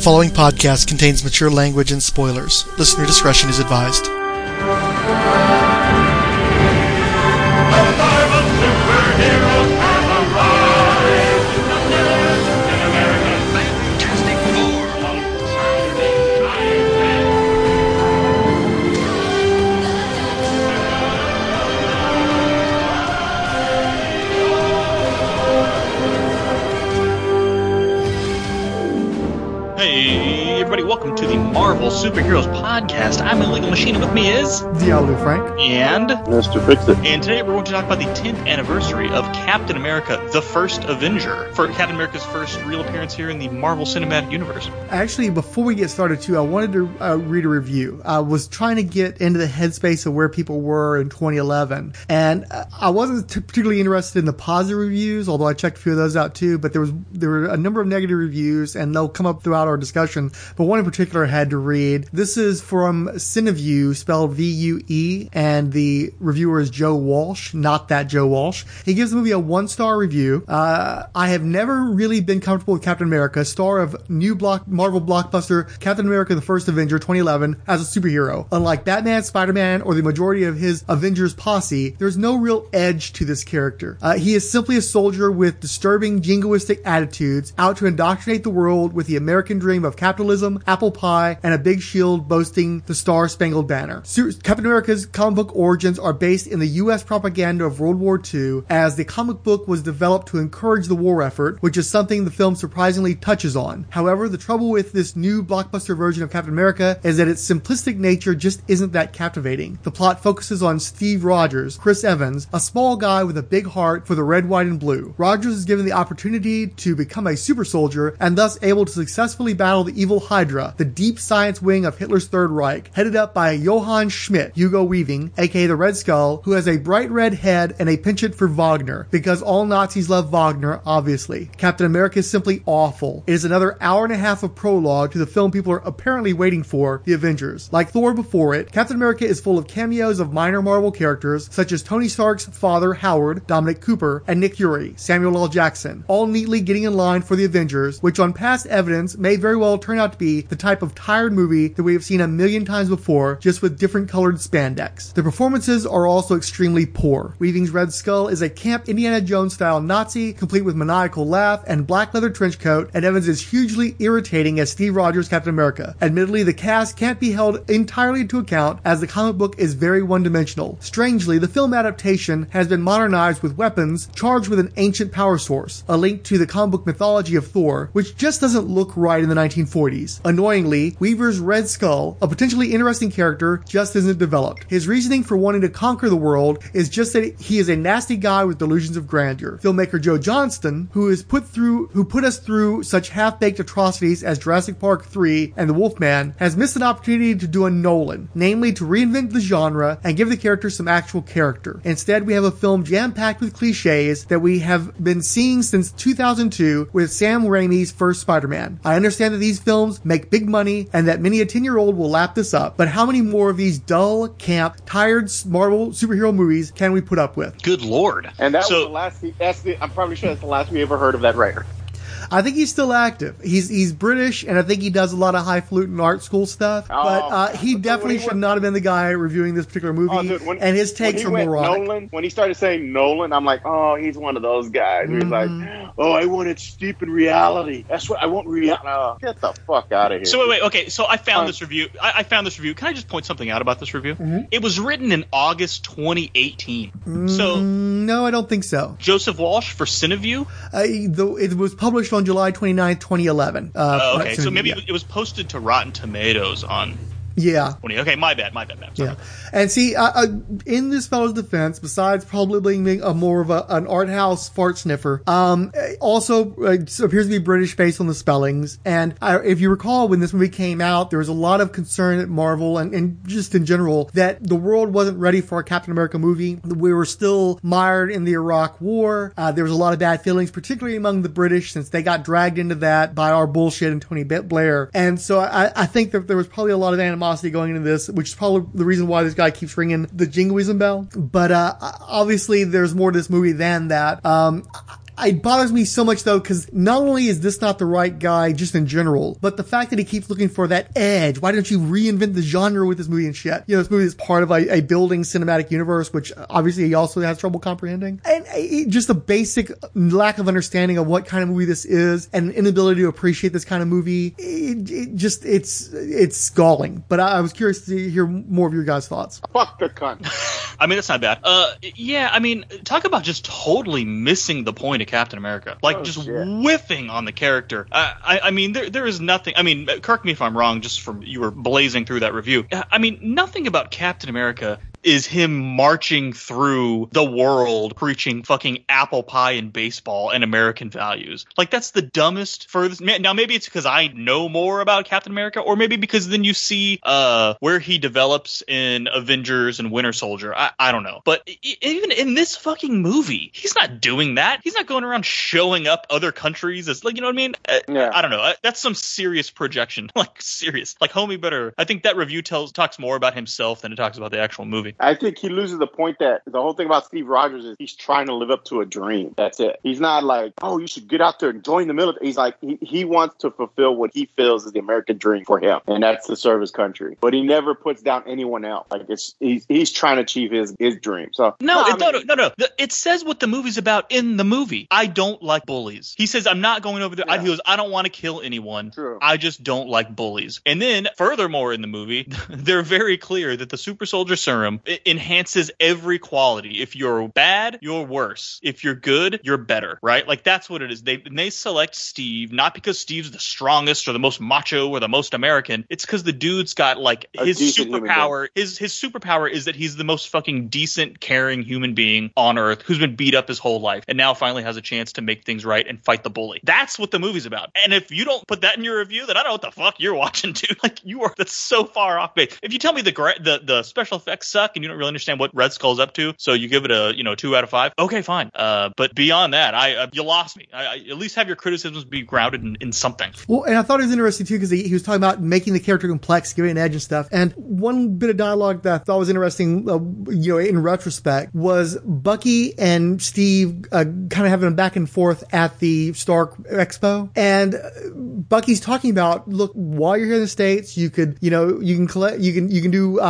The following podcast contains mature language and spoilers. Listener discretion is advised. Marvel Superheroes Podcast. I'm Illegal Machine, and with me is. Diablo Frank. And. Mr. Fix It. And today we're going to talk about the 10th anniversary of Captain America, the First Avenger, for Captain America's first real appearance here in the Marvel Cinematic Universe. Actually, before we get started, too, I wanted to uh, read a review. I was trying to get into the headspace of where people were in 2011, and uh, I wasn't t- particularly interested in the positive reviews, although I checked a few of those out too. But there was there were a number of negative reviews, and they'll come up throughout our discussion. But one in particular I had to read. This is from CineVue, spelled V-U-E, and the reviewer is Joe Walsh, not that Joe Walsh. He gives the movie a one star review. Uh, I have never really been comfortable with Captain America, star of new block Marvel blockbuster Captain America: The First Avenger 2011 as a superhero. Unlike Batman, Spider-Man, or the majority of his Avengers posse, there's no real edge to this character. Uh, he is simply a soldier with disturbing jingoistic attitudes, out to indoctrinate the world with the American dream of capitalism, apple pie, and a big shield boasting the Star Spangled Banner. Captain America's comic book origins are based in the U.S. propaganda of World War II, as the comic book was developed to encourage the war effort, which is something the film surprisingly touches on. However, the trouble with this new blockbuster version of Captain America is that its simplistic nature just isn't that captivating. The plot focuses on Steve Rogers, Chris Evans, a small guy with a big heart for the red, white, and blue. Rogers is given the opportunity to become a super soldier and thus able to successfully battle the evil Hydra, the deep science wing of Hitler's Third Reich, headed up by Johann Schmidt, Hugo Weaving, aka the Red Skull, who has a bright red head and a penchant for Wagner, because all Nazis love Wagner, obviously. Captain America is simply awful. It is another hour and a half of prologue to the film people are apparently waiting for, The Avengers. Like Thor before it, Captain America is full of cameos of minor Marvel characters, such as Tony Stark's father, Howard, Dominic Cooper, and Nick Fury, Samuel L. Jackson, all neatly getting in line for The Avengers, which on past evidence may very well turn out to be the type of tired movie that we have seen a million times before, just with different colored spandex. The performances are also extremely poor. Weaving's Red Skull is a camp Indiana Jones style Nazi, complete with maniacal laugh and black leather trench coat, and Evans is hugely irritating as Steve Rogers Captain America. Admittedly, the cast can't be held entirely to account as the comic book is very one-dimensional. Strangely, the film adaptation has been modernized with weapons charged with an ancient power source, a link to the comic book mythology of Thor, which just doesn't look right in the 1940s. Annoyingly, Weaver's Red Skull, a potentially interesting character, just isn't developed. His reasoning for wanting to conquer the world is just that he is a nasty guy with delusions of grandeur. Filmmaker Joe Johnston, who is put through who put us through such half-baked atrocities as Jurassic Park 3 and The Wolfman, has missed an opportunity to do a Nolan, namely to reinvent the genre and give the character some actual character. Instead, we have a film jam-packed with cliches that we have been seeing since 2002 with Sam Raimi's first Spider-Man. I understand that these films make big money and that many a 10-year-old will lap this up, but how many more of these dull, camp, tired Marvel superhero movies can we put up with? Good lord. And that so, was the last. That's the. I'm probably sure that's the last we ever heard of that writer. I think he's still active. He's he's British, and I think he does a lot of highfalutin art school stuff. Oh, but uh, he definitely he should went- not have been the guy reviewing this particular movie. Oh, dude, when- and his when takes he are moronic. Nolan, when he started saying Nolan, I'm like, oh, he's one of those guys. He's Mm-hmm. like, oh, I want it steep in reality. That's what I want. Reality. Oh, get the fuck out of here. So wait, wait, okay. So I found Um, this review. I, I found this review. Can I just point something out about this review? It was written in August 2018. So Mm, no, I don't think so. Joseph Walsh for CineVue. Uh, the, it was published on July 29th, 2011. Uh, Oh, okay, so maybe yeah. it was posted to Rotten Tomatoes on. Yeah. 20. Okay, my bad, my bad, man. Yeah, and see, uh, uh, in this fellow's defense, besides probably being a more of a, an art house fart sniffer, um, also uh, appears to be British based on the spellings. And uh, if you recall, when this movie came out, there was a lot of concern at Marvel and, and just in general that the world wasn't ready for a Captain America movie. We were still mired in the Iraq War. Uh, there was a lot of bad feelings, particularly among the British, since they got dragged into that by our bullshit and Tony Blair. And so I, I think that there was probably a lot of animosity going into this, which is probably the reason why this guy keeps ringing the jingoism bell. But uh, obviously, there's more to this movie than that. Um, it bothers me so much though, because not only is this not the right guy just in general, but the fact that he keeps looking for that edge. Why don't you reinvent the genre with this movie and shit? You know, this movie is part of a, a building cinematic universe, which obviously he also has trouble comprehending. And uh, just a basic lack of understanding of what kind of movie this is and inability to appreciate this kind of movie. It, it just, it's, it's galling. But I, I was curious to hear more of your guys' thoughts. Fuck the cunt. I mean, that's not bad. Uh, yeah, I mean, talk about just totally missing the point of Captain America. Like, Oh, just shit. whiffing on the character. I, I, I mean, there, there is nothing. I mean, correct me if I'm wrong, just from you were blazing through that review. I mean, nothing about Captain America is him marching through the world preaching fucking apple pie and baseball and American values. Like that's the dumbest furthest now maybe it's because I know more about Captain America or maybe because then you see uh where he develops in Avengers and Winter Soldier. I, I don't know. But even in this fucking movie, he's not doing that. He's not going around showing up other countries as like you know what I mean? Uh, Yeah. I don't know. That's some serious projection. Like serious. Like Homie better I think that review tells talks more about himself than it talks about the actual movie. I think he loses the point that the whole thing about Steve Rogers is he's trying to live up to a dream. That's it. He's not like, oh, you should get out there and join the military. He's like, he, he wants to fulfill what he feels is the American dream for him, and that's to serve his country. But he never puts down anyone else. Like it's he's, he's trying to achieve his his dream. So No, I it, no, no, no, no. The- It says what the movie's about in the movie. I don't like bullies. He says, I'm not going over there. I, Yeah. he goes, I don't want to kill anyone. True. I just don't like bullies. And then, furthermore, in the movie, they're very clear that the super soldier serum it enhances every quality. If you're bad, you're worse. If you're good, you're better, right? Like that's what it is. They they select Steve not because Steve's the strongest or the most macho or the most American. It's because the dude's got like A his decent human being. superpower. His his superpower is that he's the most fucking decent, caring human being on Earth who's been beat up his whole life and now finally has a chance to make things right and fight the bully. That's what the movie's about. And if you don't put that in your review, then I don't know what the fuck you're watching, dude. Like you are that's so far off base. If you tell me the the the special effects suck and you don't really understand what Red Skull's up to, so you give it a you know two out of five, okay, fine. Uh, but beyond that, I uh, you lost me. I, I at least have your criticisms be grounded in, in something. Well, and I thought it was interesting too because he, he was talking about making the character complex, giving an edge and stuff. And one bit of dialogue that I thought was interesting, uh, you know, in retrospect, was Bucky and Steve uh, kind of having a back and forth at the Stark Expo, and uh, Bucky's talking about, look, while you're here in the states, you could, you know, you can collect, you can, you can do uh,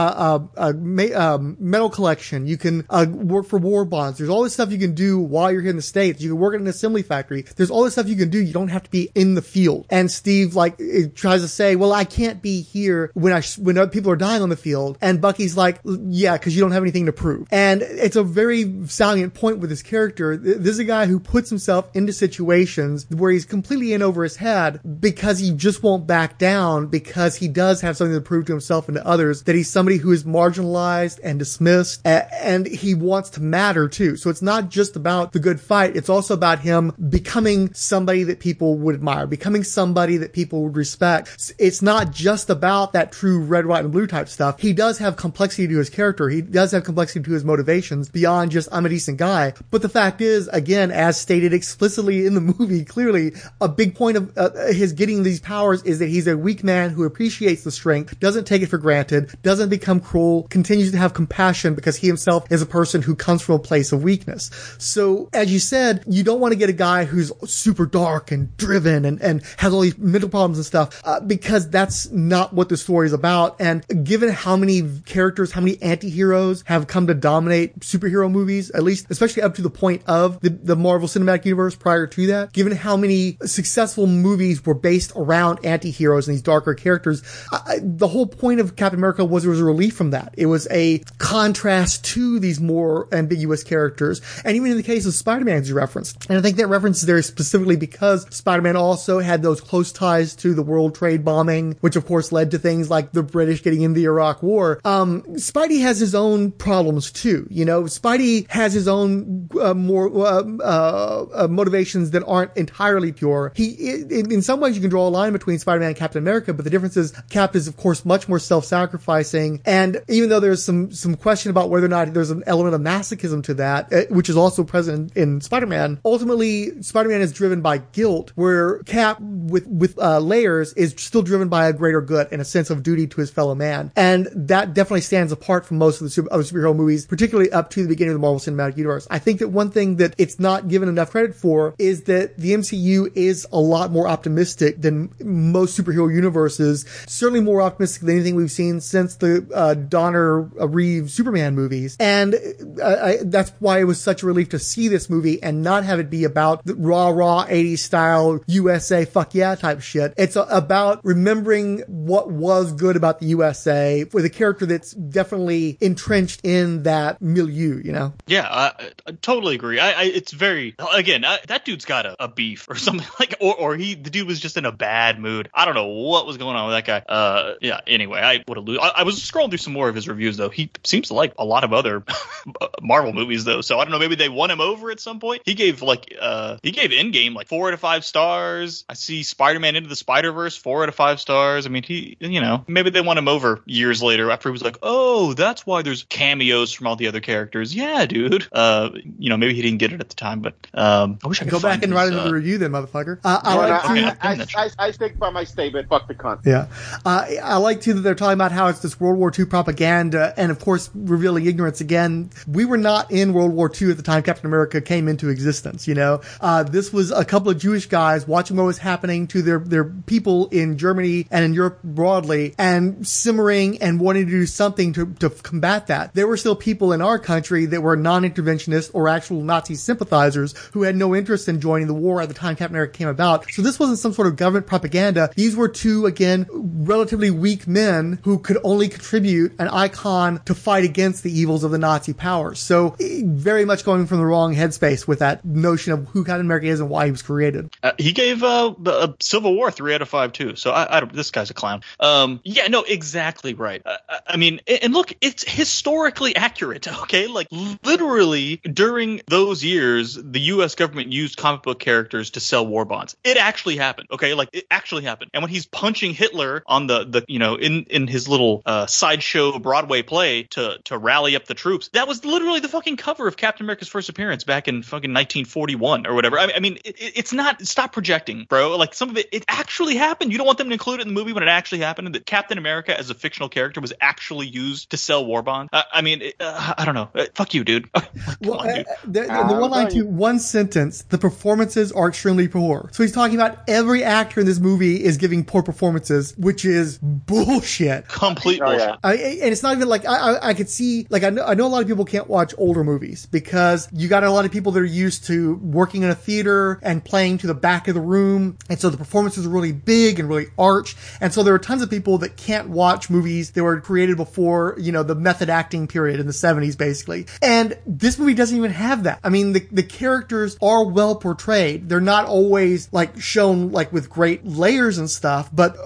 uh, uh, ma- um, metal collection, you can uh, work for war bonds. There's all this stuff you can do while you're here in the states. You can work at an assembly factory. There's all this stuff you can do. You don't have to be in the field. And Steve like tries to say, well, I can't be here when I when people are dying on the field. And Bucky's like, yeah, because you don't have anything to prove. And it's a very salient point with this character. This is a guy who puts himself into situations where he's completely in over his head because he just won't back down because he does have something to prove to himself and to others that he's somebody who is marginalized and dismissed and he wants to matter too. So it's not just about the good fight. It's also about him becoming somebody that people would admire, becoming somebody that people would respect. It's not just about that true red, white, and blue type stuff. He does have complexity to his character. He does have complexity to his motivations beyond just I'm a decent guy. But the fact is, again, as stated explicitly in the movie, clearly a big point of uh, his getting these powers is that he's a weak man who appreciates the strength, doesn't take it for granted, doesn't become cruel, continues to have compassion because he himself is a person who comes from a place of weakness. So, as you said, you don't want to get a guy who's super dark and driven and, and has all these mental problems and stuff, uh, because that's not what the story is about. And given how many characters, how many anti-heroes have come to dominate superhero movies, at least, especially up to the point of the, the Marvel Cinematic Universe prior to that, given how many successful movies were based around anti-heroes and these darker characters, I, the whole point of Captain America was it was a relief from that. It was a contrast to these more ambiguous characters. And even in the case of Spider-Man, as you referenced, and I think that reference is there specifically because Spider-Man also had those close ties to the World Trade bombing, which of course led to things like the British getting in the Iraq War. Um, Spidey has his own problems too. You know, Spidey has his own uh, more uh, uh, uh, motivations that aren't entirely pure. He, in, in some ways, you can draw a line between Spider-Man and Captain America, but the difference is Cap is, of course, much more self-sacrificing. And even though there's some some question about whether or not there's an element of masochism to that, uh, which is also present in Spider-Man. Ultimately, Spider-Man is driven by guilt, where Cap with with uh, layers is still driven by a greater good and a sense of duty to his fellow man, and that definitely stands apart from most of the super, other superhero movies, particularly up to the beginning of the Marvel Cinematic Universe. I think that one thing that it's not given enough credit for is that the MCU is a lot more optimistic than most superhero universes. Certainly more optimistic than anything we've seen since the uh, Donner uh, Reeves Superman movies, and uh, I, that's why it was such a relief to see this movie and not have it be about the raw, raw 80s style USA fuck yeah type shit. It's a, about remembering what was good about the USA with a character that's definitely entrenched in that milieu, you know? Yeah, I, I totally agree. I, I it's very again I, that dude's got a, a beef or something like, or or he the dude was just in a bad mood. I don't know what was going on with that guy. Uh, yeah. Anyway, I would have. I, I was scrolling through some more of his reviews though. He seems to like a lot of other Marvel movies though. So I don't know. Maybe they won him over at some point. He gave like uh he gave Endgame like four out of five stars. I see Spider Man into the Spider Verse four out of five stars. I mean he you know maybe they won him over years later after he was like oh that's why there's cameos from all the other characters. Yeah, dude. Uh, you know maybe he didn't get it at the time, but um, I wish I could Go back and his, write uh, another review then, motherfucker. Uh, I like no, to, I, I, I, I stick by my statement. Fuck the cunt. Yeah. Uh, I like too that they're talking about how it's this World War II propaganda and, of course, revealing ignorance again. We were not in World War II at the time Captain America came into existence, you know? Uh, this was a couple of Jewish guys watching what was happening to their, their people in Germany and in Europe broadly and simmering and wanting to do something to, to combat that. There were still people in our country that were non-interventionists or actual Nazi sympathizers who had no interest in joining the war at the time Captain America came about. So this wasn't some sort of government propaganda. These were two, again, relatively weak men who could only contribute an icon to fight against the evils of the Nazi powers. So eh, very much going from the wrong headspace with that notion of who Captain America is and why he was created. Uh, he gave uh, the uh, Civil War three out of five too. So I, I. This guy's a clown. Um, yeah, no, exactly right. I- I mean, and look, it's historically accurate. Okay, like literally during those years, the U.S. government used comic book characters to sell war bonds. It actually happened. Okay, like it actually happened. And when he's punching Hitler on the the you know in in his little uh, sideshow Broadway play to to rally up the troops, that was literally the fucking cover of Captain America's first appearance back in fucking 1941 or whatever. I, I mean, it, it- it's not. Stop projecting, bro. Like some of it, it actually happened. You don't want them to include it in the movie when it actually happened. That Captain America as a fictional character was actually used to sell war bonds. Uh, I mean, it, uh, I don't know. Uh, fuck you, dude. Come Well, on, dude. uh, the, the, the one line to one sentence, the performances are extremely poor. So he's talking about every actor in this movie is giving poor performances, which is bullshit. Complete Oh, bullshit. yeah. I, and it's not even like I, I, I could see like I know, I know a lot of people can't watch older movies because you got a lot of people that are used to working in a theater and playing to the back of the room, and so the performances are really big and really arch, and so there are tons of people that can't watch movies that were created before you know the method acting period in the seventies, basically. And this movie doesn't even have that. I mean, the the characters are well portrayed. They're not always like shown like with great layers and stuff, but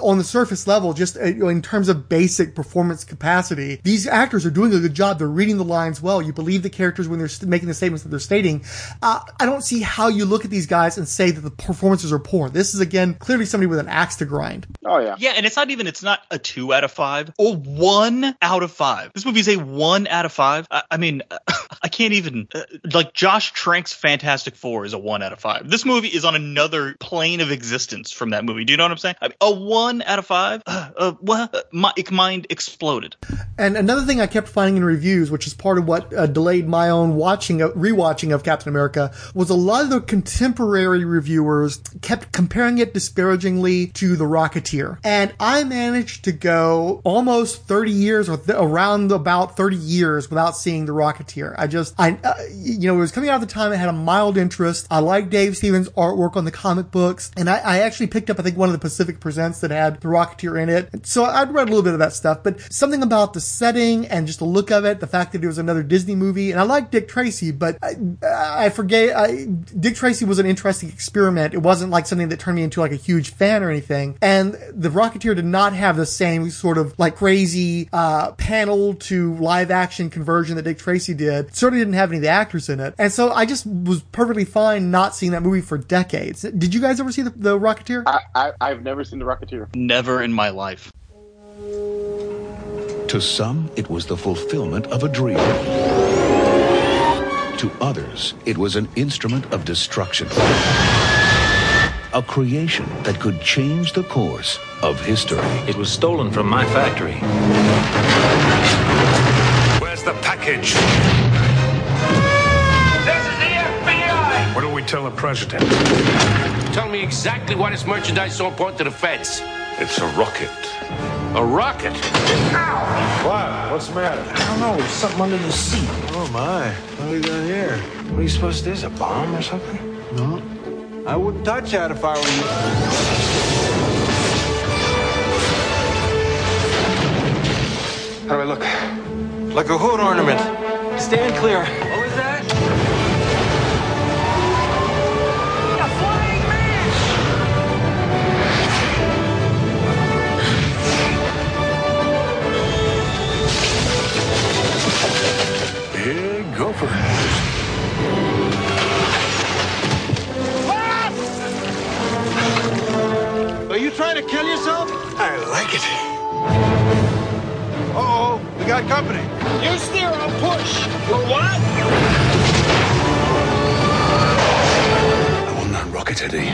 on the surface level, just uh, in terms of basic performance capacity, these actors are doing a good job. They're reading the lines well. You believe the characters when they're st- making the statements that they're stating. Uh, I don't see how you look at these guys and say that the performances are poor. This is again clearly somebody with an axe to grind. Oh yeah. Yeah, and it's not even it's not a two out of five or one out of five. This movie's a one out of five. I, I mean, I can't even uh, like Josh Trank's Fantastic Four is a one out of five. This movie is on another plane of existence from that movie. Do you know what I'm saying? I mean, a one out of five. Uh, uh, what? My mind exploded. And another thing I kept finding in reviews, which is part of what uh, delayed my own watching, of, rewatching of Captain America, was a lot of the contemporary reviewers kept comparing it disparagingly to The Rocketeer. And I managed to go almost 30 years or th- around about 30 years without seeing The Rocketeer. I just, I, uh, you know, it was coming out at the time. It had a mild interest. I liked Dave Stevens' artwork on the comic books. And I, I actually picked up, I think, one of the Pacific Presents that had The Rocketeer in it. So I'd read a little bit of that stuff, but something about the setting and just the look of it, the fact that it was another Disney movie. And I like Dick Tracy, but I, I forget, I, Dick Tracy was an interesting experiment. It wasn't like something that turned me into like a huge fan or anything. And The Rocketeer did not have the same sort of like crazy, uh, panel to live action conversion that Dick Tracy did. Certainly didn't have any of the actors in it. And so I just was perfectly fine not seeing that movie for decades. Did you guys ever see the, the Rocketeer? I, I I've never seen the Rocketeer. Never in my life. To some, it was the fulfillment of a dream. To others, it was an instrument of destruction. A creation that could change the course of history. It was stolen from my factory. Where's the package? This is the FBI! What do we tell the president? Tell me exactly why this merchandise is so important to the feds. It's a rocket. A rocket? Ow! What? What's the matter? I don't know. There's something under the seat. Oh my. What do we got here? What are you supposed to do? Is a bomb or something? No. I wouldn't touch that if I were you. How do I look? Like a hood ornament. Stand clear. Big gopher. Are you trying to kill yourself? I like it. Uh-oh, we got company. You steer, I'll push. For what? I will not rocket Eddie.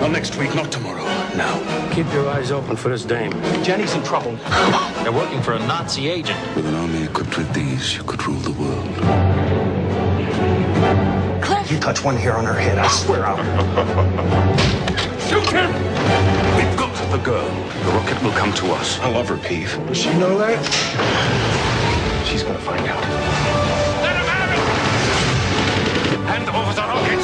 Not next week, not tomorrow. Now. Keep your eyes open for this dame. Jenny's in trouble. They're working for a Nazi agent. With an army equipped with these, you could rule the world. You touch one hair on her head, I swear I'll. Shoot him! We've got the girl. The rocket will come to us. I love her, Peevy. Does she know that? She's gonna find out. Let him have it! Hand over the rocket!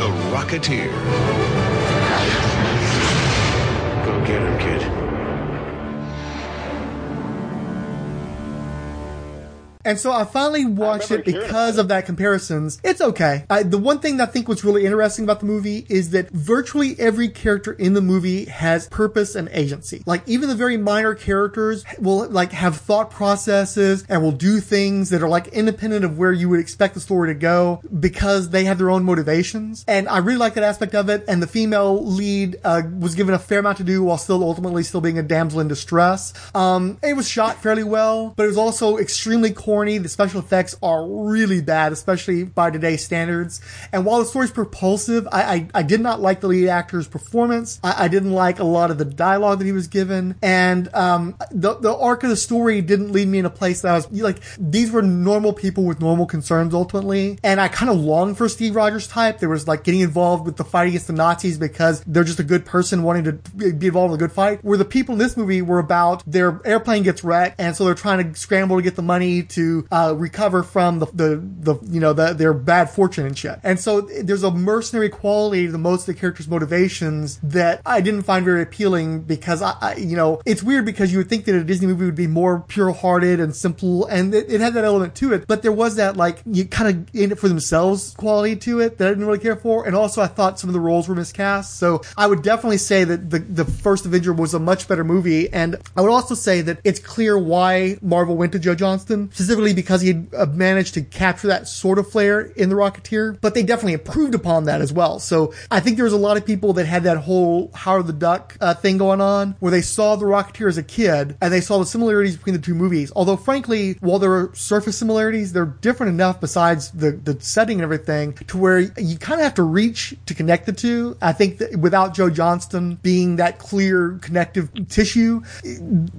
The Rocketeer. Go get him, kid. And so I finally watched it remember hearing because of that comparisons. It's okay. I, the one thing that I think was really interesting about the movie is that virtually every character in the movie has purpose and agency. Like even the very minor characters will like have thought processes and will do things that are like independent of where you would expect the story to go because they have their own motivations. And I really like that aspect of it. And the female lead uh, was given a fair amount to do while still ultimately still being a damsel in distress. Um, it was shot fairly well, but it was also extremely corny. The special effects are really bad, especially by today's standards. And while the story's propulsive, I, I, I did not like the lead actor's performance. I, I didn't like a lot of the dialogue that he was given. And, um, the, the arc of the story didn't lead me in a place that I was like, these were normal people with normal concerns ultimately. And I kind of longed for Steve Rogers type. There was like getting involved with the fight against the Nazis because they're just a good person wanting to be involved in a good fight. Where the people in this movie were about their airplane gets wrecked and so they're trying to scramble to get the money to uh, recover from the, the, the you know, the, their bad fortune and shit. And so there's a mercenary quality to most of the characters' motivations that I didn't find very appealing because I, I you know, it's weird because you would think that a Disney movie would be more pure-hearted and simple and it, it had that element to it, but there was that like, you kind of in it for themselves quality to it that I didn't really care for. And also I thought some of the roles were miscast. So I would definitely say that the, the first Avenger was a much better movie. And I would also say that it's clear why Marvel went to Joe Johnston, specifically because he had uh, managed to capture that sort of flair in The Rocketeer, but they definitely improved upon that as well. So I think there was a lot of people that had that whole Howard the Duck uh, thing going on where they saw The Rocketeer as a kid and they saw the similarities between the two movies. Although frankly, while there are surface similarities, they're different enough besides the, the setting and everything to where you kind of have to reach to connect the two. I think that without Joe Johnston being that clear connective tissue,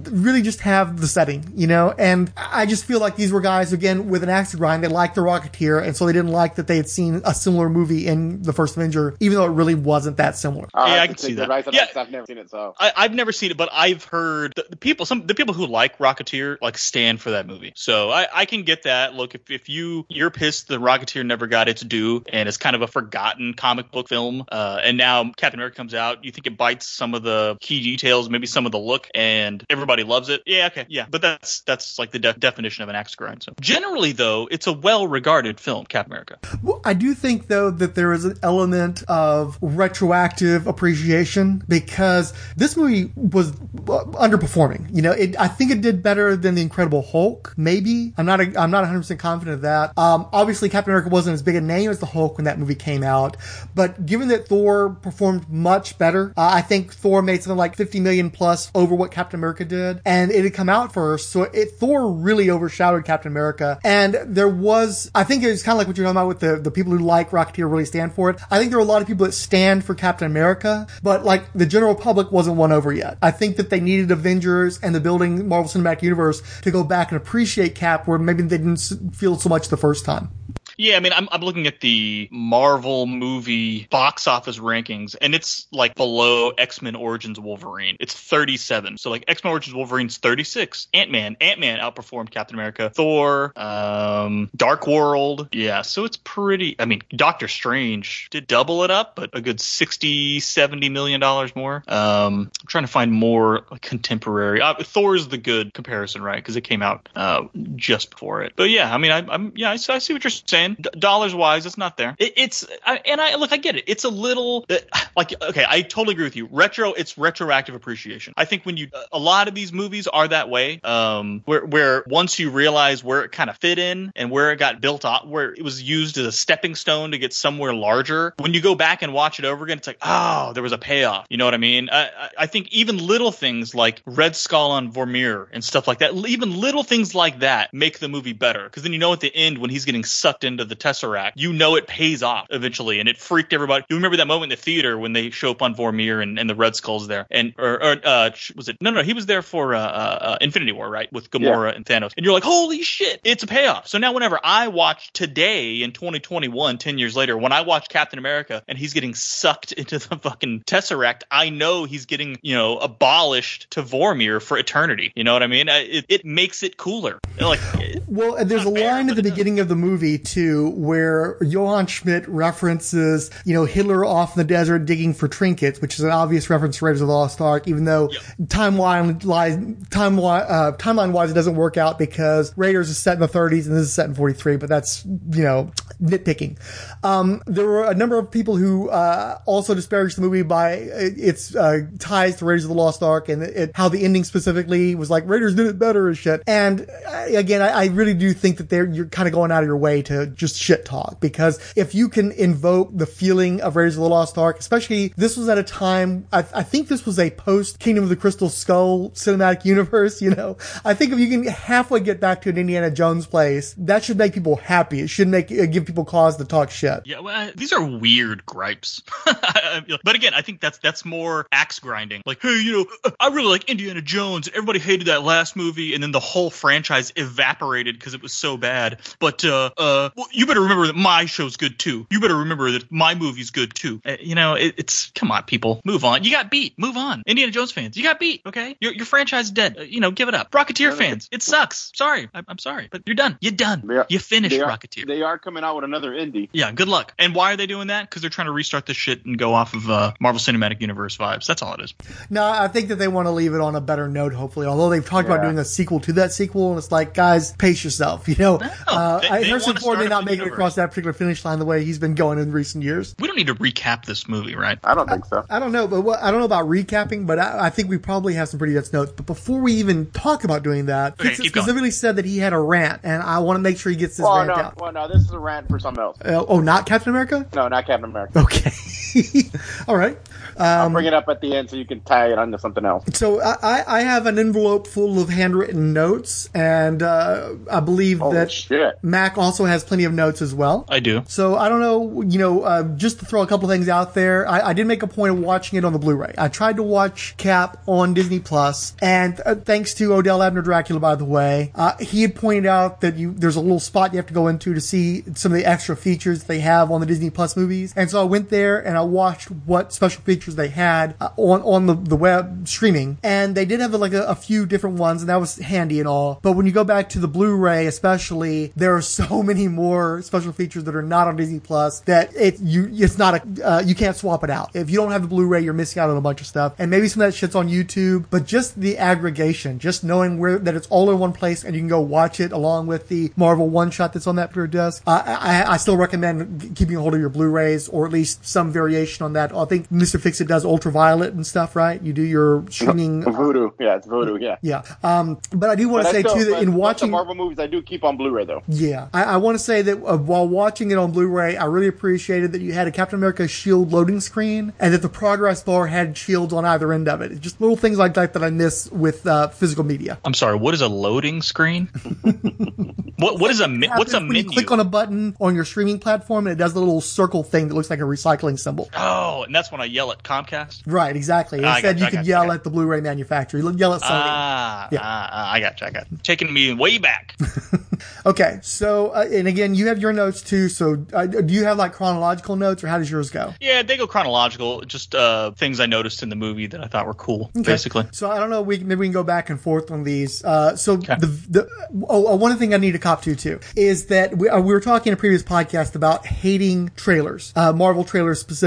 really just have the setting, you know? And I just feel like these were guys, again, with an axe to grind. They liked The Rocketeer, and so they didn't like that they had seen a similar movie in The First Avenger, even though it really wasn't that similar. I'll Yeah, have I can see the that. advice on Yeah. 'cause I've never seen it, so. I, I've never seen it, but I've heard the, the people, some the people who like Rocketeer like stand for that movie. So I, I can get that. Look, if, if you you're pissed the Rocketeer never got its due and it's kind of a forgotten comic book film, uh, and now Captain America comes out, you think it bites some of the key details, maybe some of the look, and everybody loves it. Yeah, okay, yeah, but that's that's like the de- definition of an axe to grind. So generally, though, it's a well-regarded film, Captain America. Well, I do think though that there is an element of retroactive appreciation because this movie was uh, underperforming. You know, it, I think it did better than the Incredible Hulk. Maybe I'm not. A, I'm not 100 percent confident of that. Um, obviously, Captain America wasn't as big a name as the Hulk when that movie came out, but given that Thor performed much better, uh, I think Thor made something like 50 million plus over what Captain America did, and it had come out first, so it Thor really overshadowed Captain America. And there was, I think it's kind of like what you're talking about with the the people who like Rocketeer really stand for it. I think there are a lot of people that stand for Captain America, but like the general public wasn't won over yet. I think that they needed Avengers and the building Marvel Cinematic Universe to go back and appreciate Cap where maybe they didn't feel so much the first time. Yeah, I mean, I'm, I'm looking at the Marvel movie box office rankings, and it's like below X Men Origins Wolverine. It's 37. So like X Men Origins Wolverine's 36. Ant Man, Ant Man outperformed Captain America. Thor, um, Dark World. Yeah, so it's pretty. I mean, Doctor Strange did double it up, but a good 60, 70 million dollars more. Um, I'm trying to find more contemporary. Uh, Thor is the good comparison, right? Because it came out uh, just before it. But yeah, I mean, I, I'm yeah, I, I see what you're saying. D- dollars wise, it's not there. It, it's I, and I look, I get it. It's a little uh, like okay, I totally agree with you. Retro, it's retroactive appreciation. I think when you a lot of these movies are that way, um, where where once you realize where it kind of fit in and where it got built up, where it was used as a stepping stone to get somewhere larger. When you go back and watch it over again, it's like oh, there was a payoff. You know what I mean? I, I- think even little things like Red Skull on Vormir and stuff like that, even little things like that make the movie better. Because then you know at the end when he's getting sucked into the Tesseract, you know it pays off eventually, and it freaked everybody. You remember that moment in the theater when they show up on Vormir and, and the Red Skull's there, and or, or uh, was it? No, no, he was there for uh, uh, uh, Infinity War, right, with Gamora and Thanos, and you're like, holy shit, it's a payoff. So now whenever I watch today in 2021, 10 years later, when I watch Captain America and he's getting sucked into the fucking Tesseract, I know he's getting you know abolished to Vormir for eternity. You know what I mean? It, it makes it cooler. Like Well, there's a line at the beginning of the movie too, where Johann Schmidt references, you know, Hitler off in the desert digging for trinkets, which is an obvious reference to Raiders of the Lost Ark, even though timeline lies, timeline, uh, timeline wise, it doesn't work out because Raiders is set in the 30s and this is set in 43, but that's, you know, nitpicking. Um, there were a number of people who, uh, also disparaged the movie by its, uh, ties to Raiders of the Lost Ark and it, how the ending specifically was like, Raiders did it better and shit. And uh, again, I, I really do think that they're, you're kind of going out of your way to just shit talk because if you can invoke the feeling of Raiders of the Lost Ark, especially this was at a time, I, I think this was a post Kingdom of the Crystal Skull cinematic universe, you know, I think if you can halfway get back to an Indiana Jones place, that should make people happy. It should make, uh, give people cause to talk shit. Yeah, well, uh, these are weird gripes. but again, I think that's that's more axe grinding. Like, hey, you know, uh, I really like Indiana Jones, everybody hated that last movie, and then the whole franchise evaporated because it was so bad. But uh, uh, well, you better remember that my show's good too. You better remember that my movie's good too. Uh, you know, it, it's come on, people, move on. You got beat. Move on. Indiana Jones fans, you got beat. Okay, your your franchise is dead. Uh, you know, give it up. Rocketeer fans, it sucks. Sorry, I, I'm sorry, but you're done. You're done. Are- You finished they are, Rocketeer. They are coming out with another indie. Yeah, good luck. And why are they doing that? Because they're trying to restart this shit and go off of uh, Marvel Cinematic Universe vibes. That's all it is. No, I think that they want to leave it on a better note, hopefully. Although they've talked about doing a sequel to that sequel, and it's like, guys, pace yourself. You know, uh, they- I- they Harrison Ford may start a not make it across that particular finish line the way he's been going in recent years. We don't need to recap this movie, right? I don't think so. I don't know, but what, I don't know about recapping, but I, I think we probably have some pretty dense notes. But before we even talk about doing that, Okay, Fitz keep going. specifically said that he had a rant, and I want to make sure he gets this Well, rant no, out. well, no, this is a rant for something else. Uh, oh, not Captain America? No, not Captain America. Okay. All right. I'll bring it up at the end so you can tie it onto something else. So I, I- I have an envelope full of handwritten notes, and uh, I believe Holy that shit. Mac also has plenty of notes as well. I do. So I don't know, you know, uh, just to throw a couple things out there, I, I did make a point of watching it on the Blu-ray. I tried to watch Cap on Disney Plus, and uh, thanks to Odell Abner Dracula, by the way, uh, he had pointed out that you there's a little spot you have to go into to see some of the extra features they have on the Disney Plus movies. And so I went there and I watched what special features they had uh, on on the, the web streaming, and they did have like a, a few different ones, and that was handy and all. But when you go back to the Blu-ray, especially, there are so many more special features that are not on Disney Plus that it you it's not a uh, you can't swap it out. If you don't have the Blu-ray, you're missing out on a bunch of stuff, and maybe some of that shit's on YouTube. But just the aggregation, just knowing where that it's all in one place, and you can go watch it along with the Marvel one shot that's on that particular disc. Uh, I, I still recommend keeping a hold of your Blu-rays or at least some variation on that. I think Mr. Fixit does ultraviolet and stuff, right? You do your streaming. Vudu, yeah, it's Vudu, yeah. Yeah. Um, but I do want to say still- too that in watching the Marvel movies, I do keep on Blu-ray though. yeah, I, I want to say that uh, while watching it on Blu-ray, I really appreciated that you had a Captain America shield loading screen and that the progress bar had shields on either end of it. It's just little things like that that I miss with uh, physical media. I'm sorry. What is a loading screen? what what is a mi- what's a Happens when you click on a button on your streaming platform and it does the little circle thing that looks like a recycling symbol. Oh, and that's when I yell at Comcast. Right, exactly. Ah, I Instead, you, could you, yell at the Blu-ray manufacturer. You yell at Sony. Ah, Yeah. ah, ah, I got you. I got you. taking me way back. Okay, so uh, and again, you have your notes too. So, uh, do you have like chronological notes, or how does yours go? yeah, they go chronological. Just uh, things I noticed in the movie that I thought were cool. Okay. Basically, So I don't know. We maybe we can go back and forth on these. Uh, so the the oh, uh, one thing I need to cop to too is that we, uh, we were talking in a previous podcast about hating trailers, uh, Marvel trailers specifically,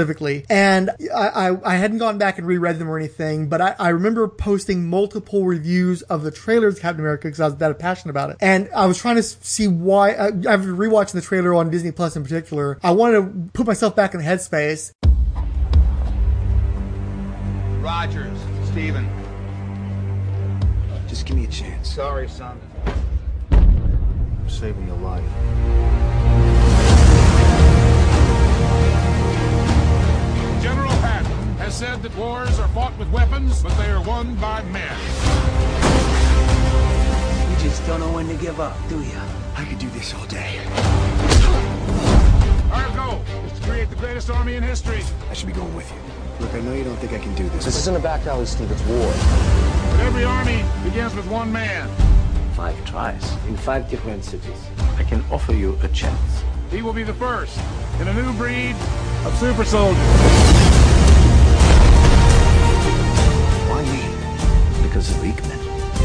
and I, I I hadn't gone back and reread them or anything, but I, I remember posting multiple reviews of the trailers of Captain America because I was that passionate about it, and I was trying to see why. Uh, after rewatching the trailer on Disney Plus in particular, I wanted to put myself back in the headspace Rogers, Steven. Just give me a chance. Sorry, son. I'm saving your life. Has said that wars are fought with weapons, but they are won by men. You just don't know when to give up, do you? I could do this all day. Our goal is to create the greatest army in history. I should be going with you. Look, I know you don't think I can do this. This isn't a back alley, Steve. It's war. But every army begins with one man. Five tries in five different cities. I can offer you a chance. He will be the first in a new breed of super soldiers. Why me? Because the weak man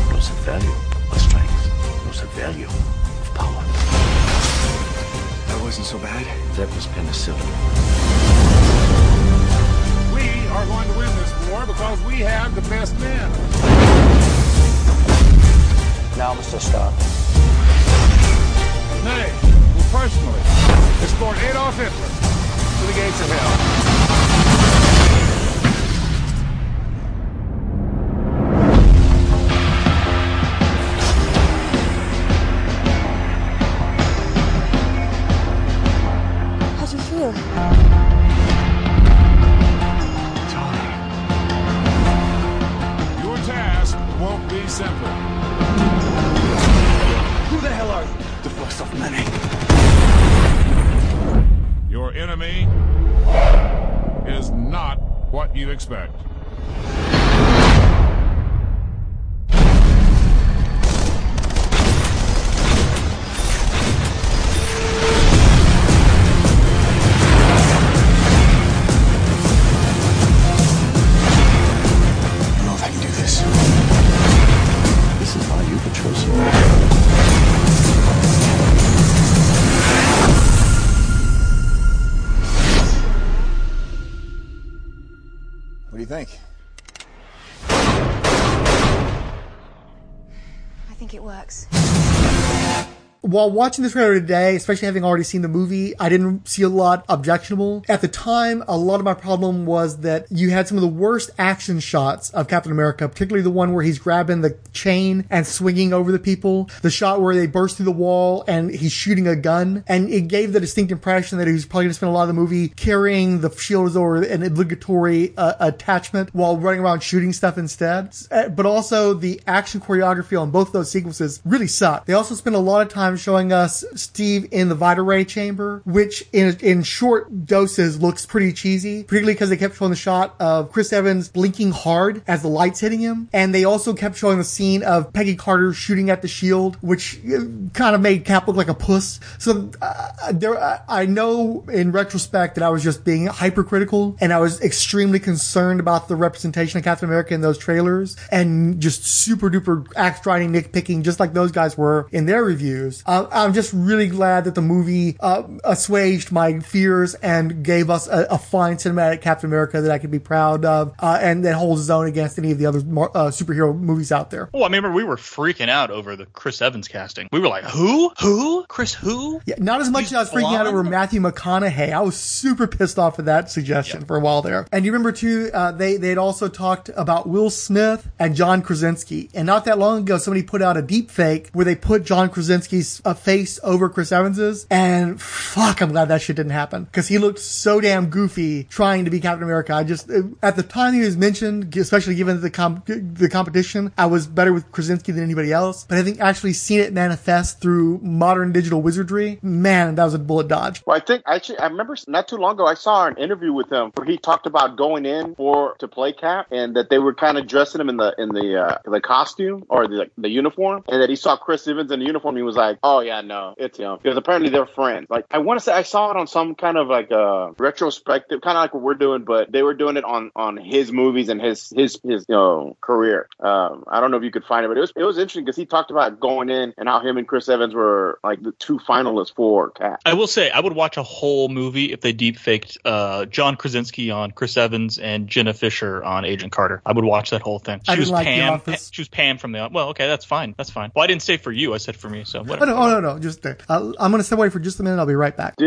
knows the value of strength, knows the value of power. That wasn't so bad. That was penicillin. We are going to win this war because we have the best men. Now, Mr. Stark. Nay, will personally escort Adolf Hitler to the gates of hell. While watching the trailer today, especially having already seen the movie, I didn't see a lot objectionable. At the time, a lot of my problem was that you had some of the worst action shots of Captain America, particularly the one where he's grabbing the chain and swinging over the people, the shot where they burst through the wall and he's shooting a gun, and it gave the distinct impression that he was probably going to spend a lot of the movie carrying the shield as or an obligatory uh, attachment while running around shooting stuff instead. Uh, But also the action choreography on both those sequences really sucked. They also spent a lot of time showing us Steve in the Vita Ray chamber, which in in short doses looks pretty cheesy, particularly because they kept showing the shot of Chris Evans blinking hard as the lights hitting him, and they also kept showing the scene of Peggy Carter shooting at the shield, which uh, kind of made Cap look like a puss. So uh, there, uh, I know in retrospect that I was just being hypercritical, and I was extremely concerned about the representation of Captain America in those trailers, and just super duper axe riding nitpicking, just like those guys were in their reviews. Uh, I'm just really glad that the movie uh, assuaged my fears and gave us a, a fine cinematic Captain America that I can be proud of, uh, and that holds its own against any of the other uh, superhero movies out there. Oh, I remember we were freaking out over the Chris Evans casting. We were like, who? Who? Chris who? Yeah, not as much as I was freaking out over Matthew McConaughey. I was super pissed off at that suggestion for a while there. And you remember too, uh, they they had also talked about Will Smith and John Krasinski. And not that long ago, somebody put out a deep fake where they put John Krasinski's uh, face over Chris Evans's. And fuck, I'm glad that shit didn't happen because he looked so damn goofy trying to be Captain America. I just at the time he was mentioned, especially given the com- the competition, I was better with Krasinski than anybody else. But I think actually seeing it manifest through modern digital wizardry, man, that was a bullet dodge. Well, I think actually I remember not too long ago I saw an interview with him where he talked about going in for to play Cap and that they were kind of dressing him in the in the uh, the costume or the the uniform and that he saw Chris Evans in the uniform. He was like, "Oh yeah, no, it's him," because apparently they're friends. Like I want to say I saw it on some kind of like a retrospective, kind of like what we're doing, but they were doing it on on his movies and his his his you know career. Um, I don't know if you could find it, but it was it was interesting because he talked about going in and how him and Chris Evans were like the two finalists for Cap. I will say I would watch a whole movie if they deep faked uh, John Krasinski on Chris Evans and Jenna Fischer on Agent Carter. I would watch that whole thing. She I was didn't like The Pam. Office. she was Pam from the. Well, okay, that's fine. That's fine. Well, I didn't say for you. I said for me. So Oh whatever oh, no, no. Just i am going to step away for just a minute. I'll be right back. He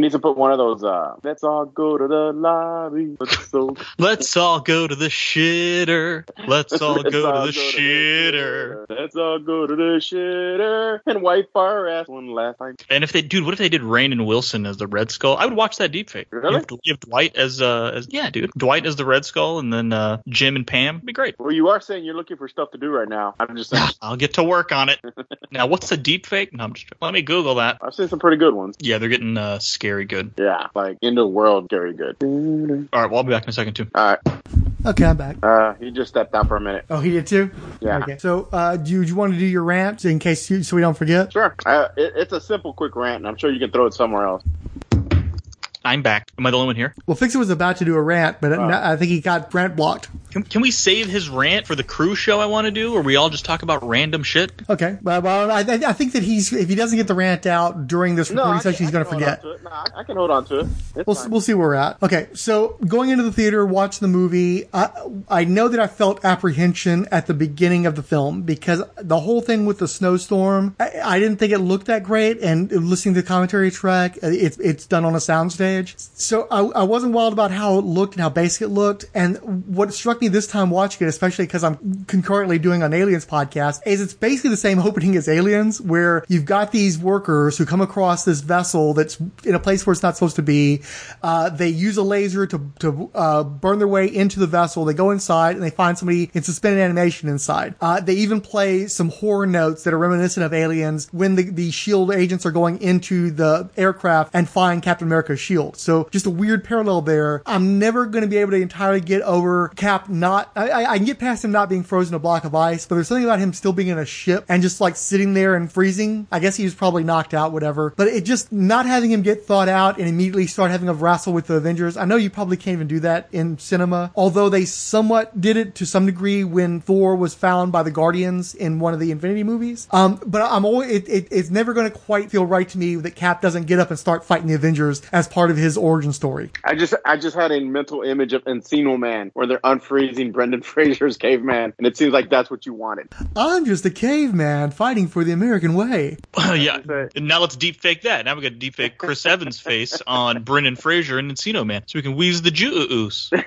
needs to put one of those. Uh, Let's all go to the lobby. Let's, so- Let's all go to the shitter. Let's all Let's go all to the go shitter. To the, Let's all go to the shitter and wipe our ass one last time. And if they, dude, what if they did Rainn and Wilson as the Red Skull? I would watch that deepfake. Really? You have Dwight as uh, as yeah, dude. Dwight as the Red Skull, and then uh, Jim and Pam. It'd be great. Well, you are saying you're looking for stuff to do right now. I'm just saying. I'll get to work on it. now, what's a deepfake? No, I'm just let me Google that. I've seen some pretty good ones. Yeah, they're getting uh, scary good. Yeah, like in the world, scary good. All right, well, I'll be back in a second too. All right. Okay, I'm back. Uh, he just stepped out for a minute. Oh, he did too. Yeah. Okay. So, uh, do you, do you want to do your rant in case you, so we don't forget? Sure. Uh, it, it's a simple, quick rant, and I'm sure you can throw it somewhere else. I'm back. Am I the only one here? Well, Fixer was about to do a rant, but I think he got rant blocked. Can, can we save his rant for the cruise show I want to do, or we all just talk about random shit? Okay. Well, well I, I think that he's if he doesn't get the rant out during this recording I session, he's going to I can hold forget. on to it. No, I- I can hold on to it. It's We'll, fine. we'll see where we're at. Okay, so going into the theater, watch the movie. I, I know that I felt apprehension at the beginning of the film because the whole thing with the snowstorm, I, I didn't think it looked that great. And listening to the commentary track, uh, it's it's done on a soundstage, so I, I wasn't wild about how it looked and how basic it looked. And what struck me this time watching it, especially because I'm concurrently doing an Aliens podcast, is it's basically the same opening as Aliens, where you've got these workers who come across this vessel that's in a place where it's not supposed to be. Uh, they use a laser to, to uh, burn their way into the vessel. They go inside and they find somebody in suspended animation inside. Uh, they even play some horror notes that are reminiscent of Aliens when the, the SHIELD agents are going into the aircraft and find Captain America's shield. So just a weird parallel there. I'm never going to be able to entirely get over Cap not, I, I, can get past him not being frozen a block of ice, but there's something about him still being in a ship and just like sitting there and freezing. I guess he was probably knocked out, whatever. But it just not having him get thought out and immediately start having a wrestle with the Avengers. I know you probably can't even do that in cinema, although they somewhat did it to some degree when Thor was found by the Guardians in one of the Infinity movies. Um, but I'm always, it, it, it's never going to quite feel right to me that Cap doesn't get up and start fighting the Avengers as part of his origin story. I just I just had a mental image of Encino Man where they're unfreezing Brendan Fraser's caveman, and it seems like that's what you wanted. I'm just a caveman fighting for the American way. yeah. And now let's deep fake that. Now we got to deep fake Chris Evans' face on Brendan Fraser and Encino Man, so we can wheeze the juice.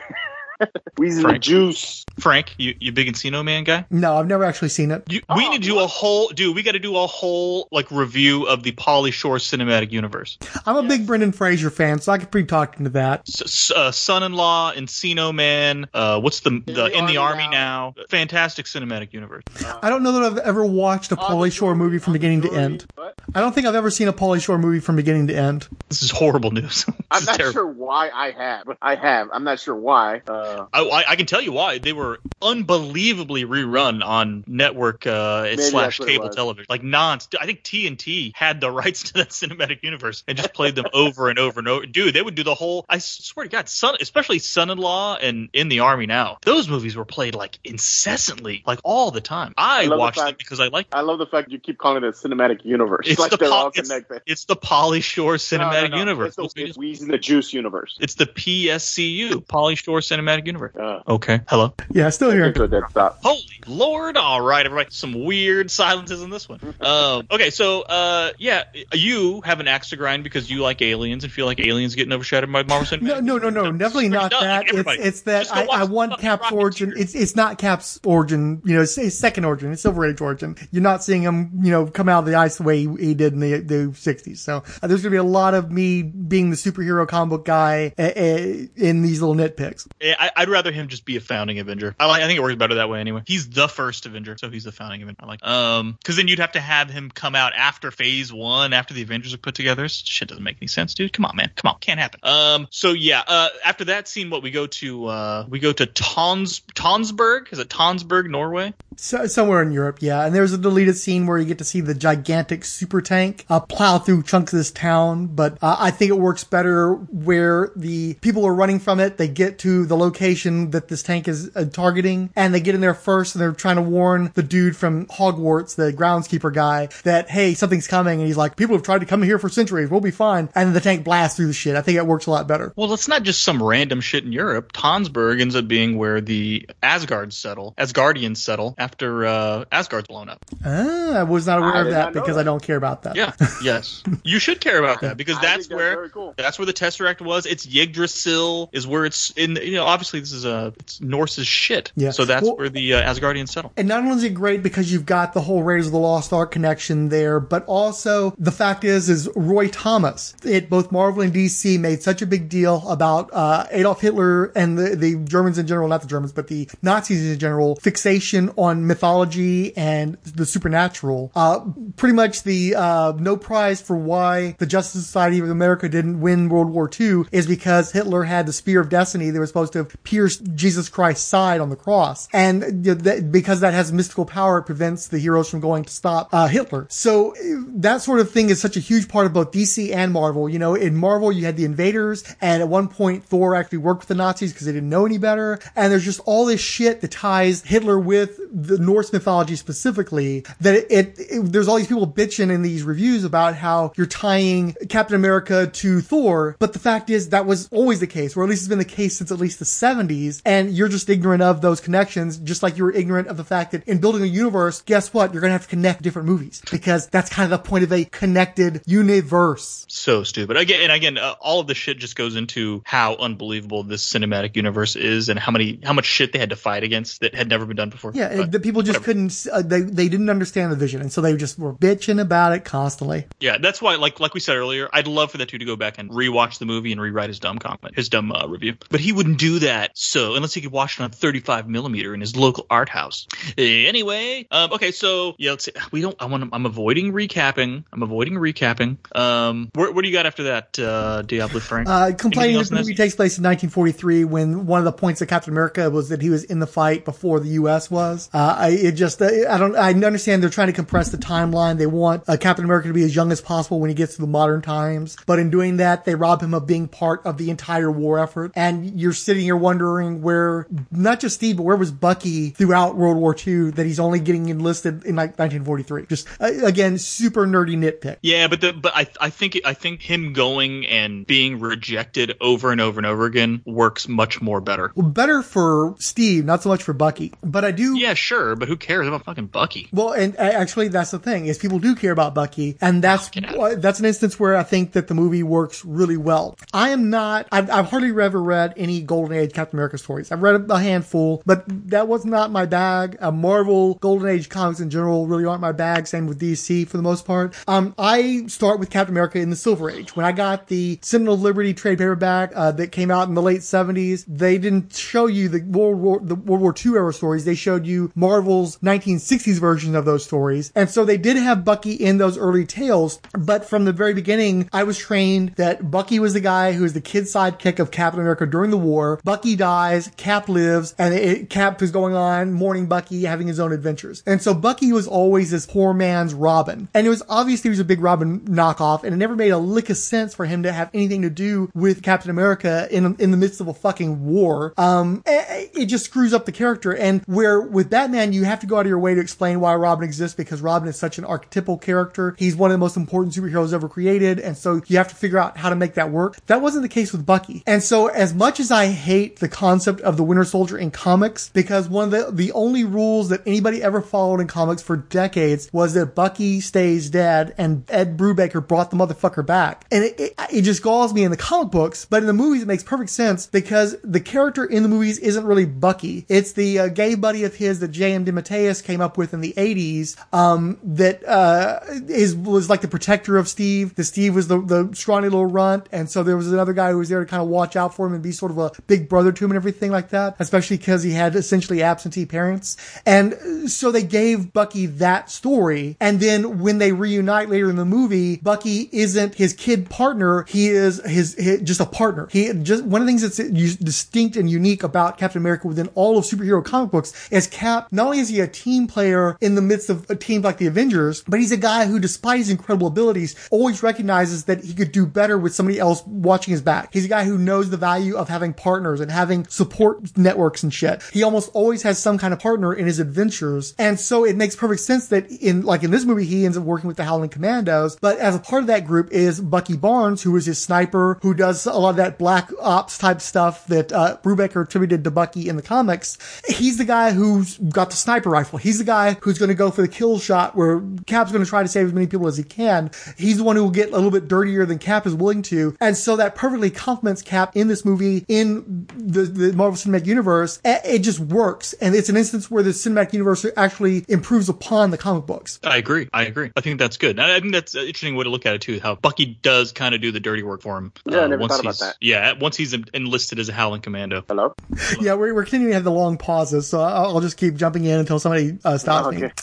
Weezy the Frank. Juice. Frank, you you big Encino Man guy? No, I've never actually seen it. You, we need to do a whole, dude. We got to do a whole like review of the Pauly Shore cinematic universe. I'm a big Brendan Fraser fan, so I could pretty talk into that. S- s- uh, Son-in-law, Encino Man. Uh, what's the the in the army now? Fantastic cinematic universe. I don't know that I've ever watched a Pauly Shore movie from beginning to end. I don't think I've ever seen a Pauly Shore movie from beginning to end. This is horrible news. I'm not terrible. sure why I have. I have. I'm not sure why. Uh, I, I, I can tell you why they were unbelievably rerun on network uh, slash that's what it cable television, like non. I think TNT had the rights to that cinematic universe and just played them over and over and over. Dude, they would do the whole. I swear to God, son, especially Son-in-Law and In the Army Now. Those movies were played like incessantly, like all the time. I, the watched them because I like. I love the fact you keep calling it a cinematic universe. It's like the they're Pol- all connected. it's the Pauly Shore No, no, cinematic no. universe. It's the, it's the Juice universe. It's the PSCU, Pauly Shore Cinematic Universe. Uh, Okay, hello. Yeah, still here. Good, that stop. Holy Lord! All right, everybody. Some weird silences in this one. Um, okay, so uh, yeah, you have an axe to grind because you like aliens and feel like aliens getting overshadowed by Marvel Cinematic. No, no, no, no, definitely not No, that. It's, it's that I, I want Cap's Rocket origin. It's it's not Cap's origin. You know, it's, it's second origin. It's Silver Age origin. You're not seeing him, you know, come out of the ice the way he, he did in the the 60s. So uh, there's gonna be a lot of me being the superhero comic book guy uh, uh, in these little nitpicks. Yeah, I, I'd rather him just be a founding Avenger. I like. I think it works better that way anyway. He's the first Avenger, so he's the founding Avenger. I like. Um, because then you'd have to have him come out after Phase One, after the Avengers are put together. Shit doesn't make any sense, dude. Come on, man. Come on, can't happen. Um, so yeah. Uh, after that scene, what we go to? Uh, we go to Tons Tonsberg. Is it Tonsberg, Norway? So, somewhere in Europe, yeah. And there's a deleted scene where you get to see the gigantic super tank uh, plow through chunks of this town. But uh, I think it works better where the people are running from it. They get to the location that this tank is uh, targeting, and they get in there first, and they're trying to warn the dude from Hogwarts, the groundskeeper guy, that hey, something's coming. And he's like, people have tried to come here for centuries. We'll be fine. And the tank blasts through the shit. I think it works a lot better. Well, it's not just some random shit in Europe. Tonsberg ends up being where the Asgards settle, Asgardians settle after uh, Asgard's blown up. Ah, I was not aware I of that because that. I don't care about that. Yeah, yes, you should care about that because I that's where cool. that's where the Tesseract was. It's Yggdrasil is where it's in. You know, obviously this is uh, it's Norse's shit. Yeah. So that's Well- where the uh, Asgardians settle. And not only is it great because you've got the whole Raiders of the Lost Ark connection there, but also the fact is, is Roy Thomas, it, both Marvel and DC made such a big deal about, uh, Adolf Hitler and the, the Germans in general, not the Germans, but the Nazis in general, fixation on mythology and the supernatural. Uh, pretty much the, uh, no prize for why the Justice Society of America didn't win World War II is because Hitler had the spear of destiny that was supposed to pierced Jesus Christ's side on the cross. And because that has mystical power, it prevents the heroes from going to stop uh, Hitler. So that sort of thing is such a huge part of both DC and Marvel. You know, in Marvel, you had the invaders, and at one point, Thor actually worked with the Nazis because they didn't know any better. And there's just all this shit that ties Hitler with the Norse mythology specifically that it, it, it- there's all these people bitching in these reviews about how you're tying Captain America to Thor, but the fact is that was always the case, or at least it's been the case since at least the 70s, and you're just ignorant of those connections, just like you were ignorant of the fact that in building a universe, guess what? You're gonna have to connect different movies because that's kind of the point of a connected universe. So stupid. Again and again, uh, all of this shit just goes into how unbelievable this cinematic universe is and how many how much shit they had to fight against that had never been done before. Yeah, But- the people just couldn't, uh, they, they didn't understand the vision, and so they just were bitching about it constantly. Yeah, that's why, like like we said earlier, I'd love for that dude to go back and rewatch the movie and rewrite his dumb comment, his dumb uh, review. But he wouldn't do that. So unless he could watch it on 35 millimeter in his local art house. Anyway, um, okay, so yeah, let's see. We don't. I want. I'm avoiding recapping. I'm avoiding recapping. Um, where, what do you got after that, uh, Diablo Frank? Uh, complaining that the movie this? takes place in 1943 when one of the points of Captain America was that he was in the fight before the U.S. was. Uh, I, it just, uh, I don't, I understand they're trying to compress the timeline. They want uh, Captain America to be as young as possible when he gets to the modern times. But in doing that, they rob him of being part of the entire war effort. And you're sitting here wondering where, not just Steve, but where was Bucky throughout World War II that he's only getting enlisted in like 1943? Just, uh, again, super nerdy nitpick. Yeah, but the but I I think I think him going and being rejected over and over and over again works much more better. Well, better for Steve, not so much for Bucky. But I do Yeah, sure, but who cares about fucking Bucky? Well, and uh, actually, that's the thing is people do care about Bucky, and that's that's an instance where I think that the movie works really well. I am not. I've, I've hardly ever read any Golden Age Captain America stories. I've read a handful, but that was not my bag. Uh, Marvel, Golden Age comics in general really aren't my bag. Same with DC for the most part. Um, I start with Captain America in the Silver Age. When I got the Sentinel Liberty trade paperback uh, that came out in the late 70s, they didn't show you the World War the World War II era stories. They showed you Marvel's 1960s version of those stories, and so they did have Bucky in those early tales. But from the very beginning, I was trained that Bucky was the guy who was the kid sidekick of Captain America during the war. Bucky dies, Cap lives, and it, Cap is going on mourning Bucky, having his own adventures. And so Bucky was always this poor man's Robin, and it was obviously he was a big Robin knockoff, and it never made a lick of sense for him to have anything to do with Captain America in in the midst of a fucking war. Um, it just screws up the character. And where with Batman, you have to go out of your way to explain why Robin exists because Robin is such an archetypal character. He's one of the most important superheroes ever created, and so you have to figure out how to make that work. That wasn't the case with Bucky. And so, as much as I hate the concept of the Winter Soldier in comics, because one of the the only rules that anybody ever followed in comics for decades was that Bucky stays dead, and Ed Brubaker brought the motherfucker back, and it, it, it just galls me in the comic books, but in the movies it makes perfect sense because the character in the movies isn't really Bucky. It's the uh, gay buddy of his that J.M. DeMatteis came up with in the 80s um, that uh, is was like the protector of Steve. The Steve was the, the scrawny little runt, and so there was another guy who was there to kind of watch out for him and be sort of a big brother to him and everything like that, especially because he had essentially absentee parents. And so they gave Bucky that story, and then when they reunite later in the movie, Bucky isn't his kid partner, he is his, his just a partner. He just one of the things that's distinct and unique about Captain America within all of superhero comic books is Cap. Not only is he a team player in the midst of a team like the Avengers, but he's a guy who, despite his incredible abilities, always recognizes that he could do better with somebody else watching his back. He's a guy who knows the value of having partners and having support networks and shit. He almost always has some kind of partner in his adventures, and so it makes perfect sense that in like in this movie he ends up working with the Howling Commandos. But as a part of that group is Bucky Barnes, who is his sniper, who does a lot of that black ops type stuff that uh, Brubaker attributed to Bucky in the comics. He's the guy who's got the sniper rifle. He's the guy who's going to go for the kill shot where Cap's going to try to save as many people as he can. He's the one who will get a little bit dirtier than Cap is willing to. And so that perfectly complements Cap in this movie, in the, the Marvel Cinematic Universe. It just works. And it's an instance where the Cinematic Universe actually improves upon the comic books. I agree. I agree. I think that's good. I think that's an interesting way to look at it too. How Bucky does kind of do the dirty work for him. Yeah, I never once thought about he's that. yeah once he's enlisted as a Howling Commando. Hello. Yeah, we're, we're continuing to have the long pauses, so I'll, I'll just keep jumping in until somebody uh, stops me. Okay.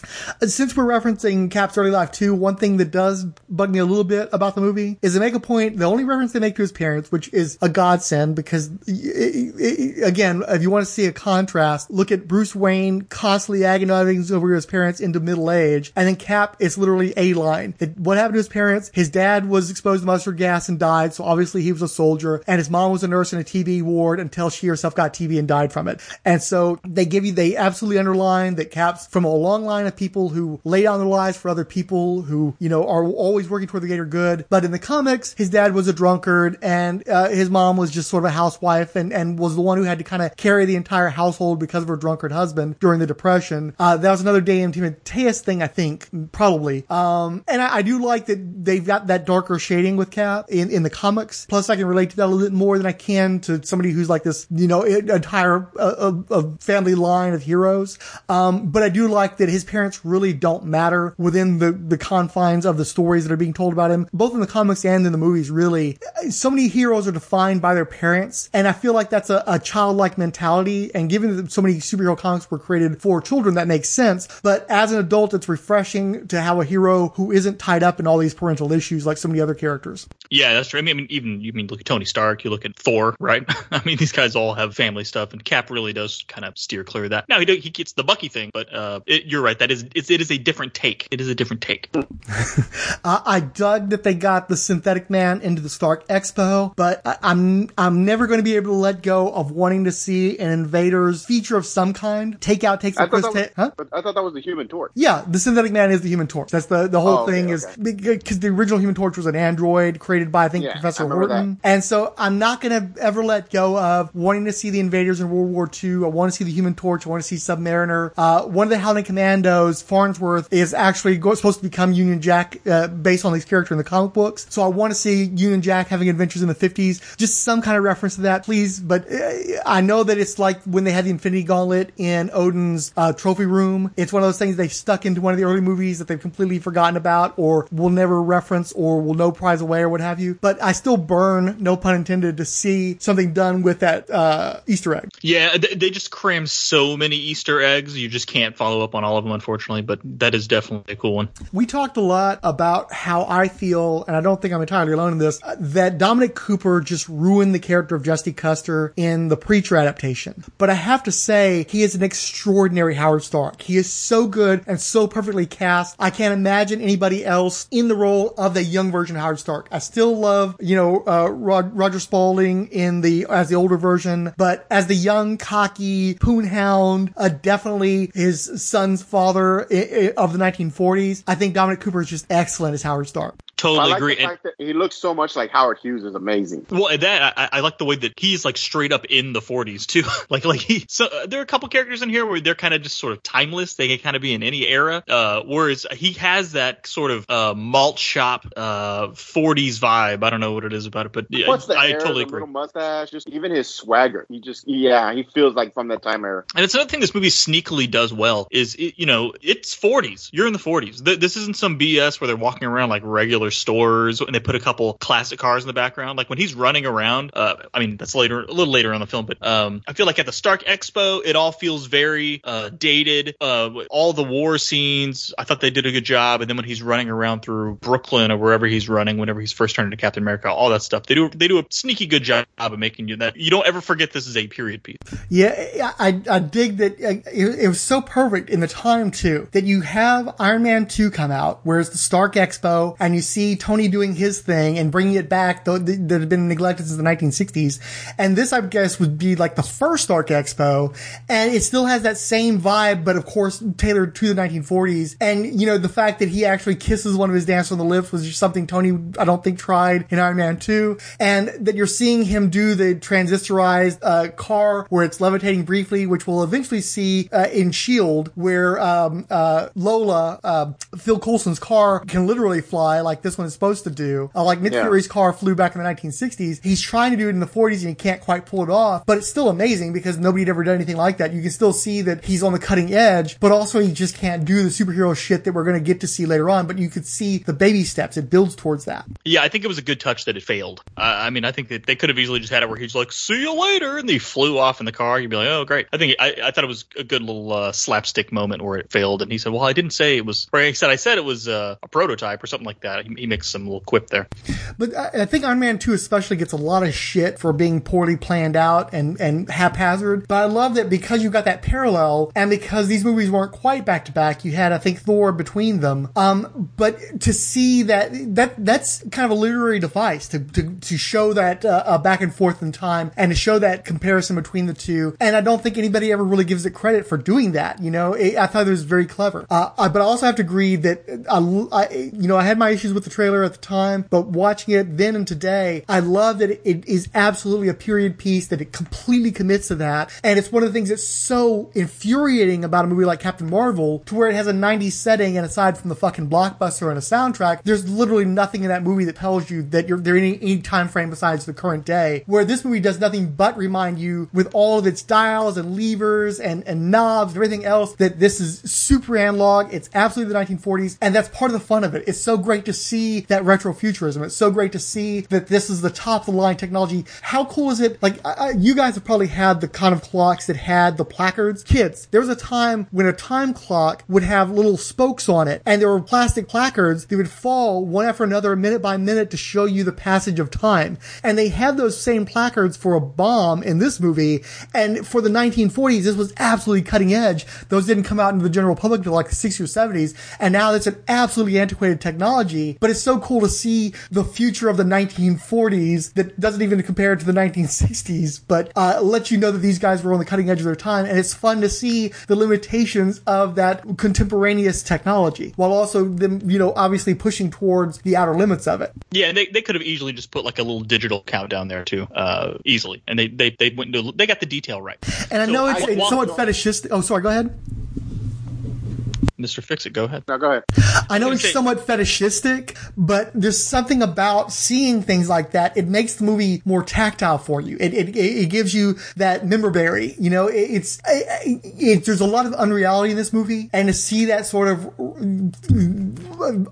Uh, Since we're referencing Cap's early life too, one thing that does bug me a little bit about the movie is they make a point. The only reference they make to his parents, which is a godsend, because again, if you want to see a contrast, look at Bruce Wayne constantly agonizing over his parents into middle age, and then Cap, it's literally a line. What happened to his parents? His dad was exposed to mustard gas and died, so obviously he was a soldier, and his mom was a nurse in a TB ward until she herself got TB and died from it. And so they give you, they absolutely underline that Cap's from a long line of people who lay down their lives for other people who, you know, are always working toward the greater good. But in the comics, his dad was a drunkard and uh, his mom was just sort of a housewife and, and was the one who had to kind of carry the entire household because of her drunkard husband during the depression. Uh, that was another DeMatteis thing, I think, probably. Um, and I, I do like that they've got that darker shading with Cap in, in the comics. Plus, I can relate to that a little bit more than I can to somebody who's like this, you know, entire uh, uh, family line of heroes. Um, but I do like that his parents really don't matter within the, the confines of the stories that are being told about him, both in the comics and in the movies, really. So many heroes are defined by their parents, and I feel like that's a, a childlike mentality, and given that so many superhero comics were created for children, that makes sense. But as an adult, it's refreshing to have a hero who isn't tied up in all these parental issues like so many other characters. Yeah, that's true. I mean, I mean, even you mean look at Tony Stark, you look at Thor, right? I mean, these guys all have family stuff, and Cap really does kind of steer clear of that. Now he do, he gets the Bucky thing, but uh, it, you're right. That is it's, it is a different take. It is a different take. I dug that they got the synthetic man into the Stark Expo, but I, I'm I'm never going to be able to let go of wanting to see an Invaders feature of some kind. Takeout takes I the thought, Chris, was, Ta- huh? I thought that was the Human Torch. Yeah, the synthetic man is the Human Torch. That's the the whole Oh, okay, thing is okay. because the original Human Torch was an android created by I think Yeah, Professor I Horton, and so I'm not going to ever let go of wanting to see the Invaders in World War II. I want to see the Human Torch. I want to see Submariner. Uh, one of the Howling Commandos, Farnsworth, is actually go- supposed to become Union Jack uh, based on his character in the comic books. So I want to see Union Jack having adventures in the 50s. Just some kind of reference to that, please. But uh, I know that it's like when they had the Infinity Gauntlet in Odin's uh, trophy room. It's one of those things they've stuck into one of the early movies that they've completely forgotten about or will never reference or will no prize away or what have you. But I still burn, no pun intended, to see something done with that uh, Easter egg. Yeah, they, they just cram so many Easter eggs. You just can't follow up on all of them, unfortunately. But that is definitely a cool one. We talked a lot about how I feel, and I don't think I'm entirely alone in this, that Dominic Cooper just ruined the character of Jesse Custer in the Preacher adaptation. But I have to say, he is an extraordinary Howard Stark. He is so good and so perfectly cast. I can't imagine anybody else in the role of the young version of Howard Stark. I still love, you know, uh, Rod- Roger Spaulding in the, as the older version, but as the young, cocky poonhound, uh, definitely his son's father i- i- of the 1940s. I think Dominic Cooper is just excellent as Howard Stark. Totally I like agree. the fact that he looks so much like Howard Hughes is amazing. Well, and that I, I like the way that he's like straight up in the 40s too. like, like he. So uh, there are a couple characters in here where they're kind of just sort of timeless. They can kind of be in any era. Uh, whereas he has that sort of uh, malt shop uh 40s vibe. I don't know what it is about it, but yeah, What's the I hair, totally the agree. little mustache, just even his swagger. He just, yeah, he feels like from that time era. And it's another thing this movie sneakily does well is it, you know it's 40s. You're in the 40s. Th- this isn't some BS where they're walking around like regular stores and they put a couple classic cars in the background. Like when he's running around. Uh, I mean that's later, little later on the film, but um, I feel like at the Stark Expo, it all feels very uh, dated. Uh, all the war scenes, I thought they did a good job. And then when he's running around through Brooklyn or wherever he's running, whenever he's first turning to Captain America, all that stuff, they do they do a sneaky good job of making you that you don't ever forget this is a period piece. Yeah, I, I dig that uh, it, it was so perfect in the time too that you have Iron Man 2 come out, whereas the Stark Expo, and you see Tony doing his thing and bringing it back th- th- that had been neglected since the 1960s. And this, I guess, would be like the first Stark Expo, and it still has that same vibe, but of course tailored to the 1940s. And you know, the fact that he actually kisses one of his dancers on the lips was just something Tony, I don't think, tried in Iron Man 2, and that you're seeing him do the transistorized uh, car where it's levitating briefly, which we'll eventually see uh, in Shield, where um, uh, Lola, uh, Phil Coulson's car, can literally fly like this one is supposed to do. Uh, like Nick Yeah. Fury's car flew back in the 1960s. He's trying to do it in the 40s and he can't quite pull it off, but it's still amazing because nobody had ever done anything like that. You can still see that he's on the cutting edge, but also he just can't do the superhero shit that we're going to get to see later on. But you could see the baby steps. It builds towards that. Yeah, I think it was a good touch that it failed. Uh, I mean, I think that they could have easily just had it where he's like, "See you later," and he flew off in the car. You'd be like, "Oh, great." I think I, I thought it was a good little uh, slapstick moment where it failed, and he said, "Well, I didn't say it was." Or he said, "I said it was uh, a prototype or something like that." He, he makes some little quip there. But I, I think Iron Man 2 especially gets a lot of shit for being poorly planned out and, and haphazard. But I love that because you got that parallel and because these movies weren't quite back to back, you had, I think, Thor between them. Um, but to see that, that, that's kind of a literary device to, to, to show that, uh, uh, back and forth in time and to show that comparison between the two. And I don't think anybody ever really gives it credit for doing that. You know, it, I thought it was very clever. Uh, I- but I also have to agree that I, I, you know, I had my issues with the trailer at the time, but watching it then and today, I love that it, it is absolutely a period piece, that it completely commits to that. And it's one of the things that's so infuriating about a movie like Captain Marvel to where it has a 90s setting and aside from the fucking blockbuster and a soundtrack, there's literally nothing in that movie that tells you that you're there any, any time frame besides the current day. Where this movie does nothing but remind you with all of its dials and levers and, and knobs and everything else that this is super analog. It's absolutely the 1940s. And that's part of the fun of it. It's so great to see that retrofuturism. It's so great to see that this is the top of the line technology. How cool is it? Like, I, you guys have probably had the kind of clocks that had the placards. Kids, there was a time when a time clock would have little spokes on it and there were plastic placards that would fall one after another minute by minute to show you the passage of time. And they had those same placards for a bomb in this movie. And for the 1940s, this was absolutely cutting edge. Those didn't come out into the general public until like the 60s or 70s. And now it's an absolutely antiquated technology, but it's so cool to see the future of the 1940s that doesn't even compare to the 1960s, but uh, lets you know that these guys were on the cutting edge of their time. And it's fun to see the limitations of that contemporaneous technology while also them, you know, obviously pushing towards the outer limits of it. Yeah, and they, they could have easily just put like a little digital countdown there too, uh, easily, and they they they went into, they got the detail right. And I So know it's, I- it's somewhat fetishistic. Oh, sorry, go ahead. Mr. Fix It, go ahead. No, go ahead. I know gonna it's say- somewhat fetishistic, but there's something about seeing things like that. It makes the movie more tactile for you. It it, it gives you that member berry. You know, it, it's it, it, there's a lot of unreality in this movie, and to see that sort of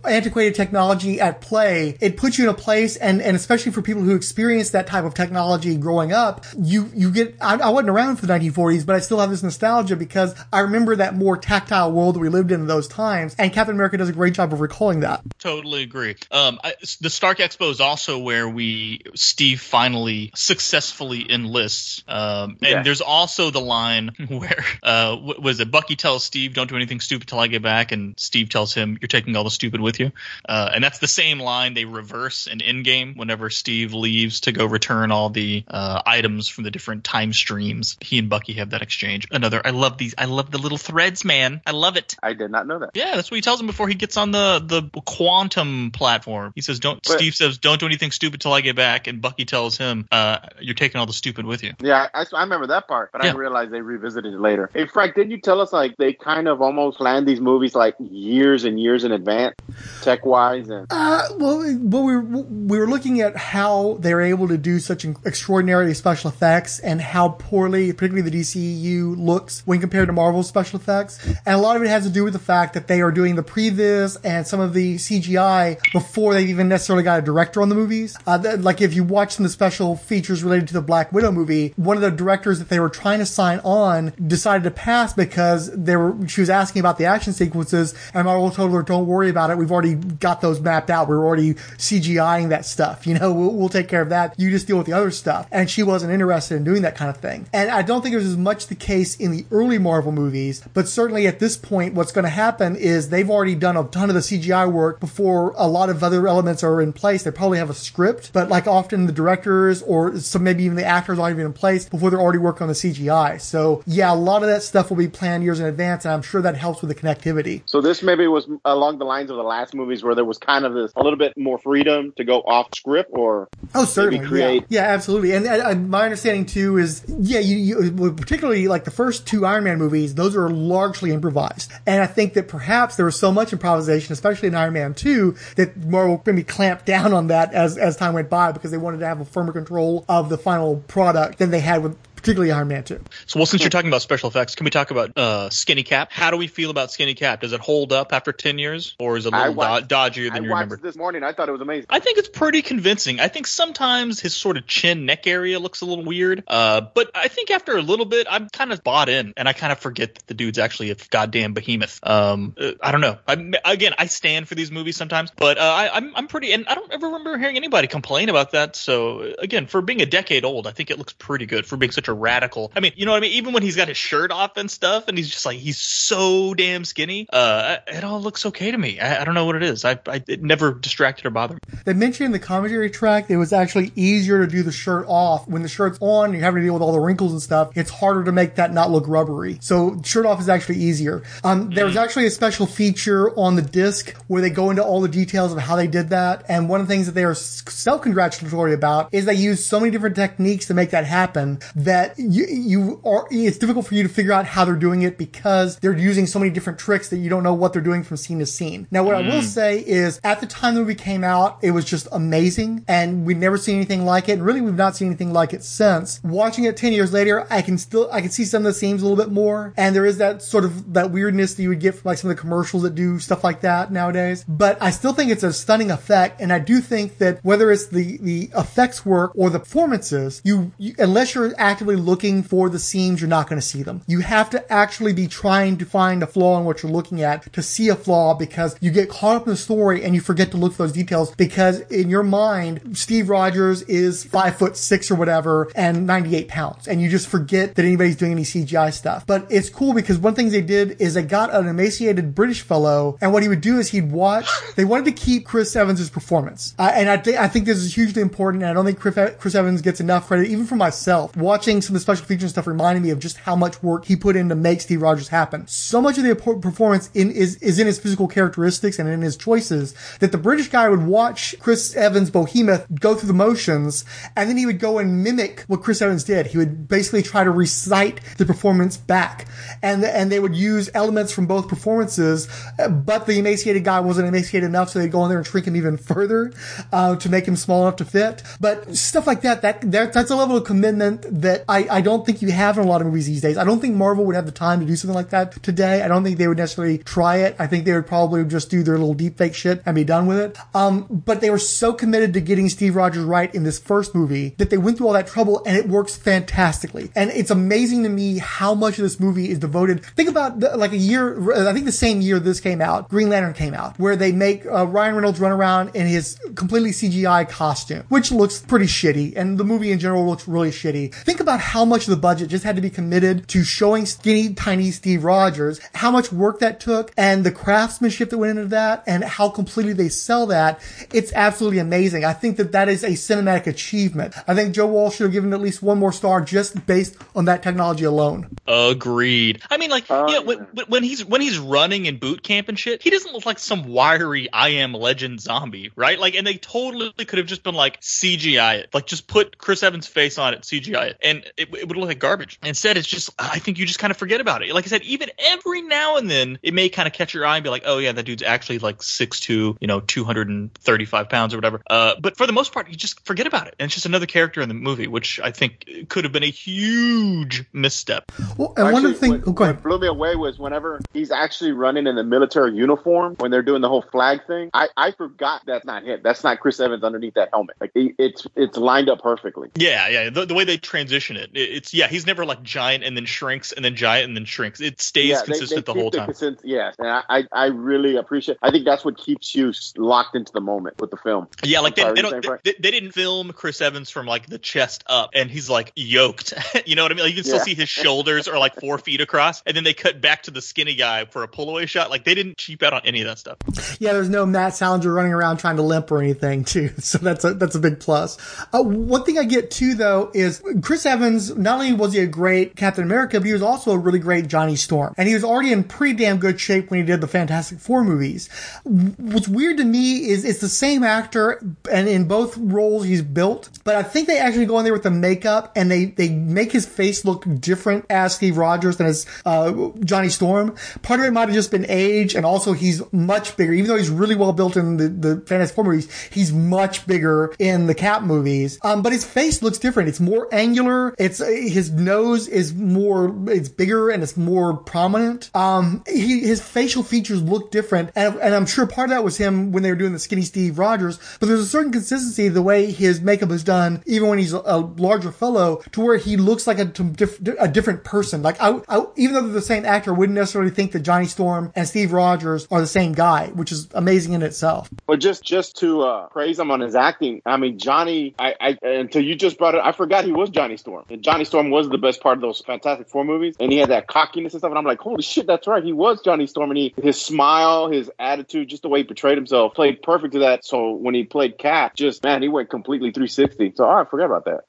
antiquated technology at play, it puts you in a place, and and especially for people who experience that type of technology growing up, you you get. I, I wasn't around for the 1940s, but I still have this nostalgia because I remember that more tactile world that we lived in in those times, and Captain America does a great job of recalling that. Totally agree. Um, I, the Stark Expo is also where we Steve finally successfully enlists. Um, and Yeah. there's also the line where uh, was it Bucky tells Steve, "Don't do anything stupid till I get back," and Steve tells him, "You're taking all the stupid with you." Uh, and that's the same line they reverse in Endgame whenever Steve leaves to go return all the uh, items from the different time streams. He and Bucky have that exchange. Another, I love these. I love the little threads, man. I love it. I did not know that. Yeah, that's what he tells him before he gets on the the quantum platform. He says, "Don't." But- Steve says, "Don't do anything stupid till I get back," and Bucky tells him, uh, "You're taking all the stupid with you." Yeah, I, I remember that part, but I Yeah. didn't realize they revisited it later. Hey, Frank, didn't you tell us like they kind of almost planned these movies like years and years in advance, tech wise, and Uh, well, well, we were, we were looking at how they were able to do such extraordinary special effects and how poorly, particularly the DCU, looks when compared to Marvel's special effects. And a lot of it has to do with the fact that they are doing the previs and some of the CGI before they've even necessarily got a director on the movies. Uh, like if you watch some of the special features related to the Black Widow movie, one of the directors that they were trying to sign on decided to pass because they were she was asking about the action sequences, and Marvel told her, "Don't worry about it. We've already got those mapped out. We're already CGIing that stuff. You know, we'll, we'll take care of that. You just deal with the other stuff." And she wasn't interested in doing that kind of thing. And I don't think it was as much the case in the early Marvel movies, but certainly at this point, what's going to happen is they've already done a ton of the CGI work before a lot of other elements are in place. They probably have a script, but like often the directors or some maybe even the actors aren't even in place before they're already working on the CGI. So yeah, a lot of that stuff will be planned years in advance, and I'm sure that helps with the connectivity. so this maybe was along the lines of the last movies where there was kind of this a little bit more freedom to go off script, or Oh, certainly. create- Yeah, yeah absolutely. And my understanding too is, yeah, you, you particularly like the first two Iron Man movies, those are largely improvised. And I think that perhaps there was so much improvisation, especially in Iron Man 2, that Marvel maybe clamped down on that as, as time went by because they wanted to have a firmer control of the final product than they had with particularly Iron Man 2. So, well, since you're talking about special effects, can we talk about uh, Skinny Cap? How do we feel about Skinny Cap? Does it hold up after ten years, or is it a little do- watched- dodgier I you watched remember? it this morning. I thought it was amazing. I think it's pretty convincing. I think sometimes his sort of chin neck area looks a little weird. Uh, but I think after a little bit, I'm kind of bought in, and I kind of forget that the dude's actually a goddamn behemoth. Um, uh, I don't know. I, again, I stand for these movies sometimes, but uh, I, I'm I'm pretty, and I don't ever remember hearing anybody complain about that. So uh, again, for being a decade old, I think it looks pretty good for being such a radical. I mean, you know what I mean? Even when he's got his shirt off and stuff, and he's just like he's so damn skinny, uh, it all looks okay to me. I, I don't know what it is. I, I it never distracted or bothered me. They mentioned in the commentary track it was actually easier to do the shirt off. When the shirt's on, you're having to deal with all the wrinkles and stuff. It's harder to make that not look rubbery. So shirt off is actually easier. Um, there was actually a special feature on the disc where they go into all the details of how they did that. And one of the things that they are self-congratulatory about is they use so many different techniques to make that happen that you, you are, it's difficult for you to figure out how they're doing it because they're using so many different tricks that you don't know what they're doing from scene to scene. Now, what I will mm. say is at the time the movie came out, it was just amazing and we'd never seen anything like it. And really, we've not seen anything like it since. Watching it 10 years later, I can still, I can see some of the scenes a little bit more. And there is that sort of, that weirdness that you would get from like some of the commercials that do stuff like that nowadays. But I still think it's a stunning effect. And I do think that whether it's the, the effects work or the performances, you, you unless you're actively looking for the seams, you're not going to see them. You have to actually be trying to find a flaw in what you're looking at to see a flaw because you get caught up in the story and you forget to look for those details because in your mind, Steve Rogers is five foot six or whatever and 98 pounds. And you just forget that anybody's doing any CGI stuff. But it's cool because one thing they did is they got an emaciated British fellow and what he would do is he'd watch, they wanted to keep Chris Evans' performance. Uh, and I think, I think this is hugely important and I don't think Chris Evans gets enough credit, even for myself. Watching some of the special features and stuff reminded me of just how much work he put in to make Steve Rogers happen. So much of the performance in is is in his physical characteristics and in his choices that the British guy would watch Chris Evans Behemoth go through the motions, and then he would go and mimic what Chris Evans did. He would basically try to recite the performance back, and and they would use elements from both performances, but the emaciated guy wasn't emaciated enough, so they'd go in there and shrink him even further uh, to make him small enough to fit. But stuff like that, that, that that's a level of commitment that I, I don't think you have in a lot of movies these days. I don't think Marvel would have the time to do something like that today. I don't think they would necessarily try it. I think they would probably just do their little deep fake shit and be done with it. Um, but they were so committed to getting Steve Rogers right in this first movie that they went through all that trouble and it works fantastically. And it's amazing to me how much of this movie is devoted. Think about the, like a year, I think the same year this came out, Green Lantern came out, where they make uh, Ryan Reynolds run around in his completely CGI costume, which looks pretty shitty. And the movie in general looks really shitty. Think about how much of the budget just had to be committed to showing skinny, tiny Steve Rogers, how much work that took and the craftsmanship that went into that and how completely they sell that. It's absolutely amazing. I think that that is a cinematic achievement. I think Joe Walsh should have given at least one more star just based on that technology alone. Agreed. I mean, like, yeah, when, when- when he's when he's running in boot camp and shit, he doesn't look like some wiry I am Legend zombie, right? Like, and they totally could have just been like CGI it, like just put Chris Evans' face on it, CGI it, and it, it would look like garbage. Instead, it's just I think you just kind of forget about it. Like I said, even every now and then it may kind of catch your eye and be like, oh yeah, that dude's actually like six two, you know, two hundred and thirty five pounds or whatever. Uh, but for the most part, you just forget about it, and it's just another character in the movie, which I think could have been a huge misstep. Well, and one of the things, what, oh, go ahead. what blew me away was whenever he's actually running in the military uniform when they're doing the whole flag thing. I, I forgot that's not him. That's not Chris Evans underneath that helmet. Like he, it's it's lined up perfectly. Yeah, yeah. The, the way they transition it, it- it's yeah. He's never like giant and then shrinks and then giant and then shrinks. It stays yeah, consistent they the whole keep time. consist- yes, and I, I I really appreciate. I think that's what keeps you locked into the moment with the film. Yeah, like they, they don't they, they didn't film Chris Evans from like the chest up and he's like yoked. you know what I mean? Like you can still Yeah. see his shoulders are like four feet across, and then they cut back to the skinny guy for a pull away shot. Like they didn't cheap out on any of that stuff. Yeah, there's no Matt Salinger running around trying to limp or anything too. So that's a, that's a big plus. Uh, one thing I get too though is Chris Evans, not only was he a great Captain America, but he was also a really great Johnny Storm. And he was already in pretty damn good shape when he did the Fantastic Four movies. What's weird to me is it's the same actor and in both roles he's built, but I think they actually go in there with the makeup and they, they make his face look different as Steve Rogers than as, uh, Johnny Storm. Part of it might have just been age and also he's much bigger, even though he's really well built in the, the Fantastic Four movies, he's much bigger in the Cap movies. Um, but his face looks different. It's more angular. It's, uh, his nose is more, it's bigger and it's more prominent. Um, he, his facial features look different. And, and I'm sure part of that was him when they were doing the skinny Steve Rogers, but there's a certain consistency the way his makeup is done, even when he's a, a larger fellow, to where he looks like a, a different person. Like I, I, even though they're the same actor, I wouldn't necessarily think that Johnny Storm and Steve Rogers are the same guy, which is amazing in itself. But just just to uh, praise him on his acting, I mean Johnny. I, I until you just brought it, I forgot he was Johnny Storm. And Johnny Storm was the best part of those Fantastic Four movies, and he had that cockiness and stuff. And I'm like, holy shit, that's right, he was Johnny Storm. And he, his smile, his attitude, just the way he portrayed himself, played perfect to that. So when he played Cat, just man, he went completely 360. So oh, I forgot about that.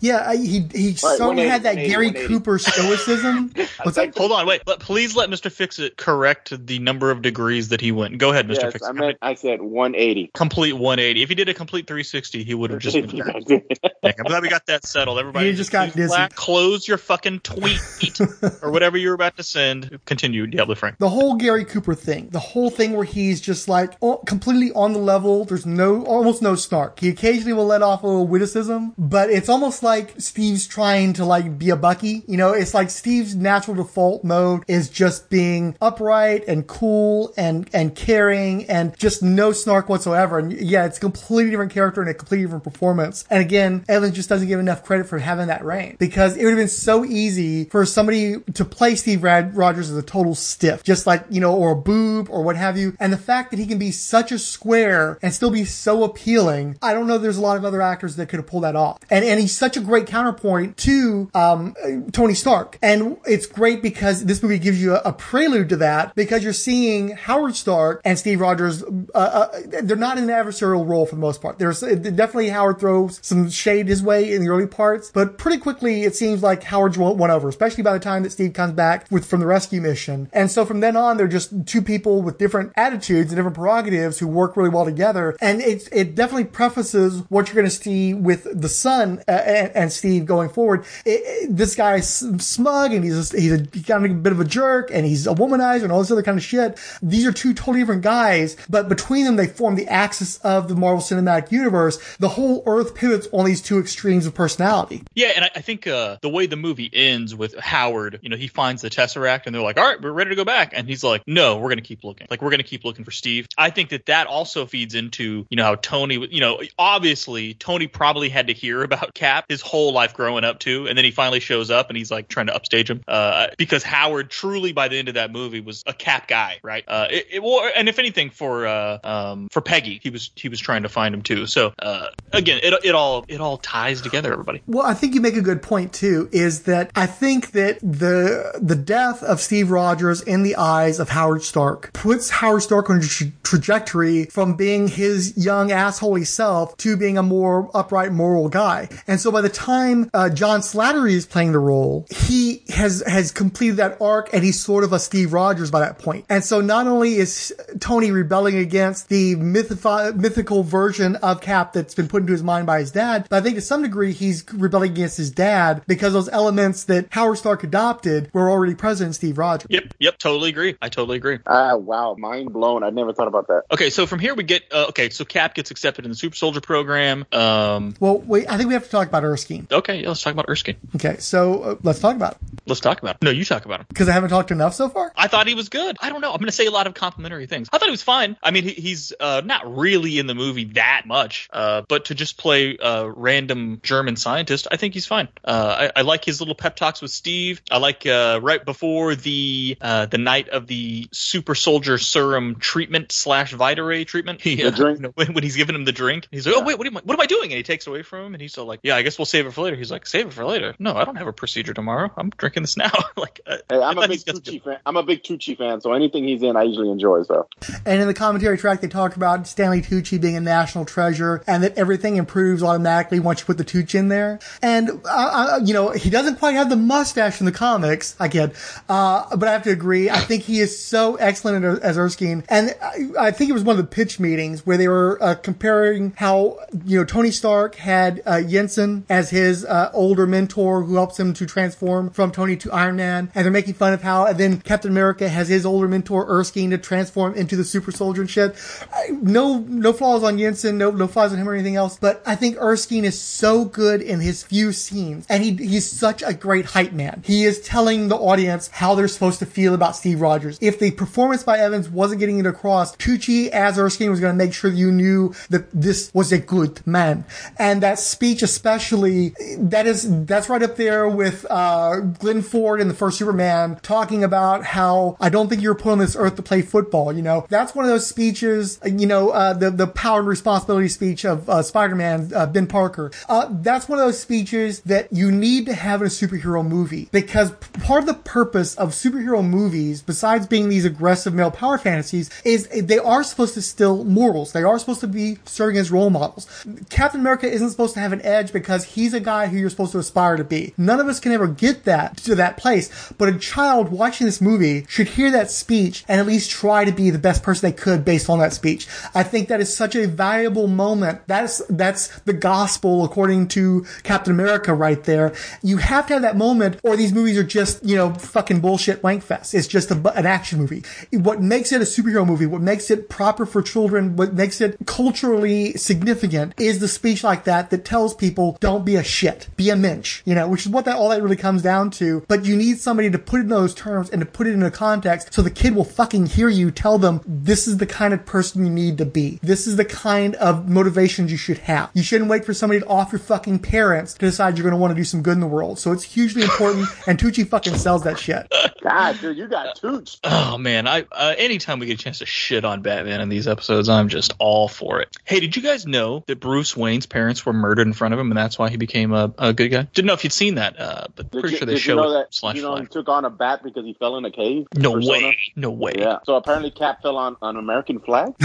Yeah, I, he he Right, so 180, had that Gary Cooper stoicism. What's that? Hold on, wait. But please let Mr. Fix It correct the number of degrees that he went. Go ahead, Mr. Yes, Fix I It. meant I said 180. complete 180. If he did a complete 360, he would have just been great. Dang, I'm glad we got that settled. Everybody, You just got dizzy. black, close your fucking tweet or whatever you were about to send. Continue, Diablo Frank. the whole Gary Cooper thing, the whole thing where he's just like oh, completely on the level. There's no, almost no snark. He occasionally will let off a little witticism, but it's almost like Steve's trying to like be a Bucky. You know, it's like Steve's natural default mode is just being upright and cool and, and caring and just no snark whatsoever. And yeah, it's a completely different character and a completely different performance. And again, Evans just doesn't give enough credit for having that reign because it would have been so easy for somebody to play Steve Rad- Rogers as a total stiff, just like, you know, or a boob or what have you. And the fact that he can be such a square and still be so appealing, I don't know there's a lot of other actors that could have pulled that off. And, and he's such a great counterpoint to, um, Tony Stark. And it's great because this movie gives you a, a prelude to that because you're seeing Howard Stark and Steve Rogers, uh, uh, they're not in an adversarial role for the most part. There's uh, definitely Howard throws some shade his way in the early parts, but pretty quickly it seems like Howard's won over, especially by the time that Steve comes back with from the rescue mission. And so from then on, they're just two people with different attitudes and different prerogatives who work really well together. And it it definitely prefaces what you're going to see with the son uh, and, and Steve going forward. It, it- this guy's smug and he's a, he's a he's kind of a bit of a jerk and he's a womanizer and all this other kind of shit. These are two totally different guys, but between them they form the axis of the Marvel Cinematic Universe. The whole Earth pivots on these two extremes of personality. Yeah, and I, I think uh, the way the movie ends with Howard, you know, he finds the Tesseract, and they're like, "All right, we're ready to go back," and he's like, "No, we're gonna keep looking. Like, we're gonna keep looking for Steve." I think that that also feeds into, you know, how Tony, you know, obviously Tony probably had to hear about Cap his whole life growing up too, and then he finally shows up and he's like trying to upstage him, uh, because Howard truly by the end of that movie was a Cap guy, right? Uh, it, it, well, and if anything, for uh, um, for Peggy, he was he was trying to find him too. So uh, again, it it all it all ties together, everybody. Well, I think you make a good point too, is that I think that the the death of Steve Rogers in the eyes of Howard Stark puts Howard Stark on a tra- trajectory from being his young assholey self to being a more upright moral guy. And so by the time uh, John Slattery is playing the role, he has has completed that arc and he's sort of a Steve Rogers by that point. And so not only is Tony rebelling against the mythifi- mythical version of Cap that's been put into his mind by his dad, but I think to some degree he's rebelling against his dad because those elements that Howard Stark adopted were already present in Steve Rogers. Yep, yep, totally agree. I totally agree. Ah, wow, mind blown. I never thought about that. Okay, so from here we get uh, okay. So Cap gets accepted in the Super Soldier program. Um, Well, wait, I think we have to talk about Erskine. okay, yeah, let's talk about Erskine. Okay, so uh, let's talk about it Let's talk about him. No, you talk about him. because I haven't talked enough so far. I thought he was good. I don't know. I'm going to say a lot of complimentary things. I thought he was fine. I mean, he, he's uh, not really in the movie that much, uh, but to just play a random German scientist, I think he's fine. Uh, I, I like his little pep talks with Steve. I like uh, right before the uh, the night of the super soldier serum treatment slash Vitaray treatment. He, The uh, drink? you know, when, when he's giving him the drink, he's like, "Oh wait, what am I? What am I doing?" And he takes it away from him, and he's still like, "Yeah, I guess we'll save it for later." He's like, "Save it for later." No, I don't have a procedure tomorrow. I'm drinking this now. like, uh, Hey, I I'm a big he's got some Tucci fan. I'm a big Tucci fan, so anything he's in, I usually enjoy. So And in the commentary track, they talk about Stanley Tucci being a national treasure and that everything improves automatically once you put the Tucci in there. And, uh, you know, he doesn't quite have the mustache in the comics, I get, uh, but I have to agree. I think he is so excellent as Erskine. And I, I think it was one of the pitch meetings where they were uh, comparing how, you know, Tony Stark had uh, Yinsen as his uh, older mentor who helps him to transform from Tony to Iron Man. And they're making fun of how, and then Captain America has his older mentor Erskine to transform into the super soldier and shit. No, no flaws on Yinsen, no, no flaws on him or anything else. But I think Erskine is so good in his few scenes, and he he's such a great hype man. He is telling the audience how they're supposed to feel about Steve Rogers. If the performance by Evans wasn't getting it across, Tucci as Erskine was going to make sure you knew that this was a good man. And that speech, especially, that is that's right up there with uh, Glenn Ford in the first Superman talking about how I don't think you were put on this earth to play football. You know, that's one of those speeches. You know, uh, the the power and responsibility speech of uh, Spider-Man, uh, Ben Parker. Uh, that's one of those speeches that you need to have in a superhero movie because part of the purpose of superhero movies, besides being these aggressive male power fantasies, is they are supposed to still morals. They are supposed to be serving as role models. Captain America isn't supposed to have an edge because he's a guy who you're supposed to aspire to be. None of us can ever get that to that place, but a child watching this movie should hear that speech and at least try to be the best person they could based on that speech. I think that is such a valuable moment. That's that's the gospel according to Captain America right there. You have to have that moment or these movies are just, you know, fucking bullshit wank fest. It's just a, an action movie. What makes it a superhero movie, what makes it proper for children, what makes it culturally significant is the speech like that that tells people don't be a shit, be a minch, you know, which is what that all that really comes down to. But you need somebody to put it in those terms and to put it in a context so the kid will fucking hear you tell them this is the kind of person you need to be. This is the kind of motivations you should have. You shouldn't wait for somebody to off your fucking parents to decide you're going to want to do some good in the world. So it's hugely important, and Tucci fucking sells that shit. God, dude, you got Tooch. Oh man, I uh, anytime we get a chance to shit on Batman in these episodes, I'm just all for it. Hey, did you guys know that Bruce Wayne's parents were murdered in front of him, and that's why he became a, a good guy? Didn't know if you'd seen that, uh, but Did pretty you, sure they did show you know that slash you know he took on a bat because he fell in a cave? No Persona? way. No way. Yeah. So apparently Cap fell on an American flag.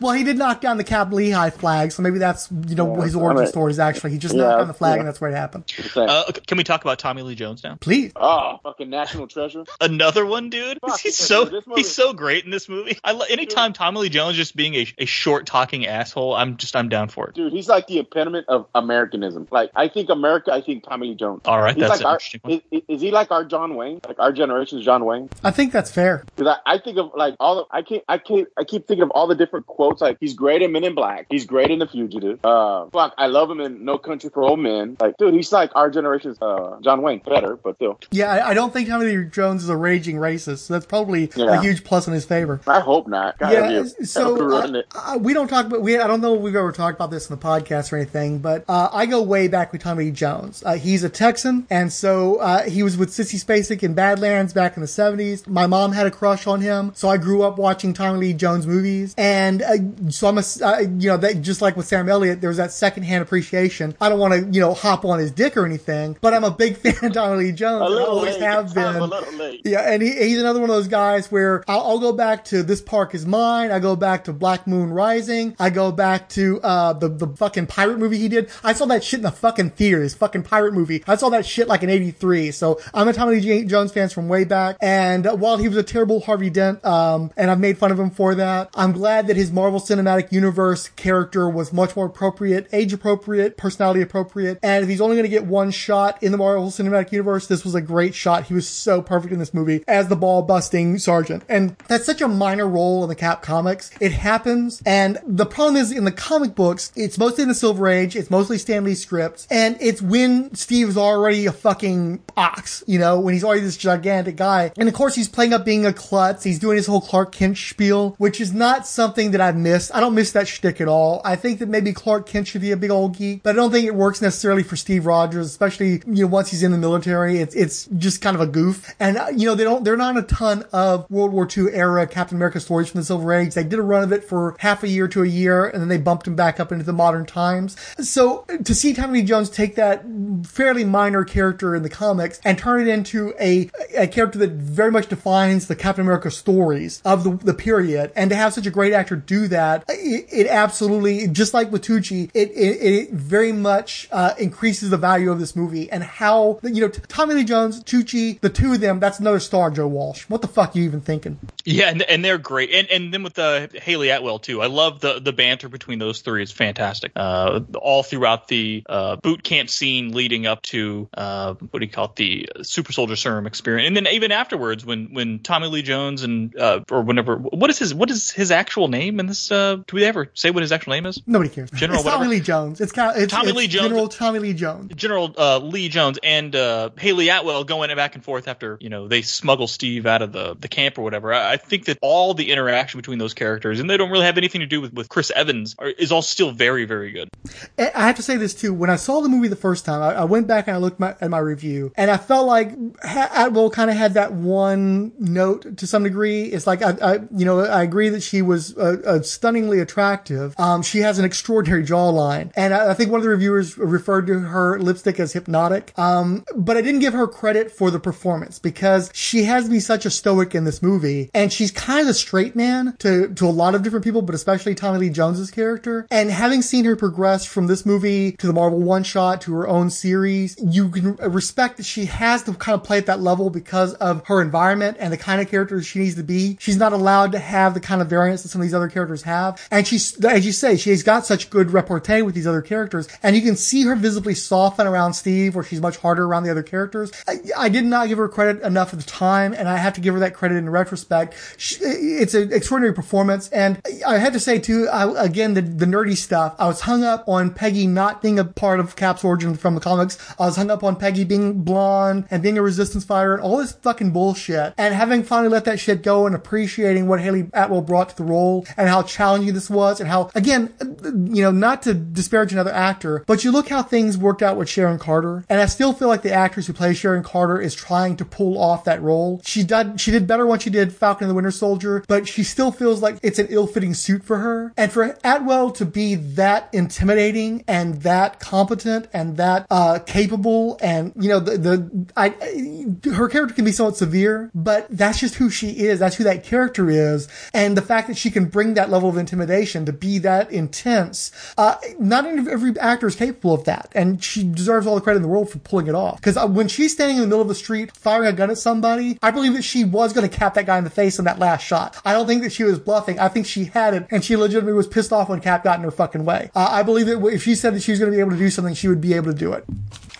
Well, he did knock down the Camp Lehigh flag, so maybe that's you know Yeah, his I origin mean- story is actually he just Yeah, knocked down the flag yeah. and that's where it happened. Uh, okay, can we talk about Tommy Lee Jones now? Please. Oh, fucking national treasure. Another one, dude. Fuck, he's so movie- this movie- he's so great in this movie. I lo- anytime Tommy Lee Jones just being a, a short talking asshole, I'm just I'm down for it. Dude, he's like the epitome of Americanism. Like, I think America, I think Tommy Lee Jones. All right, He's that's like an our, interesting one. is, is- is he like our John Wayne? Like our generation's John Wayne? I think that's fair. Because I, I think of like all the, I can't, I can't, I keep thinking of all the different quotes. Like he's great in Men in Black. He's great in The Fugitive. Uh, fuck, I love him in No Country for Old Men. Like, dude, he's like our generation's uh, John Wayne. Better, but still. Yeah, I, I don't think Tommy Jones is a raging racist. So that's probably Yeah. a huge plus in his favor. I hope not. God, Yeah, that'd be a- so that'd ruin uh, uh, we don't talk about we. I don't know if we've ever talked about this in the podcast or anything, but uh, I go way back with Tommy Lee Jones. Uh, he's a Texan, and so uh, he was with Sissy Spacek in Badlands back in the seventies. My mom had a crush on him, so I grew up watching Tommy Lee Jones movies, and uh, so I'm a uh, you know that just like with Sam Elliott, there was that secondhand appreciation. I don't want to you know hop on his dick or anything, but I'm a big fan of Tommy Lee Jones. I always late. have been. a little late. Yeah, and he, he's another one of those guys where I'll, I'll go back to This Park Is Mine. I go back to Black Moon Rising. I go back to uh, the the fucking pirate movie he did. I saw that shit in the fucking theater. His fucking pirate movie. I saw that shit like in '83. So I'm a Tommy Lee J- Jones fan from way back. And while he was a terrible Harvey Dent, um, and I've made fun of him for that, I'm glad that his Marvel Cinematic Universe character was much more appropriate, age appropriate, personality appropriate. And if he's only going to get one shot in the Marvel Cinematic Universe, this was a great shot. He was so perfect in this movie as the ball busting sergeant. And that's such a minor role in the Cap comics. It happens. And the problem is in the comic books, it's mostly in the Silver Age. It's mostly Stan Lee scripts. And it's when Steve's already a fucking ox, you know, when he's already this gigantic guy. And of course, he's playing up being a klutz. He's doing his whole Clark Kent spiel, which is not something that I've missed. I don't miss that shtick at all. I think that maybe Clark Kent should be a big old geek, but I don't think it works necessarily for Steve Rogers, especially, you know, once he's in the military. It's, it's just kind of a goof. And, uh, you know, they don't, they're not a ton of World War II era Captain America stories from the Silver Age. They did a run of it for half a year to a year, and then they bumped him back up into the modern times. So to see Tommy Jones take that fairly minor character in the comics and turn it into a, a character that very much defines the Captain America stories of the, the period, and to have such a great actor do that, it, it absolutely, just like with Tucci, it, it, it very much uh, increases the value of this movie and how, you know, Tommy Lee Jones, Tucci, the two of them, that's another star, Joe Walsh. What the fuck are you even thinking? Yeah, and, and they're great, and and then with the Hayley Atwell too. I love the the banter between those three. It's fantastic. Uh, all throughout the uh, boot camp scene leading up to uh, what do you call it, the Super Soldier Serum experience, and then even afterwards when when Tommy Lee Jones and uh, or whenever what is his what is his actual name in this? Uh, do we ever say what his actual name is? Nobody cares. General. Tommy Lee Jones. It's, ca- it's Tommy it's Lee Jones. General Tommy Lee Jones. General uh, Lee Jones and uh, Hayley Atwell going back and forth after you know they smuggle Steve out of the, the camp or whatever. I, I think that all the interaction between those characters and they don't really have anything to do with, with Chris Evans are, is all still very very good. I I have to say this too. When I saw the movie the first time, I, I went back and I looked my, at my review, and I felt like ha- Atwell kind of had that one note to some degree. It's like I, I you know, I agree that she was uh, uh, stunningly attractive. Um, she has an extraordinary jawline, and I, I think one of the reviewers referred to her lipstick as hypnotic. Um, but I didn't give her credit for the performance because she has to be such a stoic in this movie, and she's kind of a straight man to to a lot of different people, but especially Tommy Lee Jones's character. And having seen her progress from this movie to the Marvel one shot to her own series, you can respect that she has to kind of play at that level because of her environment and the kind of character she needs to be. She's not allowed to have the kind of variance that some of these other characters have. And she's, as you say, she's got such good repartee with these other characters. And you can see her visibly soften around Steve where she's much harder around the other characters. I, I did not give her credit enough at the time, and I have to give her that credit in retrospect. She, it's an extraordinary performance. And I had to say too, I, again, the, the nerdy stuff, I was hung up on Peggy not being a part of Cap's origin from the comics. I was hung up on Peggy being blonde and being a resistance fighter and all this fucking bullshit. And having finally let that shit go and appreciating what Hayley Atwell brought to the role and how challenging this was and how, again, you know, not to disparage another actor, but you look how things worked out with Sharon Carter. And I still feel like the actress who plays Sharon Carter is trying to pull off that role. She did, she did better when she did Falcon and the Winter Soldier, but she still feels like it's an ill-fitting suit for her. And for Atwell to be that intimidating and that competent and that, uh, capable and, you know, the, the I, her character can be somewhat severe, but that's just who she is. That's who that character is. And the fact that she can bring that level of intimidation to be that intense, uh, not every actor is capable of that. And she deserves all the credit in the world for pulling it off. Cause uh, when she's standing in the middle of the street firing a gun at somebody, I believe that she was going to cap that guy in the face in that last shot. I don't think that she was bluffing. I think she had it and she legitimately was pissed off when Cap got in her fucking way. Uh, I believe that if she said that she was going to be able to do something, she would be able to do it.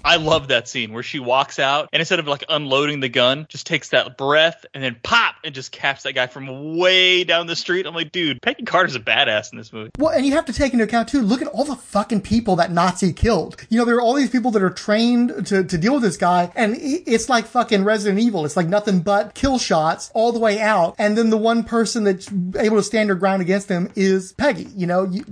I love that scene where she walks out and instead of like unloading the gun, just takes that breath and then pop and just caps that guy from way down the street. I'm like, dude, Peggy Carter's a badass in this movie. Well, and you have to take into account too, look at all the fucking people that Nazi killed. You know, there are all these people that are trained to, to deal with this guy and it's like fucking Resident Evil. It's like nothing but kill shots all the way out. And then the one person that's able to stand her ground against them is Peggy. You know, you,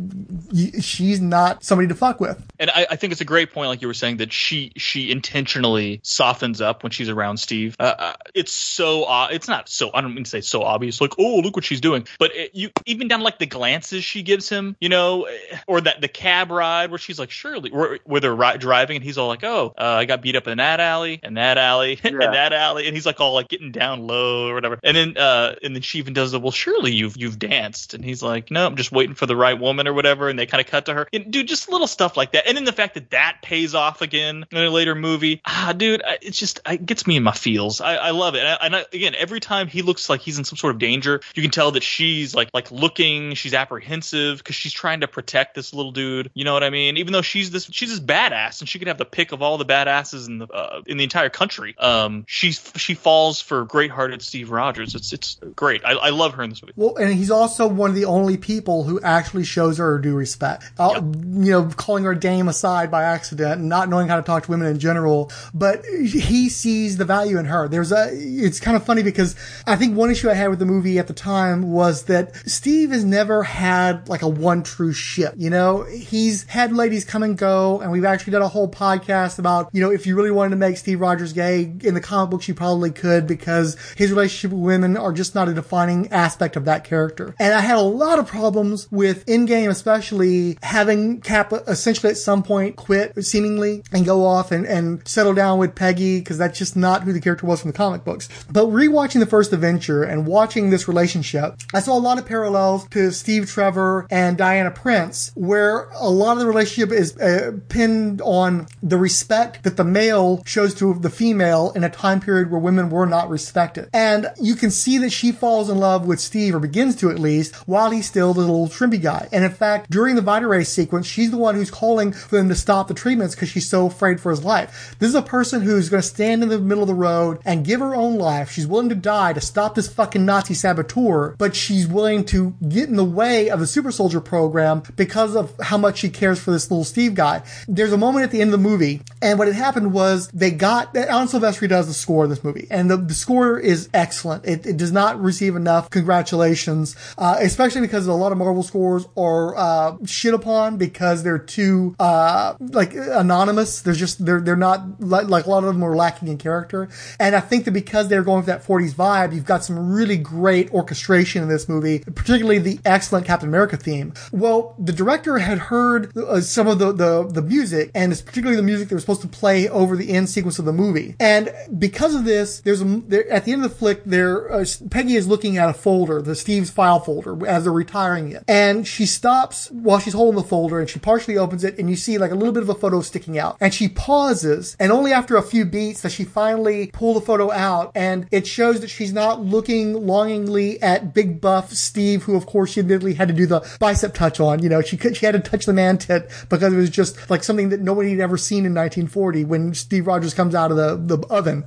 you, she's not somebody to fuck with. And I, I think it's a great point, like you were saying, that she she intentionally softens up when she's around Steve. Uh, uh, it's so uh, it's not so I don't mean to say so obvious, like oh look what she's doing, but it, you even down like the glances she gives him, you know, or that the cab ride where she's like surely where, where they're ri- driving and he's all like oh uh, I got beat up in that alley and that alley yeah. and that alley, and he's like all like getting down low or whatever, and then uh and then she even does the well surely you've you've danced, and he's like no I'm just waiting for the right woman or whatever, and they kind of cut to her, and dude just little stuff like that, and then the fact that that pays off again in a later movie. Ah, dude, it's just it gets me in my feels. I, I love it. And, I, and I, again, every time he looks like he's in some sort of danger, you can tell that she's like like looking, she's apprehensive because she's trying to protect this little dude. You know what I mean? Even though she's this she's this badass and she could have the pick of all the badasses in the uh, in the entire country. Um, she's she falls for great-hearted Steve Rogers. It's it's great. I, I love her in this movie. Well, and he's also one of the only people who actually shows her due respect. Uh, yep. You know, calling her dame aside by accident, and not knowing how to talk to women in general, but he sees the value in her. There's a, it's kind of funny because I think one issue I had with the movie at the time was that Steve has never had like a one true ship. You know, he's had ladies come and go, and we've actually done a whole podcast about, you know, if you really wanted to make Steve Rogers gay in the comic books, you probably could because his relationship with women are just not a defining aspect of that character. And I had a lot of problems with Endgame, especially having Cap essentially at some point quit seemingly and go off and, and settle down with Peggy because that's just not who the character was from the comic books. But rewatching the first adventure and watching this relationship, I saw a lot of parallels to Steve Trevor and Diana Prince, where a lot of the relationship is uh, pinned on the respect that the male shows to the female in a time period where women were not respected. And you can see that she falls in love with Steve, or begins to at least, while he's still the little shrimpy guy. And in fact, during the Vita Ray sequence, she's the one who's calling for them to stop the treatments because she's so afraid for his life. This is a person who's going to stand in the middle of the road and give her own life. She's willing to die to stop this fucking Nazi saboteur, but she's willing to get in the way of the super soldier program because of how much she cares for this little Steve guy. There's a moment at the end of the movie, and what had happened was they got Alan Silvestri does the score of this movie, and the, the score is excellent. It, it, does not receive enough congratulations, uh, especially because a lot of Marvel scores are uh, shit upon because they're too uh, like anonymous. They're just they're they're not like, like a lot of them are lacking in character. And I think that because they're going for that 40s vibe, you've got some really great orchestration in this movie, particularly the excellent Captain America theme. Well, the director had heard uh, some of the, the, the music, and it's particularly the music that was supposed to play over the end sequence of the movie. And because of this, there's a, there, at the end of the flick, there, uh, Peggy is looking at a folder, the Steve's file folder, as they're retiring it. And she stops while she's holding the folder and she partially opens it and you see like a little bit of a photo sticking out. And she pauses and only after a few beats does she finally pull the photo out and it shows that she's not looking longingly at big buff Steve, who of course she admittedly had to do the bicep touch on. You know, she could, she had to touch the man tit because it was just like something that nobody had ever seen in 1940 when Steve Rogers comes out of the, the oven.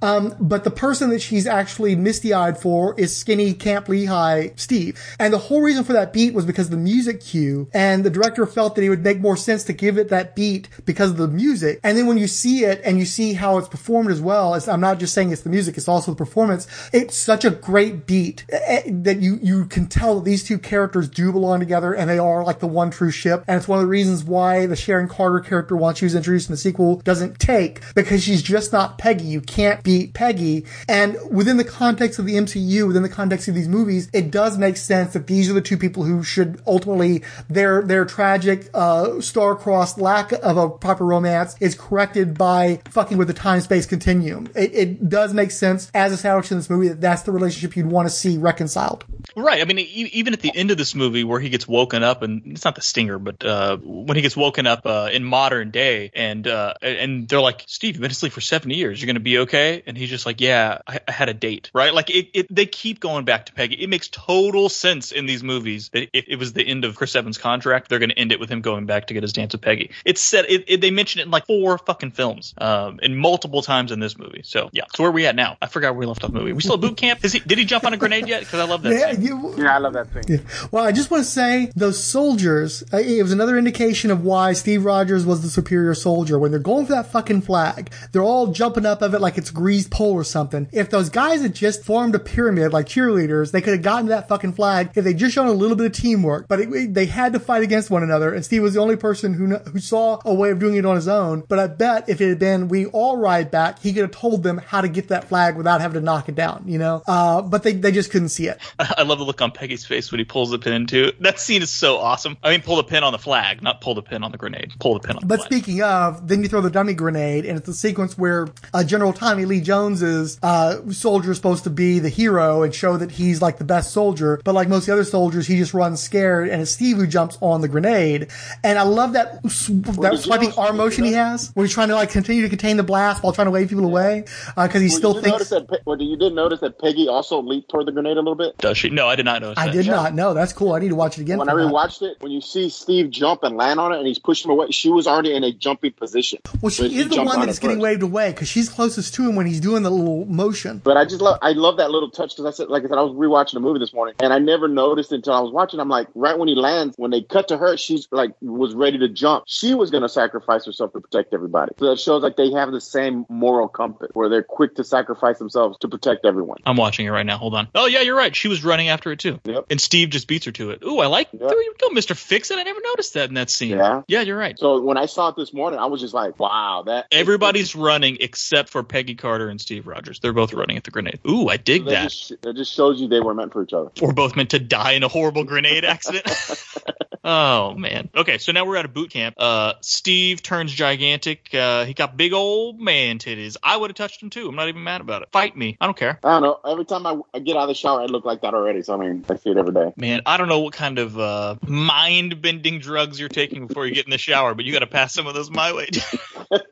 Um, but the person that she's actually misty eyed for is skinny Camp Lehigh Steve. And the whole reason for that beat was because of the music cue and the director felt that it would make more sense to give it that beat because of the music. And then when you see it and you see how it's performed as well, I'm not just saying it's the music, it's also the performance. It's such a great beat eh, eh, that you, you can tell that these two characters do belong together and they are like the one true ship. And it's one of the reasons why the Sharon Carter character, once she was introduced in the sequel, doesn't take because she's just not Peggy. You can't beat Peggy. And within the context of the MCU, within the context of these movies, it does make sense that these are the two people who should ultimately their their tragic, uh, star-crossed lack of a proper romance is corrected by fucking with the time-space continuum. It, it does make sense as established in this movie that that's the relationship you'd want to see reconciled. Right. I mean, even at the end of this movie where he gets woken up, and it's not the stinger, but uh, when he gets woken up uh, in modern day, and uh, and they're like, "Steve, you've been asleep for seven years. You're going to be okay." And he's just like, "Yeah, I, I had a date." Right. Like it, it. They keep going back to Peggy. It makes total sense in these movies that if it was the end of Chris Evans' contract, they're going to end it with him going back to get his dance with Peggy. It's said. It, it, they mention it in like four fucking films, um, and multiple times in this movie. So yeah. So where are we at now? I forgot where we left off the movie. we still at boot camp? Is he? Did he jump on a grenade yet? Because I love that. Yeah, scene. you, Yeah, I love that thing. Yeah. Well, I just want to say those soldiers, uh, it was another indication of why Steve Rogers was the superior soldier. When they're going for that fucking flag, they're all jumping up of it like it's a greased pole or something. If those guys had just formed a pyramid like cheerleaders, they could have gotten to that fucking flag if they just shown a little bit of teamwork. But it, it- they had to fight against one another, and Steve was the only person who who saw a way of doing it on his own. But I bet if it had been we all ride back, he could have told them how to get that flag without having to knock it down. You know, uh, but they they just couldn't see it. I love the look on Peggy's face when he pulls the pin too. That scene is so awesome. I mean, pull the pin on the flag, not pull the pin on the grenade. Pull the pin on the flag. But flag. speaking of, then you throw the dummy grenade, and it's a sequence where uh, General Tommy Lee Jones's uh, soldier is supposed to be the hero and show that he's like the best soldier. But like most of the other soldiers, he just runs scared, and it's Steve who jumps on the grenade. And I love that sw- that swiping arm motion he has, where he's trying to like continue to contain the blast while trying to wave people away, uh, because he Well, still you thinks. that. Well, you did notice that Peggy also leaped toward the grenade a little bit. Does she? No, I did not notice. I that. did not know. That's cool. I need to watch it again. When for I that. rewatched it, when you see Steve jump and land on it, and he's pushing him away, she was already in a jumping position. Well, she But is the one that's it getting first. waved away because she's closest to him when he's doing the little motion. But I just love, I love that little touch because I said, like I said, I was rewatching the movie this morning, and I never noticed until I was watching. I'm like, right when he lands, when they cut to her, she's like was ready to jump. She was going to sacrifice herself to protect everybody. So that shows like they have the same moral compass, where they're quick to sacrifice themselves to protect everyone. I'm watching it right now. Hold on. Oh yeah, you're right. She was running after it too. Yep. And Steve just beats her to it. Ooh, I like. Yep. There you go, Mister Fix It. I never noticed that in that scene. Yeah. Yeah, you're right. So when I saw it this morning, I was just like, wow, that Everybody's running except for Peggy Carter and Steve Rogers. They're both running at the grenade. Ooh, I dig that that. just, that just shows you they were meant for each other. We're both meant to die in a horrible grenade accident. oh man. Okay, so now we're at a boot camp. Uh, Steve turns gigantic. Uh, he got big old man titties. I would have touched him too. I'm not even mad about it. Fight me. I don't care. I don't know. Every time I, I get out of the shower, I look like that already. So I mean, I see it every day. Man, I don't know what kind of uh, mind bending drugs you're taking before you get in the shower, but you got to pass some of those my way.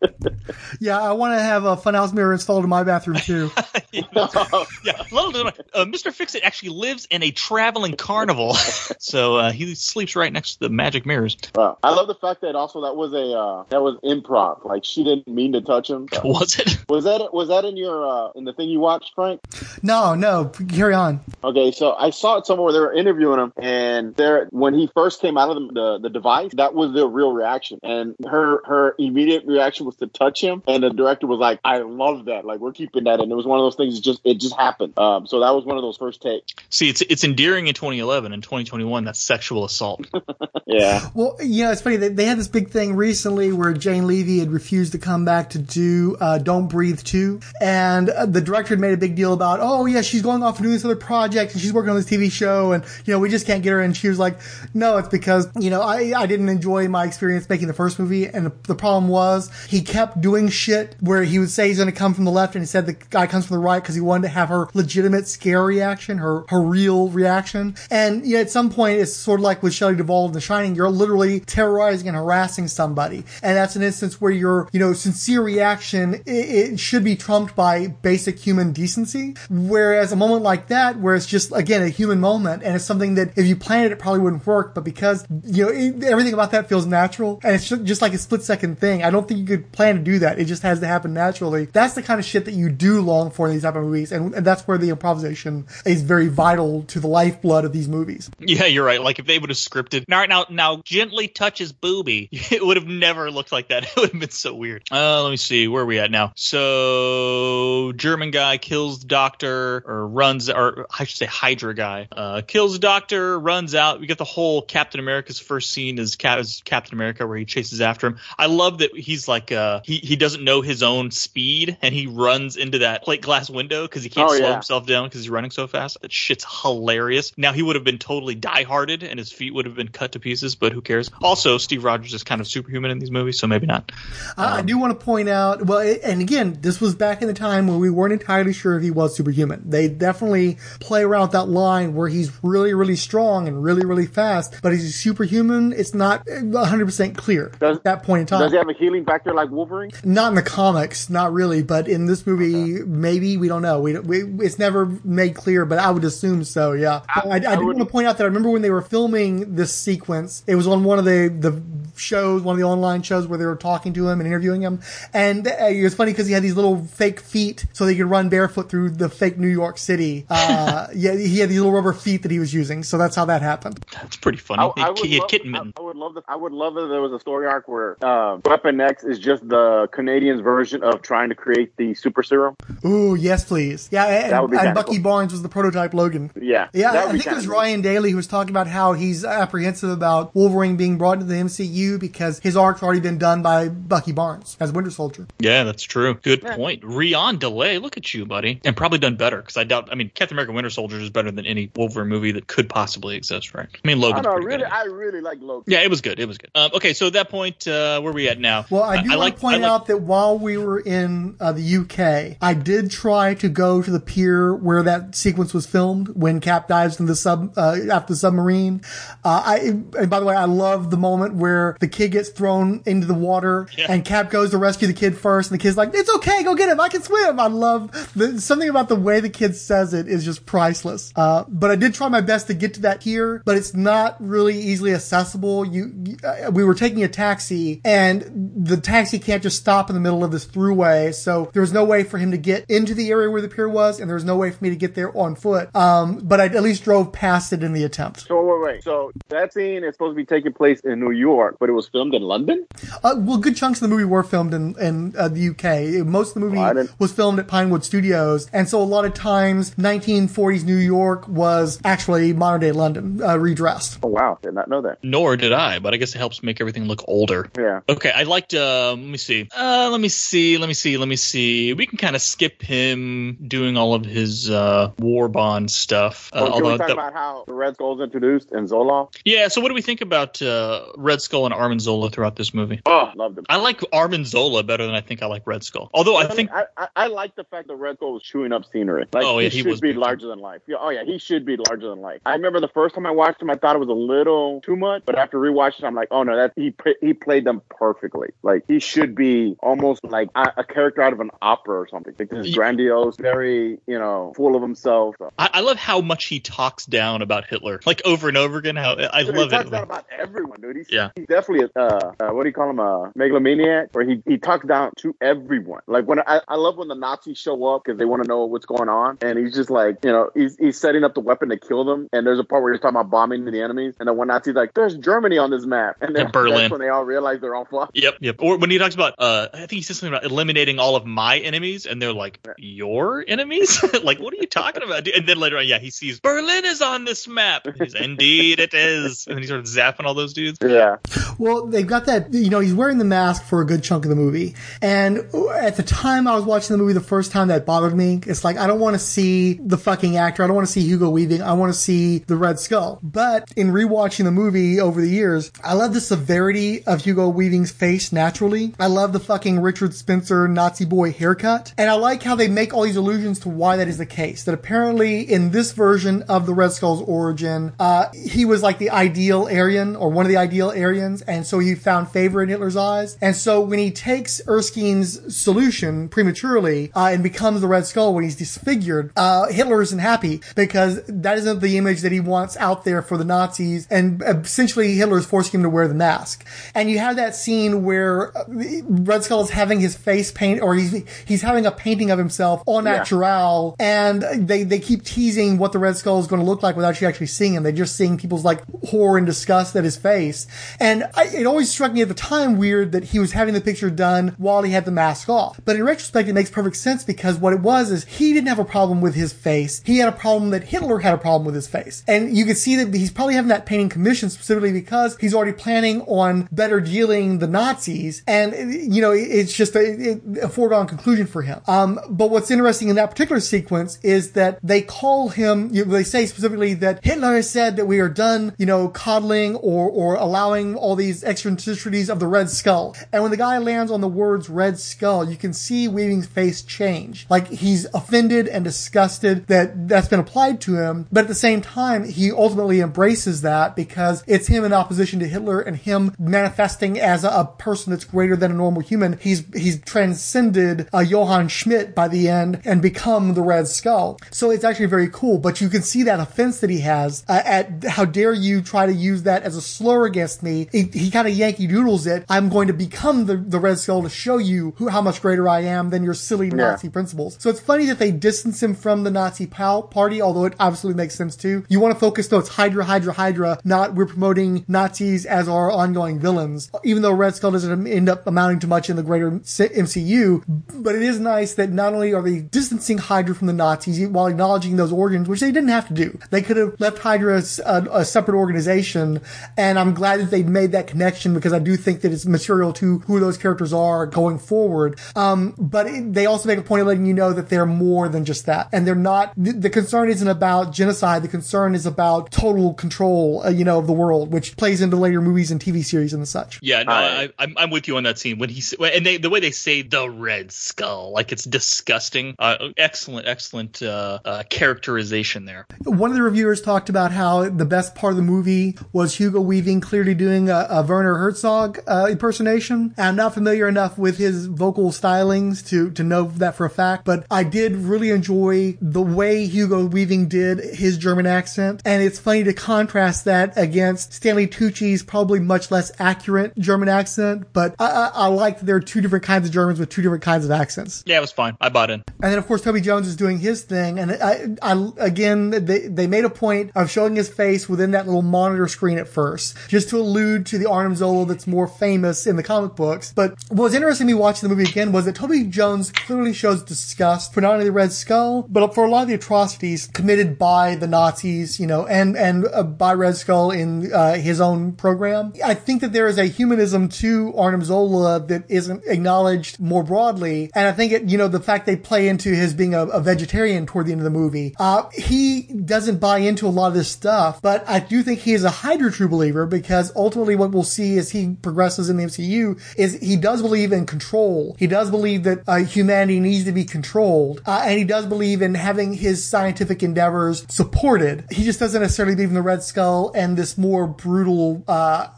Yeah, I want to have a funhouse mirror installed in my bathroom too. yeah, little did I- uh, Mr. Fixit actually lives in a traveling carnival, so uh, he sleeps right next to the magic mirrors. Wow. I love the fact that also that was a uh, that was improv. Like she didn't mean to touch him. Was it? Was that was that in your uh, in the thing you watched, Frank? no, no, carry on. Okay, so I saw it somewhere they were interviewing him, and there when he first came out of the, the the device, that was the real reaction, and her her immediate reaction was to touch him, and the director was like, "I love that. Like we're keeping that," and it was one of those things. Just it just happened. Um, so that was one of those first takes. See, it's it's endearing in 2011 and 2021. That's sexual assault. Yeah. Well, you know, it's funny. They, they had this big thing recently where Jane Levy had refused to come back to do uh, Don't Breathe 2. And uh, the director had made a big deal about, oh, yeah, she's going off and doing this other project and she's working on this TV show and, you know, we just can't get her. And she was like, no, it's because, you know, I, I didn't enjoy my experience making the first movie. And the, the problem was he kept doing shit where he would say he's going to come from the left and he said the guy comes from the right because he wanted to have her legitimate scare reaction, her, her real reaction. And, you know, at some point, it's sort of like with Shelley Duvall in The Shining, you're literally terrorizing and harassing somebody. And that's an instance where your, you know, sincere reaction, it, it should be trumped by basic human decency. Whereas a moment like that, where it's just, again, a human moment, and it's something that if you planned it, it probably wouldn't work, but because, you know, it, everything about that feels natural, and it's just like a split second thing, I don't think you could plan to do that. It just has to happen naturally. That's the kind of shit that you do long for in these type of movies, and, and that's where the improvisation is very vital to the lifeblood of these movies. Yeah, you're right. Like if they would have scripted now, now, now, gently touch his booby, it would have never looked like that. It would have been so weird. Uh, let me see, where are we at now? So German guy kills the doctor, or runs, or I should say Hydra guy, uh, kills the doctor, runs out. We get the whole Captain America's first scene as, Cap- as Captain America, where he chases after him. I love that he's like, uh, he he doesn't know his own speed and he runs into that plate glass window because he can't Oh, slow yeah. himself down because he's running so fast. That shit's hilarious. Now he would have been totally die-hearted and his feet would have been cut to pieces, but who cares? Also, Steve Rogers is kind of superhuman in these movies, so maybe not. I I do want to point out, well, and again, this was back in the time when we weren't entirely sure if he was superhuman. They definitely play around with that line where he's really, really strong and really, really fast, but is he superhuman? It's not 100% clear at that point in time. Does he have a healing factor like Wolverine? Not in the comics, not really, but in this movie, maybe we don't know. We, we it's never made clear, but I would assume so. Yeah, I, I, do want to point out that I remember when they were filming this sequence, it was on one of the the shows, one of the online shows where they were talking to him and interviewing him, and uh, it was funny because he had these little fake feet so they could run barefoot through the fake New York City. Uh, yeah, he had these little rubber feet that he was using, so that's how that happened. That's pretty funny. I, I he would had love, kitten I, mitten. I would love that. I would love if there was a story arc where uh, Weapon X is just the Canadians' version of trying to create the super serum. Ooh, yes, please. Yeah, and, That would be and Bucky cool. Barnes was the prototype Logan. Yeah, Yeah, I think it was kinda Ryan Daly who was talking about how he's apprehensive about Wolverine being brought into the MCU because his arc's already been done by Bucky Barnes as Winter Soldier. Yeah, that's true. Good point. Rion Delay, look at you, buddy. And probably done better because I doubt. I mean, Captain America: Winter Soldier is better than any Wolverine movie that could possibly exist, right? I mean, I Logan's know. pretty Really, good. I really like Logan. Yeah, it was good. It was good. Um, okay, so at that point, uh, where are we at now? Well, I do want like- to point like- out that while we were in uh, the UK, I did try to go to the pier where that sequence was filmed when Cap dives in the sub uh, after the submarine. Uh, I and by the way, I love the moment where the kid gets thrown into the water and Cap goes to rescue the kid first, and the kid's like, "It's okay, go get him. I can swim." I love the, something about the way the kid says it is just priceless. Uh, but I did try my best to get to that here, but it's not really easily accessible. You, you uh, we were taking a taxi, and the taxi can't just stop in the middle of this throughway, so there was no way for him to get into the area where the pier was, and there was no way for me to get there on foot. Um, but I at least drove past it in the attempt. So wait, wait. So that scene is supposed to be taking place in New York, but it was filmed in London. Uh, well, good chunks of the movie were filmed in, in uh, the UK. Most of the movie Oh, was filmed at Pinewood Studios, and so a lot of times 1940s New York was actually modern day London, uh, redressed. Oh wow, did not know that. Nor did I, but I guess it helps make everything look older. Yeah. Okay, I liked. Uh, let me see. Uh, let me see. Let me see. Let me see. We can kind of skip him doing all of his uh, war bond stuff. Uh, Oh, can we although talk that- about how the Red Skull's introduced in Zoloft? yeah. So what do we think about uh, Red Skull and Arnim Zola throughout this movie? Oh, loved him. I like Arnim Zola better than I think I like Red Skull. Although I think I, I, I like the fact that Red Skull was chewing up scenery. Like, Oh, yeah, he, he should be larger than life. Yeah, oh yeah, he should be larger than life. I remember the first time I watched him, I thought it was a little too much, but after rewatching, I'm like, oh no, that he he played them perfectly. Like he should be almost like a, a character out of an opera or something. Like this grandiose, very you know, full of himself. So. I, I love how much he talks down about Hitler, like over and over again. How I Dude, love he talks it. down about everyone, dude. He's, Yeah. he's definitely a uh, uh, what do you call him a megalomaniac, where he, he talks down to everyone. Like when I, I love when the Nazis show up because they want to know what's going on, and he's just like you know he's he's setting up the weapon to kill them. And there's a part where he's talking about bombing the enemies, and the one Nazi's like, "There's Germany on this map," and then And Berlin. When they all realize they're all fucked. Yep, yep. Or when he talks about, uh, I think he says something about eliminating all of my enemies, and they're like, "Your enemies? like, what are you talking about?" And then later on, yeah, he sees Berlin is on this map. He's, Indeed, it is. And then he starts zapping all those dudes. Yeah. Well, they've got that, you know, he's wearing the mask for a good chunk of the movie. And at the time I was watching the movie the first time, that bothered me. It's like, I don't want to see the fucking actor. I don't want to see Hugo Weaving. I want to see the Red Skull. But in rewatching the movie over the years, I love the severity of Hugo Weaving's face naturally. I love the fucking Richard Spencer Nazi boy haircut. And I like how they make all these allusions to why that is the case. That apparently in this version of the Red Skull's origin, uh, he was like the ideal Aryan or one of the ideal Aryans. And so he found favor in Hitler's eyes. And so when he takes Erskine's solution prematurely uh, and becomes the Red Skull when he's disfigured, uh, Hitler isn't happy because that isn't the image that he wants out there for the Nazis. And essentially Hitler is forcing him to wear the mask. And you have that scene where uh, Red Skull is having his face paint or he's, he's having a painting of himself on Yeah. natural and they, they keep teasing what the Red Skull is going to look like without you actually seeing him. They're just seeing people's like horror and disgust at his face. And I, it always struck me at the time weird that he was having the picture done while he had the mask off. But in retrospect, it makes perfect sense because what it was is he didn't have a problem with his face. He had a problem that Hitler had a problem with his face. And you could see that he's probably having that painting commissioned specifically because he's already planning on better dealing the Nazis. And, you know, it's just a, a foregone conclusion for him. Um, but what's interesting in that particular sequence is that they call him, you know, they say specifically that Hitler has said that we are done, you know, coddling or, or allowing all these eccentricities of the Red Skull. And when the guy lands on the words Red Skull, you can see Weaving's face change. Like he's offended and disgusted that that's been applied to him. But at the same time, he ultimately embraces that because it's him in opposition to Hitler and him manifesting as a, a person that's greater than a normal human. He's, he's transcended uh, Johann Schmidt by the end and become the Red Skull. So it's actually very cool, but you can see that offense that he has uh, at how dare you try to use that as a slur against me. He, kind of Yankee doodles it. I'm going to become the, the Red Skull to show you who, how much greater I am than your silly Yeah. Nazi principles. So it's funny that they distance him from the Nazi pal- party, although it absolutely makes sense too. You want to focus though, it's Hydra, Hydra, Hydra, not we're promoting Nazis as our ongoing villains. Even though Red Skull doesn't end up amounting to much in the greater MCU, but it is nice that not only are they distancing Hydra from the Nazis while acknowledging those origins, which they didn't have to do. They could have left Hydra as a, a separate organization, and I'm glad that they made that connection because I do think that it's material to who those characters are going forward. Um, but it, they also make a point of letting you know that they're more than just that, and they're not. The, the concern isn't about genocide. The concern is about total control, uh, you know, of the world, which plays into later movies and TV series and such. Yeah, no, I, I'm, I'm with you on that scene when he and they the way they say the Red Skull, like it's disgusting. Uh, excellent, excellent uh, uh, characterization there. One of the reviewers talked about how the best part of the movie was Hugo Weaving clearly doing a, a Werner Herzog uh, impersonation. I'm not familiar enough with his vocal stylings to, to know that for a fact, but I did really enjoy the way Hugo Weaving did his German accent. And it's funny to contrast that against Stanley Tucci's probably much less accurate German accent, but I, I, I like that there are two different kinds of Germans with two different kinds of accents. Yeah, it was fine. I bought in. And then of course Toby Jones is doing his thing, and I, I again they they made a point of showing his face within that little monitor screen at first, just to allude to the Arnim Zola that's more famous in the comic books. But what was interesting to me watching the movie again was that Toby Jones clearly shows disgust for not only the Red Skull, but for a lot of the atrocities committed by the Nazis, you know, and and uh, by Red Skull in uh, his own program. I think that there is a humanism to Arnim Zola that isn't acknowledged more broadly, and I think it, you know, the fact they play into his being a, a vegetarian toward the end of the movie. Uh, he doesn't buy into a lot of this stuff, but I do think he is a Hydra true believer because ultimately what we'll see as he progresses in the MCU is he does believe in control. He does believe that uh, humanity needs to be controlled, uh, and he does believe in having his scientific endeavors supported. He just doesn't necessarily believe in the Red Skull and this more brutal uh,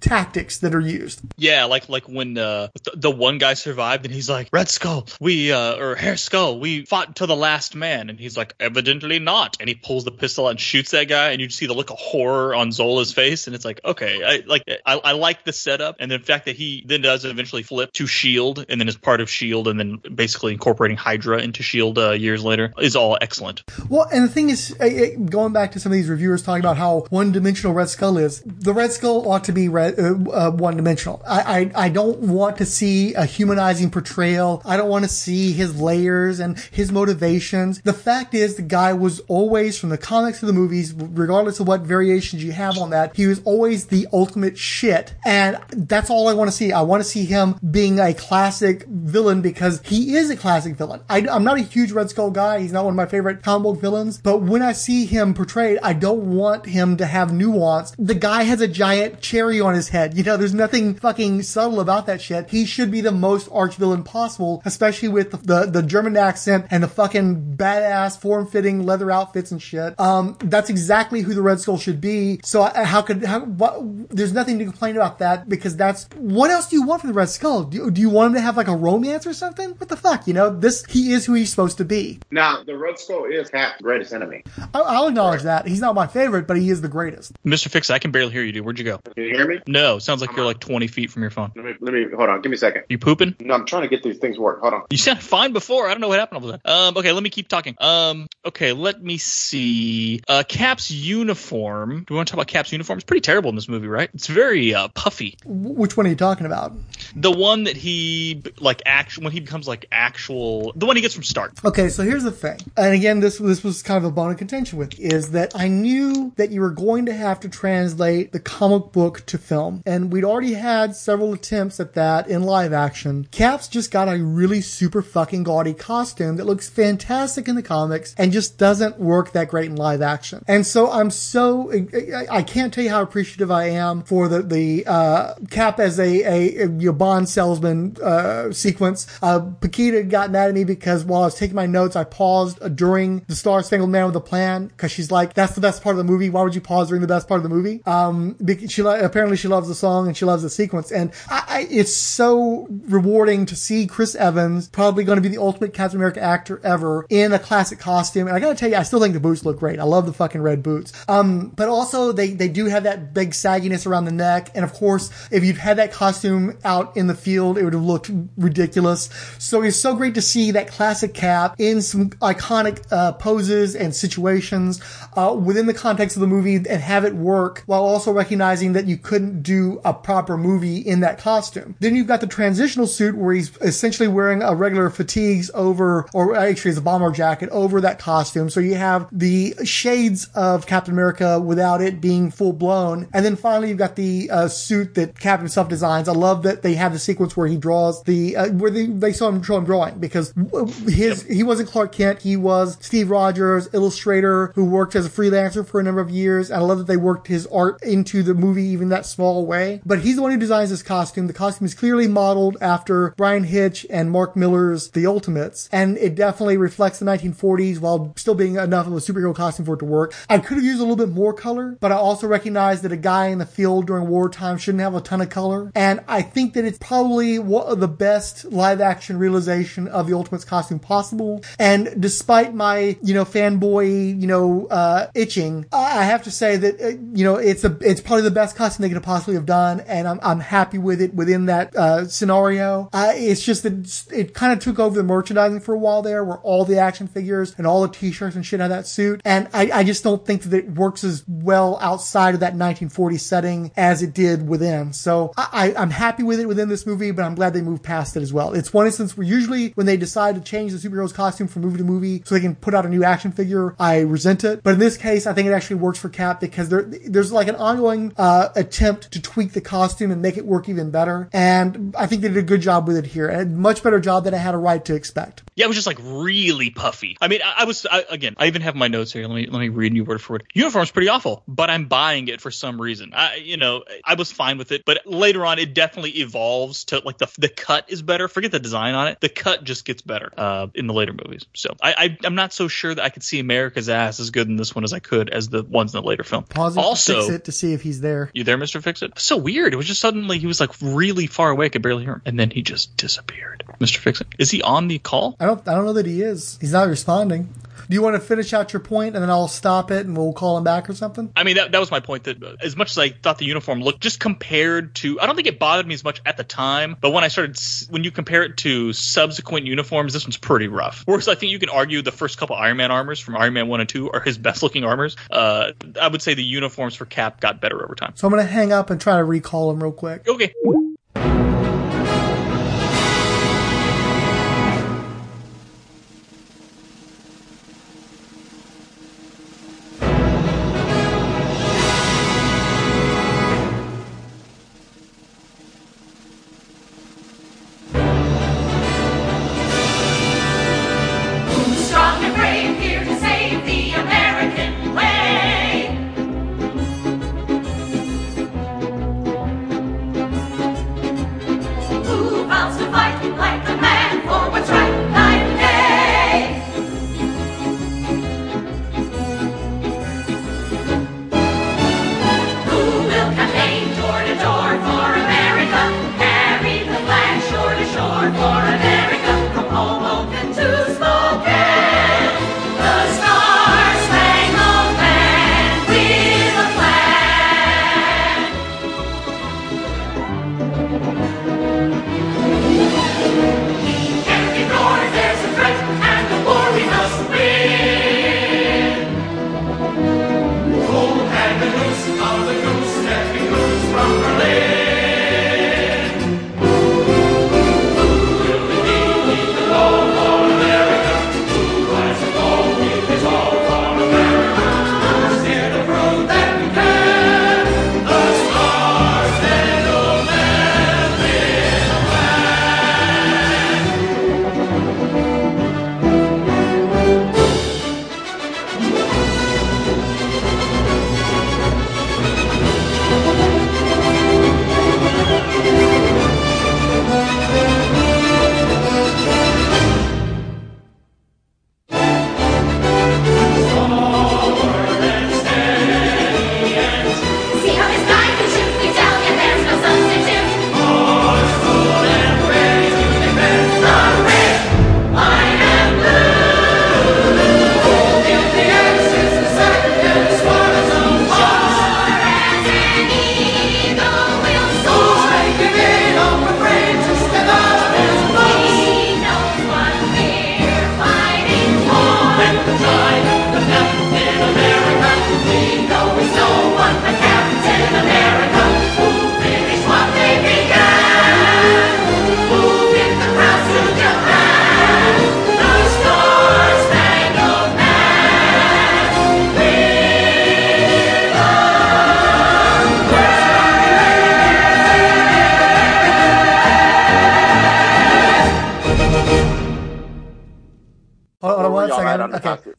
tactics that are used. Yeah, like like when uh, the, the one guy survived and he's like, Red Skull, we uh, or Herr Skull, we fought to the last man, and he's like, evidently not, and he pulls the pistol and shoots that guy, and you see the look of horror on Zola's face, and it's like, okay, I like I, I like the setup, and the fact that he then does eventually flip to Shield, and then is part of Shield, and then basically incorporating Hydra into Shield uh, years later is all excellent. Well, and the thing is, going back to some of these reviewers talking about how one-dimensional Red Skull is, the Red Skull ought to be red, uh, uh, one-dimensional. I, I I don't want to see a humanizing portrayal. I don't want to see his layers and his motivations. The fact is, the guy was always, from the comics to the movies, regardless of what variations you have on that, he was always the ultimate shit, and that's all I want to see. I want to see him being a classic villain because he is a classic villain. I, I'm not a huge Red Skull guy. He's not one of my favorite comic book villains, but when I see him portrayed, I don't want him to have nuance. The guy has a giant cherry on his head. You know, there's nothing fucking subtle about that shit. He should be the most arch villain possible, especially with the, the, the German accent and the fucking badass form-fitting leather outfits and shit. Um, that's exactly who the Red Skull should be. So I, how could, how, what, there's nothing to complain about that because that's, what else do you want from the Red Skull? Do, do you want him to have like a romance or something? What the fuck? You know, this, he is who he's supposed to be. Now, the Red Skull is Cap's greatest enemy. I, I'll acknowledge that. He's not my favorite, but he is the greatest. Mr. Fix, I can barely hear you, dude. Where'd you go? Can you hear me? No, sounds like you're like 20 feet from your phone. Let me, let me, hold on. Give me a second. You pooping? No, I'm trying to get these things to work. Hold on. You sounded fine before. I don't know what happened all of a sudden. Um, okay, let me keep talking. Um, okay, let me see. Uh, Cap's uniform. Do we want to talk about Cap's uniform? It's pretty terrible in this movie, right? It's very very uh, puffy. Which one are you talking about? The one that he like actual when he becomes like actual the one he gets from Stark. Okay, so here's the thing, and again, this this was kind of a bone of contention with is that I knew that you were going to have to translate the comic book to film, and we'd already had several attempts at that in live action. Cap's just got a really super fucking gaudy costume that looks fantastic in the comics and just doesn't work that great in live action. And so I'm so I, I can't tell you how appreciative I am for the the uh, Cap as a a, a you know, Bond salesman uh, sequence. Uh, Paquita got mad at me because while I was taking my notes, I paused during the Star Spangled Man with a Plan because she's like, "That's the best part of the movie. Why would you pause during the best part of the movie?" Um, she apparently she loves the song and she loves the sequence, and I, I, it's so rewarding to see Chris Evans, probably going to be the ultimate Captain America actor ever, in a classic costume. And I gotta tell you, I still think the boots look great. I love the fucking red boots. Um, but also they they do have that big sagginess around the neck, and of course, if you'd had that costume out in the field, it would have looked ridiculous. So it's so great to see that classic Cap in some iconic uh, poses and situations uh, within the context of the movie and have it work while also recognizing that you couldn't do a proper movie in that costume. Then you've got the transitional suit where he's essentially wearing a regular fatigues over, or actually it's a bomber jacket over that costume. So you have the shades of Captain America without it being full blown. And then finally you've got the uh, suit that Cap himself designs. I love that they have the sequence where he draws the, uh, where they, they saw him show him drawing because his, he wasn't Clark Kent. He was Steve Rogers, illustrator who worked as a freelancer for a number of years. And I love that they worked his art into the movie even that small way. But he's the one who designs this costume. The costume is clearly modeled after Bryan Hitch and Mark Millar's The Ultimates. And it definitely reflects the 1940s while still being enough of a superhero costume for it to work. I could have used a little bit more color, but I also recognize that a guy in the field during wartime shouldn't have a ton of color. And I think that it's probably the best live action realization of the Ultimates costume possible. And despite my, you know, fanboy, you know, uh, itching, I have to say that, uh, you know, it's a, it's probably the best costume they could have possibly have done. And I'm, I'm happy with it within that, uh, scenario. Uh, it's just that it kind of took over the merchandising for a while there where all the action figures and all the t-shirts and shit had that suit. And I, I just don't think that it works as well outside of that 1940 setting as it did within. So I, I'm happy with it within this movie, but I'm glad they moved past it as well. It's one instance where usually when they decide to change the superhero's costume from movie to movie so they can put out a new action figure, I resent it. But in this case, I think it actually works for Cap because there, there's like an ongoing uh, attempt to tweak the costume and make it work even better. And I think they did a good job with it here. A much better job than I had a right to expect. Yeah, it was just like really puffy. I mean, I, I was I, again. I even have my notes here. Let me let me read you word for word. Uniform's pretty awful, but I'm buying it for some reason. I you know I was fine with it, but later on it definitely evolves to like the the cut is better. Forget the design on it. The cut just gets better uh, in the later movies. So I, I I'm not so sure that I could see America's ass as good in this one as I could as the ones in the later film. Pause it to also, fix it to see if he's there. you there, Mister Fix It? So weird. It was just suddenly he was like really far away. I could barely hear him, and then he just disappeared. Mister Fix It. Is he on the call? I don't I don't know that he is. He's not responding. Do you want to finish out your point and then I'll stop it and we'll call him back or something? I mean, that, that was my point. That uh, as much as I thought the uniform looked just compared to, I don't think it bothered me as much at the time. But when I started, when you compare it to subsequent uniforms, this one's pretty rough. Whereas I think you can argue the first couple Iron Man armors from Iron Man one and two are his best looking armors. Uh, I would say the uniforms for Cap got better over time. So I'm going to hang up and try to recall him real quick. Okay.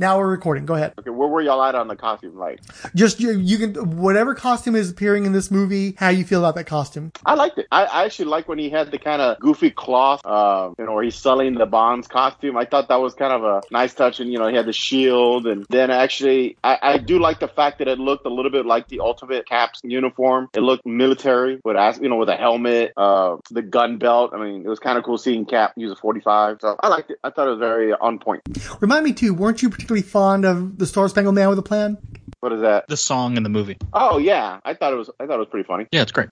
Now we're recording. Go ahead. Okay, where were y'all at on the costume? Like, Just you, you can whatever costume is appearing in this movie. How you feel about that costume? I liked it. I, I actually like when he had the kind of goofy cloth, uh, you know, where he's selling the Bonds costume. I thought that was kind of a nice touch, and you know, he had the shield, and then actually, I, I do like the fact that it looked a little bit like the Ultimate Cap's uniform. It looked military with, as- you know, with a helmet, uh, the gun belt. I mean, it was kind of cool seeing Cap use a 45. So I liked it. I thought it was very on point. Remind me too. Weren't you particularly fond of the Star Spangled Man with a Plan? What is that? The song in the movie. Oh yeah, I thought it was. I thought it was pretty funny. Yeah, it's great.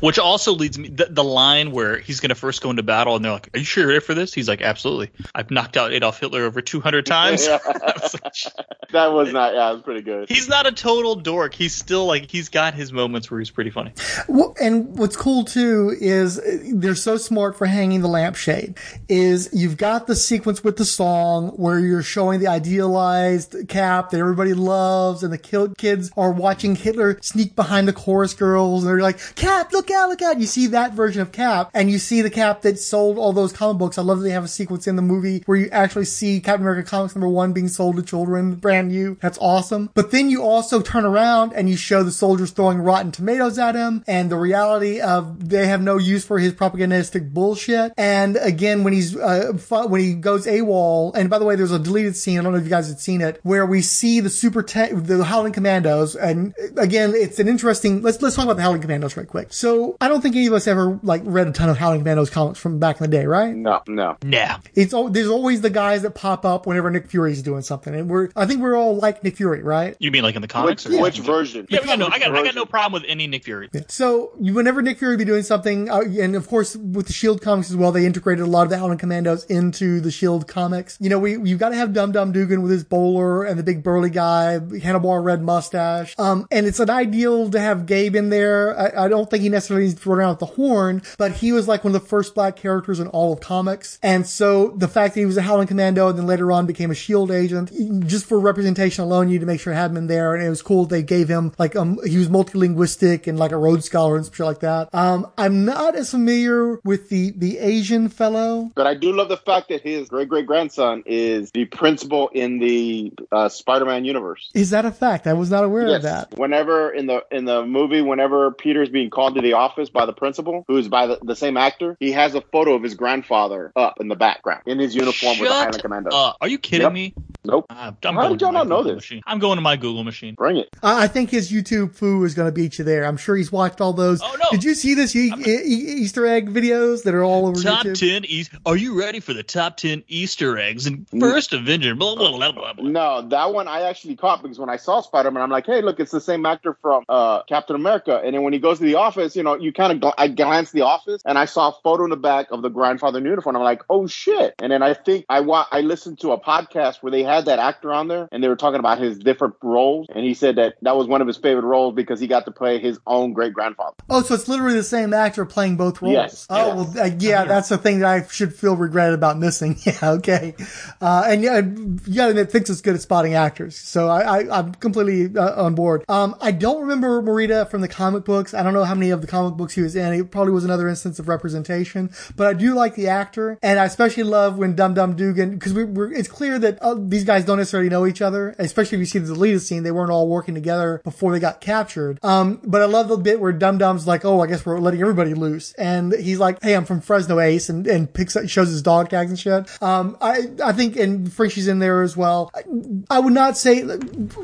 Which also leads me the, the line where he's going to first go into battle, and they're like, "Are you sure you're ready for this?" He's like, "Absolutely. I've knocked out Adolf Hitler over 200 times." Yeah. that was not. Yeah, it was pretty good. he's not a total dork. He's still like he's got his moments where he's pretty funny. Well, and what's cool too is uh, they're so smart for hanging the lampshade. Is you've got the sequence with the song where you're showing the idealized Cap that everybody loves, and the kid- kids are watching Hitler sneak behind the chorus girls, and they're like, "Cap, look out, look out!" You see that version of Cap, and you see the Cap that sold all those comic books. I love that they have a sequence in the movie where you actually see Captain America Comics number one being sold to children, brand new. That's awesome. But then you also turn around and you show the soldiers throwing rotten tomatoes at him and the reality of they have no use for his propagandistic bullshit. And again, when he's, uh, when he goes AWOL, and by the way, there's a deleted scene, I don't know if you guys had seen it, where we see the super, te- the Howling Commandos. And again, it's an interesting, let's, let's talk about the Howling Commandos right quick. So I don't think any of us ever like read a ton of Howling Commandos comics from back in the day, right? No, no. Yeah. It's al- there's always the guys that pop up whenever Nick Fury's doing something, and we're I think we're all like Nick Fury, right? You mean like in the comics? Which, or which version? Yeah, yeah, no, I got I got no problem with any Nick Fury. So you, whenever Nick Fury would be doing something, uh, and of course with the Shield comics as well, they integrated a lot of the Howling Commandos into the Shield comics. You know, we you've got to have Dum Dum Dugan with his bowler and the big burly guy, handlebar red mustache. Um, and it's an ideal to have Gabe in there. I, I don't think he necessarily needs to run around with the horn, but he was like one of the first black characters in all of comics. And so the fact that he was a Howling Commando and then later on became a Shield agent, just for representation alone, you need to make sure to have him in there. And it was cool they gave him like um he was multilinguistic and like a Rhodes Scholar and shit like that. Um, I'm not as familiar with the the Asian fellow. But I do love the fact that his great great grandson is the principal in the uh, Spider-Man universe. Is that a fact? I was not aware of that. Whenever in the in the movie, whenever Peter's being called to the office by the principal, who's by the, the same actor, he has a photo of his grandfather up in the background in his uniform with the Shut Highland Commando. Uh, are you kidding Yep. me? Nope. Uh, I'm How did y'all not know Google this? Machine. I'm going to my Google machine. Bring it. I I think his YouTube foo is going to beat you there. I'm sure he's watched all those. Oh, no. Did you see this e- e- Easter egg videos that are all over the Top YouTube? ten East. Are you ready for the top ten Easter eggs in First Avenger? Blah blah blah blah. blah. No, that one I actually caught because when I saw Spider Man, I'm like, hey, look, it's the same actor from uh, Captain America. And then when he goes to the office, you know, you kind of, gl- I glanced the office and I saw a photo in the back of the grandfather in uniform. I'm like, oh shit. And then I think I wa- I listened to a podcast where they had that actor on there and they were talking about his different roles. And he said that that was one of his favorite roles because he got to play his own great grandfather. Oh, so it's literally the same actor playing both roles. Yes, Oh, yes. well, uh, yeah, that's the thing that I should feel regret about missing. Yeah, okay. Uh, and yeah, you gotta admit, Fix is good at spotting actors. So I, I, I'm completely uh, on board. Um, I don't remember Morita from the comic books. I don't know how many of the comic books he was in. It probably was another instance of representation, but I do like the actor. And I especially love when Dum Dum Dugan, because we, we're, it's clear that uh, these guys don't necessarily know each other, especially if you see the deleted scene. They weren't all working together before they got captured. Um, but I love the bit where Dum Dum's like, oh, I guess we're letting everybody loose. And he's like, hey, I'm from Fresno Ace and, and picks up, shows his dog tags and shit. Um, I, I think, and Frenchie's in there as well. I, I would not say,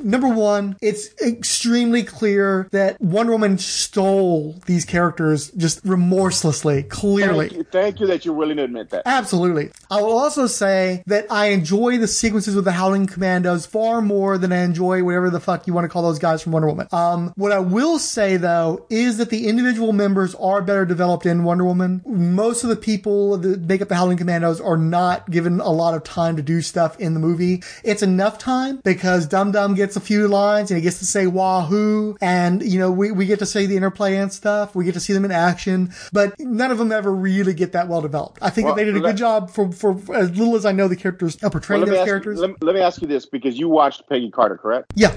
number one, it's extremely clear that Wonder Woman stole these characters just remorselessly, clearly. Thank you, thank you that you're willing to admit that. Absolutely. I will also say that I enjoy the sequences with the Howling Commandos far more than I enjoy whatever the fuck you want to call those guys from Wonder Woman. Um, what I will say though is that the individual members are better developed in Wonder Woman. Most of the people that make up the Howling Commandos are not given a lot of time to do stuff in the movie. It's enough time because Dum Dum gets a few lines and he gets to say wahoo and you know we, we get to see the interplay and stuff. We get to see them in action, but none of them ever really get that well developed. I think Well, that they did a good job for, for as little as I know the characters uh, portraying Well, those ask, characters. let, let me ask you this because you watched Peggy Carter, correct? yeah.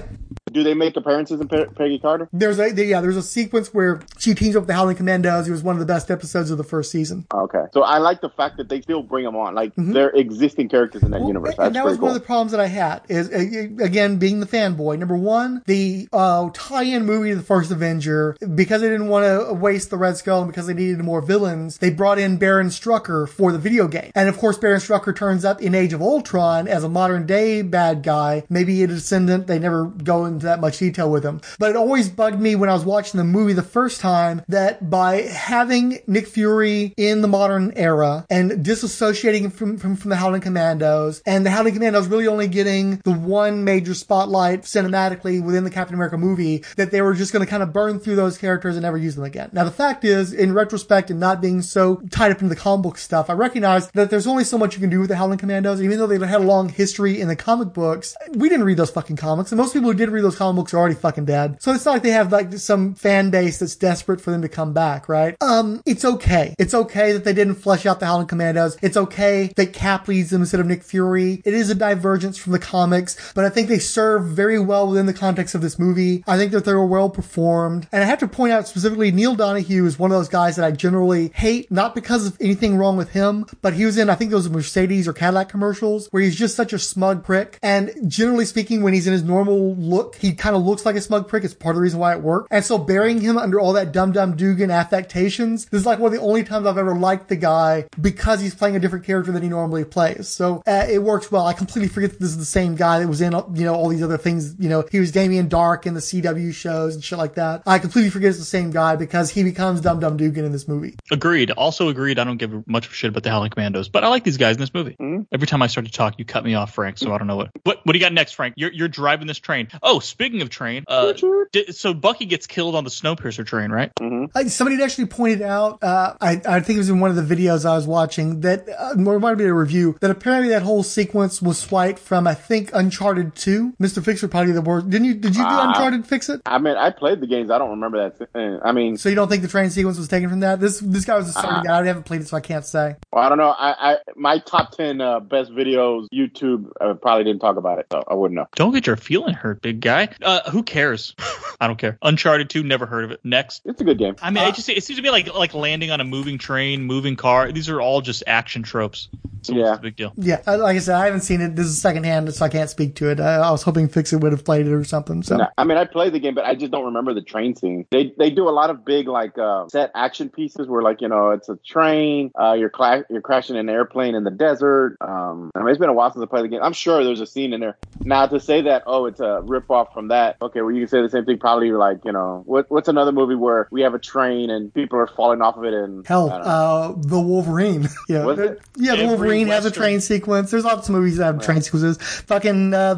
Do they make appearances in Pe- Peggy Carter? There's a yeah, there's a sequence where she teams up with the Howling Commandos. It was one of the best episodes of the first season. Okay, so I like the fact that they still bring them on, like they're existing characters in that universe. That's and that was cool. one of the problems that I had. Is again being the fanboy. Number one, the uh, tie-in movie to the first Avenger because they didn't want to waste the Red Skull and because they needed more villains, they brought in Baron Strucker for the video game. And of course, Baron Strucker turns up in Age of Ultron as a modern day bad guy, maybe a descendant. They never go into that much detail with him. But it always bugged me when I was watching the movie the first time that by having Nick Fury in the modern era and disassociating him from, from, from the Howling Commandos, and the Howling Commandos really only getting the one major spotlight cinematically within the Captain America movie, that they were just going to kind of burn through those characters and never use them again. Now, the fact is, in retrospect and not being so tied up into the comic book stuff, I recognize that there's only so much you can do with the Howling Commandos, even though they had a long history in the comic books. We didn't read those fucking comics, and most people who did read those comic books are already fucking dead. So it's not like they have like some fan base that's desperate for them to come back, right? Um, it's okay. It's okay that they didn't flesh out the Howling Commandos. It's okay that Cap leads them instead of Nick Fury. It is a divergence from the comics, but I think they serve very well within the context of this movie. I think that they were well performed. And I have to point out specifically Neil Donahue is one of those guys that I generally hate, not because of anything wrong with him, but he was in, I think those Mercedes or Cadillac commercials where he's just such a smug prick. And generally speaking, when he's in his normal look, he kind of looks like a smug prick. It's part of the reason why it worked. And so burying him under all that Dum Dum Dugan affectations, this is like one of the only times I've ever liked the guy because he's playing a different character than he normally plays. So uh, it works well. I completely forget that this is the same guy that was in, you know, all these other things. You know, he was Damien Darhk in the CW shows and shit like that. I completely forget it's the same guy because he becomes Dum Dum Dugan in this movie. Agreed. Also agreed. I don't give much of a shit about the Howling Commandos, but I like these guys in this movie. Every time I start to talk, you cut me off, Frank. So I don't know what. What What do you got next, Frank? You're you're driving this train. Oh, speaking of train, uh, di- so Bucky gets killed on the Snowpiercer train, right? Uh, somebody had actually pointed out, uh, I, I think it was in one of the videos I was watching that uh, reminded me of a review that apparently that whole sequence was swiped from I think Uncharted 2. Mr. Fix would probably be the worst. Didn't you? Did you do Ah. Uncharted Fix It? I mean, I played the games. I don't remember that. uh, I mean, So you don't think the train sequence was taken from that? This this guy was a starting Uh, guy. I haven't played it, so I can't say. well, I don't know. I, I my top ten uh, best videos YouTube uh, probably didn't talk about it, so I wouldn't know. Don't get your feeling hurt, big guy. Uh, who cares? I don't care. Uncharted 2, never heard of it. Next. It's a good game. I mean, it just it seems to be like like landing on a moving train, moving car. These are all just action tropes. So Yeah. what's the big deal? Yeah, uh, like I said, I haven't seen it. This is secondhand, so I can't speak to it. I, I was hoping Fix It would have played it or something. So No, I mean, I played the game, but I just don't remember the train scene. They they do a lot of big like uh, set action pieces where like you know it's a train, uh, you're cla- you're crashing an airplane in the desert. Um, I mean, it's been a while since I played the game. I'm sure there's a scene in there. Now to say that oh it's a rip off from that, okay, well you can say the same thing probably like you know what what's another movie where we have a train and people are falling off of it and Hell, I don't know. uh, the Wolverine. yeah, Was it? yeah, the Every Wolverine has a train sequence. There's lots of movies that have train sequences. Fucking uh,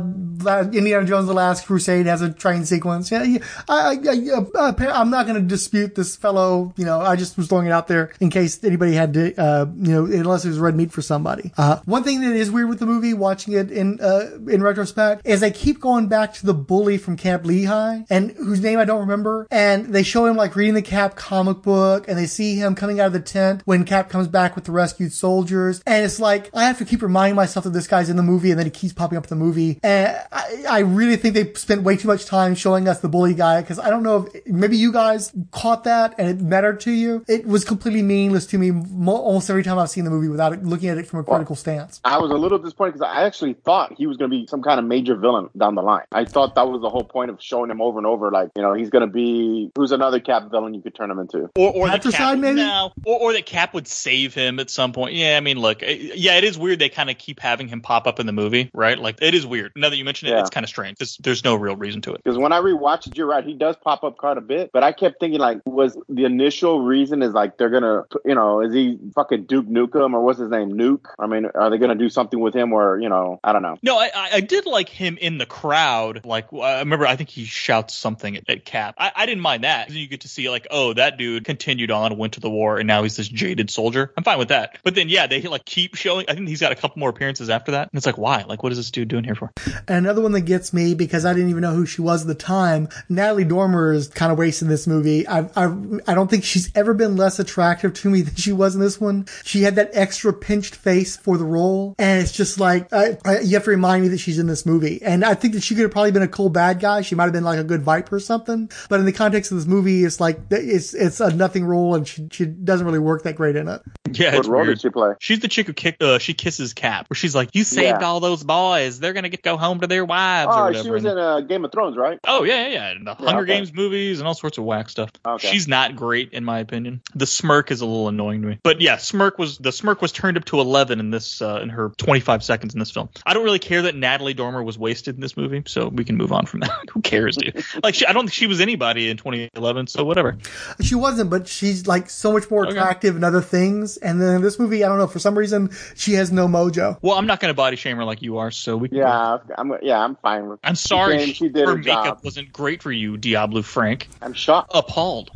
Indiana Jones: The Last Crusade has a train sequence. Yeah, yeah. I, I, I, uh, I'm not going to dispute this fellow. You know, I just was throwing it out there in case anybody had to, uh, you know, unless it was red meat for somebody. Uh, one thing that is weird with the movie, watching it in uh, in retrospect, is they keep going back to the bully from Camp Lehigh, and whose name I don't remember, and they show him like reading the Cap comic book, and they see him coming out of the tent when Cap comes back with the rescued soldiers, and it's like I have to keep reminding myself that this guy's in the movie, and then he keeps popping up in the movie, and I, I really think they spent way too much time showing us the bully guy because I don't know if maybe you guys caught that and it mattered to you. It was completely meaningless to me mo- almost every time I've seen the movie without it, looking at it from a critical stance. I was a little disappointed because I actually thought he was going to be some kind of major villain down the line. I thought that was the whole point of showing him over and over, like you know, he's going to be who's another Cap villain you could turn him into. Or, or that Patricide, Cap, maybe? No, or, or that Cap would save him at some point. Yeah, I mean, look, it- yeah, it is weird. They kind of keep having him pop up in the movie, right? Like, it is weird. Now that you mention it, Yeah. it's kind of strange. There's, there's no real reason to it. Because when I rewatched it, you're right, he does pop up quite a bit. But I kept thinking, like, was the initial reason is like they're gonna, you know, is he fucking Duke Nukem or what's his name, Nuke? I mean, are they gonna do something with him or you know, I don't know. No, I, I I did like him in the crowd. Like I remember, I think he shouts something at, at Cap. I, I didn't mind that. You get to see like, oh, that dude continued on, went to the war, and now he's this jaded soldier. I'm fine with that. But then, yeah, they like keep showing. I think he's got a couple more appearances after that, and it's like, why? Like, what is this dude doing here for? Another one that gets me because I didn't even know who she was at the time. Natalie Dormer is kind of wasting this movie. I, I, I don't think she's ever been less attractive to me than she was in this one. She had that extra pinched face for the role. And it's just like, you have to remind me that she's in this movie. And I think that she could have probably been a cool bad guy. She might have been like a good Viper or something. But in the context of this movie, it's like, it's, it's a nothing role and she, she doesn't really work that great in it. Yeah, What it's role weird. did she play? She's the chick who kick, uh, she kisses Cap, where she's like, "You saved Yeah. all those boys. They're gonna get go home to their wives Oh, whatever." she was in uh, Game of Thrones, right? Oh yeah, yeah, yeah. And the Hunger okay. Games movies and all sorts of whack stuff. Okay. She's not great in my opinion. The smirk is a little annoying to me. But yeah, smirk was the smirk was turned up to 11 in this uh, in her 25 seconds in this film. I don't really care that Natalie Dormer was wasted in this movie, so we can move on from that. Who cares, dude? Like she, I don't think she was anybody in 2011, so whatever. She wasn't, but she's like so much more Okay. attractive in other things. And then in this movie, I don't know, for some reason, she has no mojo. Well, I'm not going to body shame her like you are, so we. Can Yeah, I'm. Yeah, I'm fine with. I'm sorry She, she did her her makeup job. wasn't great for you, Diablo Frank. I'm shocked. Appalled.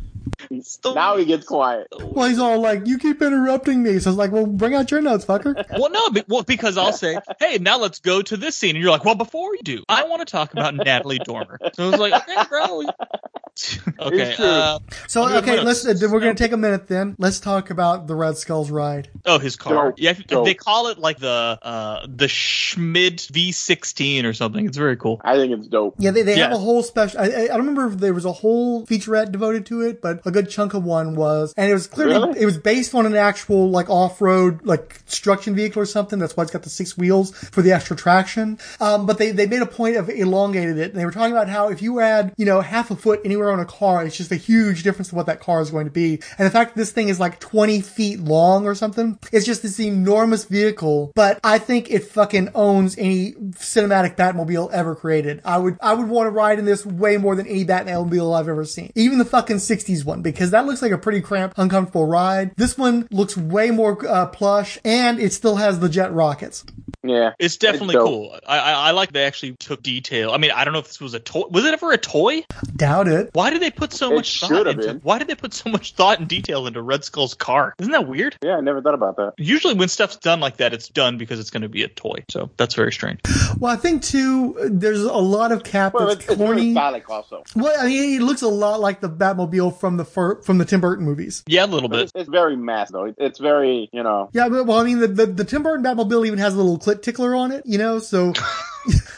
Now he gets quiet. Well, he's all like, you keep interrupting me. So I was like, well, bring out your notes, fucker. Well, no, be- well, because I'll say, "Hey, now let's go to this scene," and you're like, "Well, before you do, I want to talk about Natalie Dormer." So I was like, "Okay, bro." okay. Uh, So, okay, my let's, uh, we're going to take a minute then. Let's talk about the Red Skull's ride. Oh, his car. Dope, Yeah, dope. they call it like the uh the Schmidt V16 or something. It's very cool. I think it's dope. Yeah, they, they have a whole special. I, I I don't remember if there was a whole featurette devoted to it, but a good chunk of one was, and it was clearly Really? it was based on an actual like off road like construction vehicle or something. That's why it's got the six wheels for the extra traction. Um, but they they made a point of elongated it, and they were talking about how if you add you know half a foot anywhere on a car, it's just a huge difference to what that car is going to be. And the fact that this thing is like twenty feet long or something, it's just this enormous vehicle. But I think it fucking owns any cinematic Batmobile ever created. I would I would want to ride in this way more than any Batmobile I've ever seen. Even the fucking 60s one because that looks like a pretty cramped, uncomfortable ride. This one looks way more uh, plush and it still has the jet rockets. Yeah, It's definitely dope. cool. I, I I like they actually took detail. I mean, I don't know if this was a toy. Was it ever a toy? Doubt it. Why did they put so It much should thought have into? been. Why did they put so much thought and detail into Red Skull's car? Isn't that weird? Yeah, I never thought about that. Usually, when stuff's done like that, it's done because it's going to be a toy. So that's very strange. Well, I think too, there's a lot of cap Well, that's it's, it's really corny. phallic also. Well, I mean, it looks a lot like the Batmobile from the fir- from the Tim Burton movies. Yeah, a little bit. it's, it's very mass though. It's very, you know. Yeah, but, well, I mean, the, the, the Tim Burton Batmobile even has a little clit tickler on it, you know, so.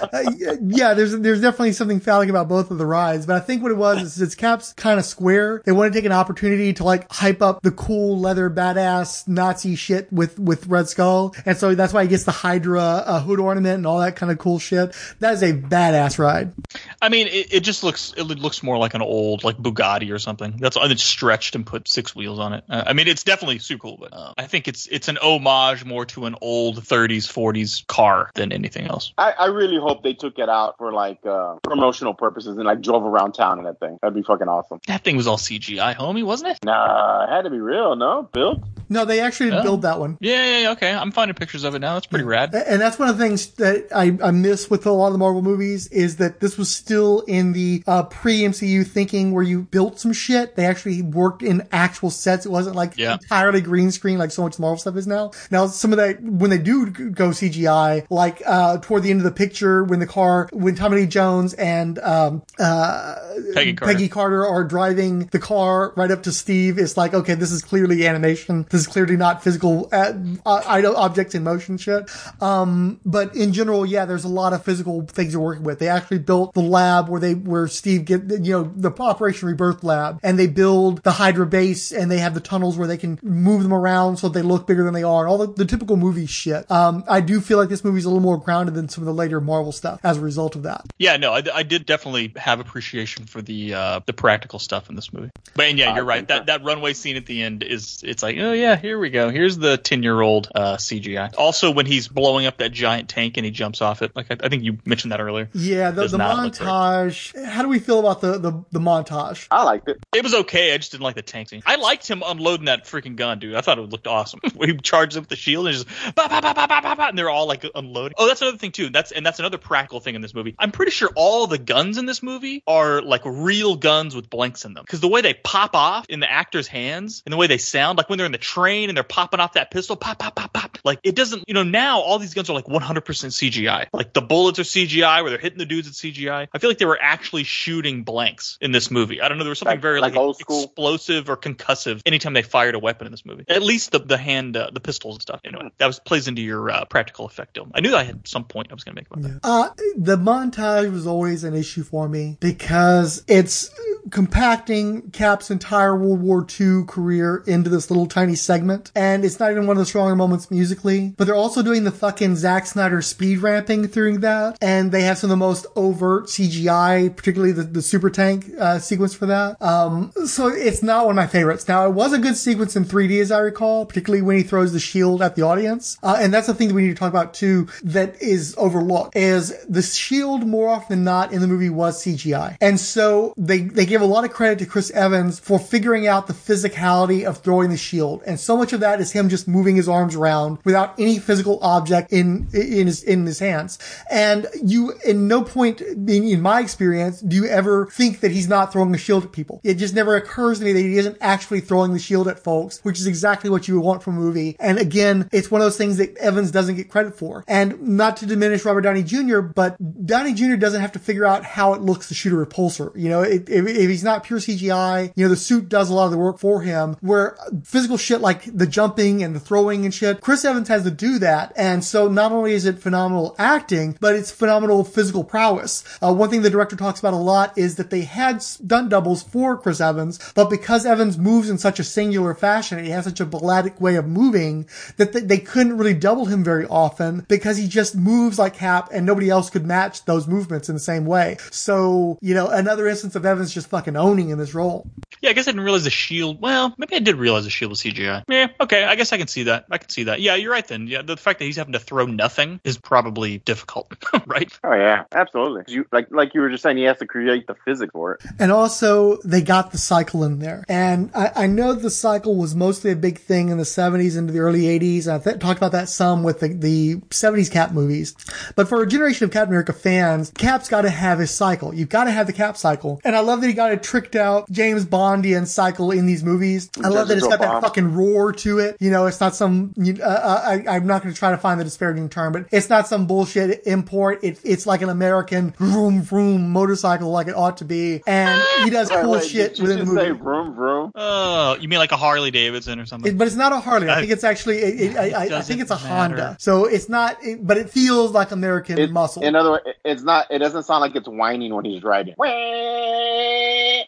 Uh, yeah, there's there's definitely something phallic about both of the rides, but I think what it was is its cap's kind of square. They want to take an opportunity to like hype up the cool leather badass Nazi shit with with Red Skull, and so that's why he gets the Hydra uh, hood ornament and all that kind of cool shit. That is a badass ride. I mean, it, it just looks it looks more like an old like Bugatti or something. That's and it's stretched and put six wheels on it. Uh, I mean, it's definitely super cool, but uh, I think it's it's an homage more to an old 30s 40s car than anything else. I, I really hope they took it out for like uh, promotional purposes and like drove around town in that thing. That'd be fucking awesome. That thing was all CGI, homie, wasn't it? Nah, it had to be real, no? Built? No, they actually didn't Oh. build that one. Yeah, yeah, yeah, okay. I'm finding pictures of it now. That's pretty rad. And that's one of the things that I, I miss with a lot of the Marvel movies is that this was still in the uh, pre MCU thinking where you built some shit. They actually worked in actual sets. It wasn't like Yeah. entirely green screen like so much Marvel stuff is now. Now some of that when they do go CGI, like uh, toward the end of the picture when the car when Tommy Lee Jones and um, uh, Peggy Carter. Peggy Carter are driving the car right up to Steve. It's like okay, this is clearly animation. This is clearly not physical uh, uh, objects in motion shit. Um, but in general, yeah, there's a lot of physical things you're working with. They actually built the lab where they, where Steve get, you know, the Operation Rebirth lab and they build the Hydra base and they have the tunnels where they can move them around so they look bigger than they are. All the, the typical movie shit. Um, I do feel like this movie's a little more grounded than some of the later Marvel stuff as a result of that. Yeah, no, I, I did definitely have appreciation for the uh, the practical stuff in this movie. But and yeah, you're right. That that runway scene at the end is it's like, oh yeah, here we go. Here's the ten year old uh, CGI. Also, when he's blowing up that giant tank and he jumps off it, like I, I think you mentioned that earlier. Yeah, the, the not look montage. How do we feel about the, the, the montage? I liked it. It was okay. I just didn't like the tank scene. I liked him unloading that freaking gun, dude. I thought it looked awesome. When he charged up with the shield and just ba ba ba ba ba ba ba, and they're all like unloading. Oh, that's another thing too. That's and that's another practical thing in this movie. I'm pretty sure all the guns in this movie are like real guns with blanks in them because the way they pop off in the actors' hands and the way they sound, like when they're in the train and they're popping off that pistol, pop, pop, pop, pop. Like it doesn't, you know, now all these guns are like 100% CGI. Like the bullets are CGI where they're hitting the dudes at CGI. I feel like they were actually shooting blanks in this movie. I don't know. There was something Like- very like like, old school? explosive or concussive anytime they fired a weapon in this movie. At least the the hand, uh, the pistols and stuff. Anyway, that was plays into your uh, practical effect. Dylan. I knew I had some point I was going to make about that. Uh, the montage was always an issue for me because it's compacting Cap's entire World War II career into this little tiny segment. And it's not even one of the stronger moments musically, but they're also doing the fucking Zack Snyder speed ramping through that. And they have some of the most overt CGI, particularly the, the super tank uh, sequence for that. Um, so it's not one of my favorites. Now, it was a good sequence in 3D, as I recall, particularly when he throws the shield at the audience. Uh, and that's the thing that we need to talk about too that is overlooked is the shield more often than not in the movie was CGI. And so they, they give a lot of credit to Chris Evans for figuring out the physicality of throwing the shield. And so much of that is him just moving his arms around without any physical object in, in his, in his hands. And you, in no point in, in my experience, do you ever think that he's not throwing a shield at people. It just never occurs to me that he isn't actually throwing the shield at folks, which is exactly what you would want from a movie. And again, it's one of those things that Evans doesn't get credit for. And not to diminish Robert Downey Jr., but Downey Jr. doesn't have to figure out how it looks to shoot a repulsor. You know, if, if if he's not pure CGI, you know, the suit does a lot of the work for him where physical shit like the jumping and the throwing and shit, Chris Evans has to do that. And so not only is it phenomenal acting, but it's phenomenal physical prowess. Uh, one thing the director talks about a lot is that they had stunt doubles for Chris Evans, but because Evans moves in such a singular fashion, he has such a balletic way of moving that th- they couldn't really double him very often because he just moves like Cap and nobody else could match those movements in the same way. So, you know, another instance of Evans just fucking owning in this role. Yeah, I guess I didn't realize the shield. Well, maybe I did realize the shield was CGI. Yeah, okay, I guess I can see that. I can see that. Yeah, you're right then. Yeah, the fact that he's having to throw nothing is probably difficult, right? Oh yeah, absolutely. 'Cause You like like you were just saying, he has to create the physics for it. And also, they got the cycle in there. And I, I know the cycle was mostly a big thing in the 70s into the early 80s. I th- talked about that some with the, the 70s Cap movies. But for a generation of Captain America fans, Cap's got to have his cycle. You've got to have the Cap cycle. And I love that he got a tricked out James Bondian cycle in these movies. I love that it's got that fucking roar to it. You know, it's not some, uh, uh, I, I'm not going to try to find the disparaging term, but it's not some bullshit import. It, it's like an American vroom vroom motorcycle like it ought to be. And he does Wait, cool wait, shit did you within the movie. say vroom vroom? Oh, you mean like a Harley Davidson or something? It- but it's not a Harley. I think it's actually. It, it, I, I, I think it's a matter. Honda. So it's not. It, but it feels like American It- muscle. In other words, it's not. It doesn't sound like it's whining when he's driving.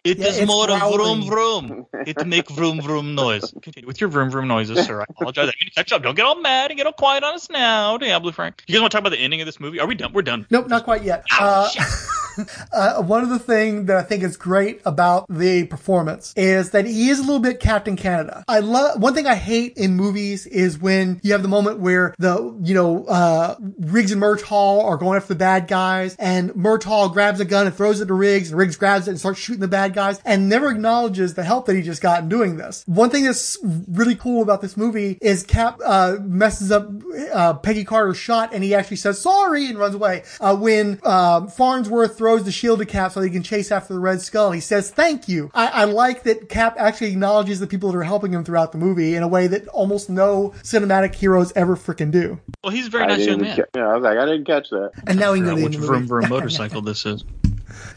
It Yeah, is it's more of vroom growling. vroom. It make vroom vroom noise. Continue with your vroom vroom noises, sir. I apologize. I mean, catch up. Don't get all mad and get all quiet on us now, Diablo Frank. You guys want to talk about the ending of this movie? Are we done? We're done. Nope, not quite yet. Uh, uh, one of the things that I think is great about the performance is that he is a little bit Captain Canada. I love one thing I hate in movies is when you have the moment where the you know uh, Riggs and Murtaugh are going after the bad guys, and Murtaugh grabs a gun and throws it to Riggs, and Riggs grabs it and starts shooting the bad guys, and never acknowledges the help that he just got in doing this. One thing that's really cool about this movie is Cap uh, messes up uh, Peggy Carter's shot, and he actually says sorry and runs away. Uh, when uh, Farnsworth throws the shield to Cap so he can chase after the Red Skull, he says thank you. I, I like that Cap actually acknowledges the people that are helping him throughout the movie in a way that almost no cinematic heroes ever freaking do. Well, he's a very I nice young didn't man. ca- yeah, I was like, I didn't catch that. And now we can go Forgot to which end of the vroom vroom motorcycle this is.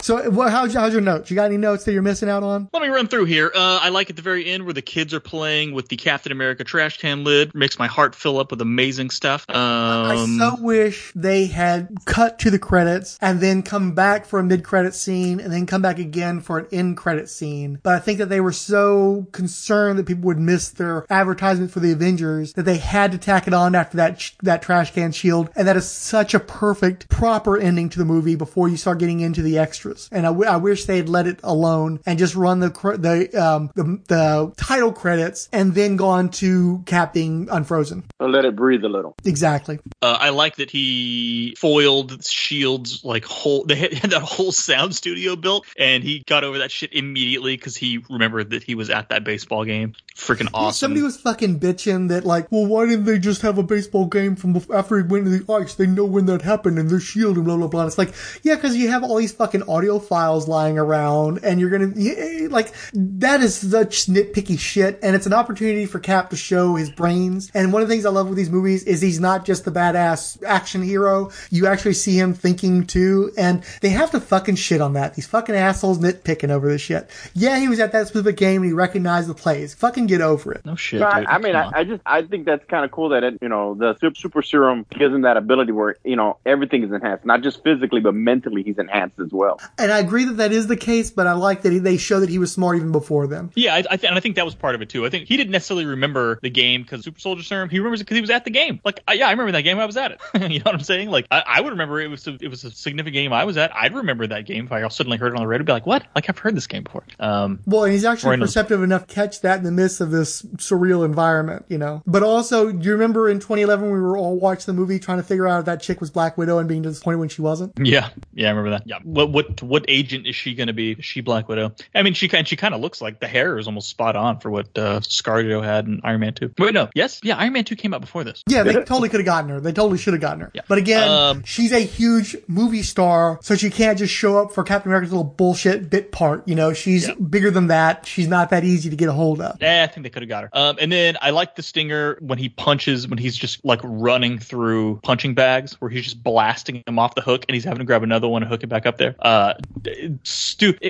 So, what, how's, how's your notes? You got any notes that you're missing out on? Let me run through here. Uh, I like at the very end where the kids are playing with the Captain America trash can lid. Makes my heart fill up with amazing stuff. Um, I so wish they had cut to the credits and then come back for a mid-credit scene and then come back again for an end-credit scene. But I think that they were so concerned that people would miss their advertisement for the Avengers that they had to tack it on after that sh- that trash can shield. And that is such a perfect, proper ending to the movie before you start getting into the extras. And I, w- I wish they had let it alone and just run the cr- the um the, the title credits and then gone to Cap being unfrozen. So let it breathe a little. Exactly. Uh, I like that he foiled Shield's like whole. They had, had that whole sound studio built, and he got over that shit immediately because he remembered that he was at that baseball game. Freaking awesome. Somebody was fucking bitching that like, well, why didn't they just have a baseball game from bef- after he went to the ice? They know when that happened and their shield and blah blah blah. And it's like, yeah, because you have all these fucking audio files lying around, and you're gonna eh, like that is such nitpicky shit, and it's an opportunity for Cap to show his brains. And one of the things I love with these movies is he's not just the badass action hero. You actually see him thinking too, and they have to fucking shit on that. These fucking assholes nitpicking over this shit. Yeah, he was at that specific game and he recognized the plays. Fucking get over it. No shit. So I. I mean, I. I just I think that's kind of cool that it, you know the super, super serum gives him that ability where you know everything is enhanced, not just physically but mentally he's enhanced as well. And I agree that that is the case, but I like that he, they show that he was smart even before them. Yeah, I, I th- and I think that was part of it too. I think he didn't necessarily remember the game because Super Soldier Serum. He remembers it because he was at the game. Like, I, yeah, I remember that game. I was at it. you know what I'm saying? Like, I, I would remember it was a, it was a significant game I was at. I'd remember that game if I suddenly heard it on the radio. Be like, what? Like, I've heard this game before. Um, Well, and he's actually perceptive enough to catch that in the midst of this surreal environment, you know. But also, do you remember in 2011 we were all watching the movie trying to figure out if that chick was Black Widow and being disappointed when she wasn't? yeah, yeah, I remember that. Yeah, what what what agent is she going to be? Is she Black Widow? I mean, she kind she kind of looks like the hair is almost spot on for what uh, Scarjo had in Iron Man Two. Wait, no, yes, yeah, Iron Man Two came out before this. Yeah, they totally could have gotten her. They totally should have gotten her. Yeah. But again, Um, she's a huge movie star, so she can't just show up for Captain America's little bullshit bit part. You know, she's bigger than that. She's not that easy to get a hold of. Eh, I think they could have got her. Um, and then I like the stinger when he punches, when he's just like running through punching bags, where he's just blasting them off the hook, and he's having to grab another one and hook it back up there. Uh.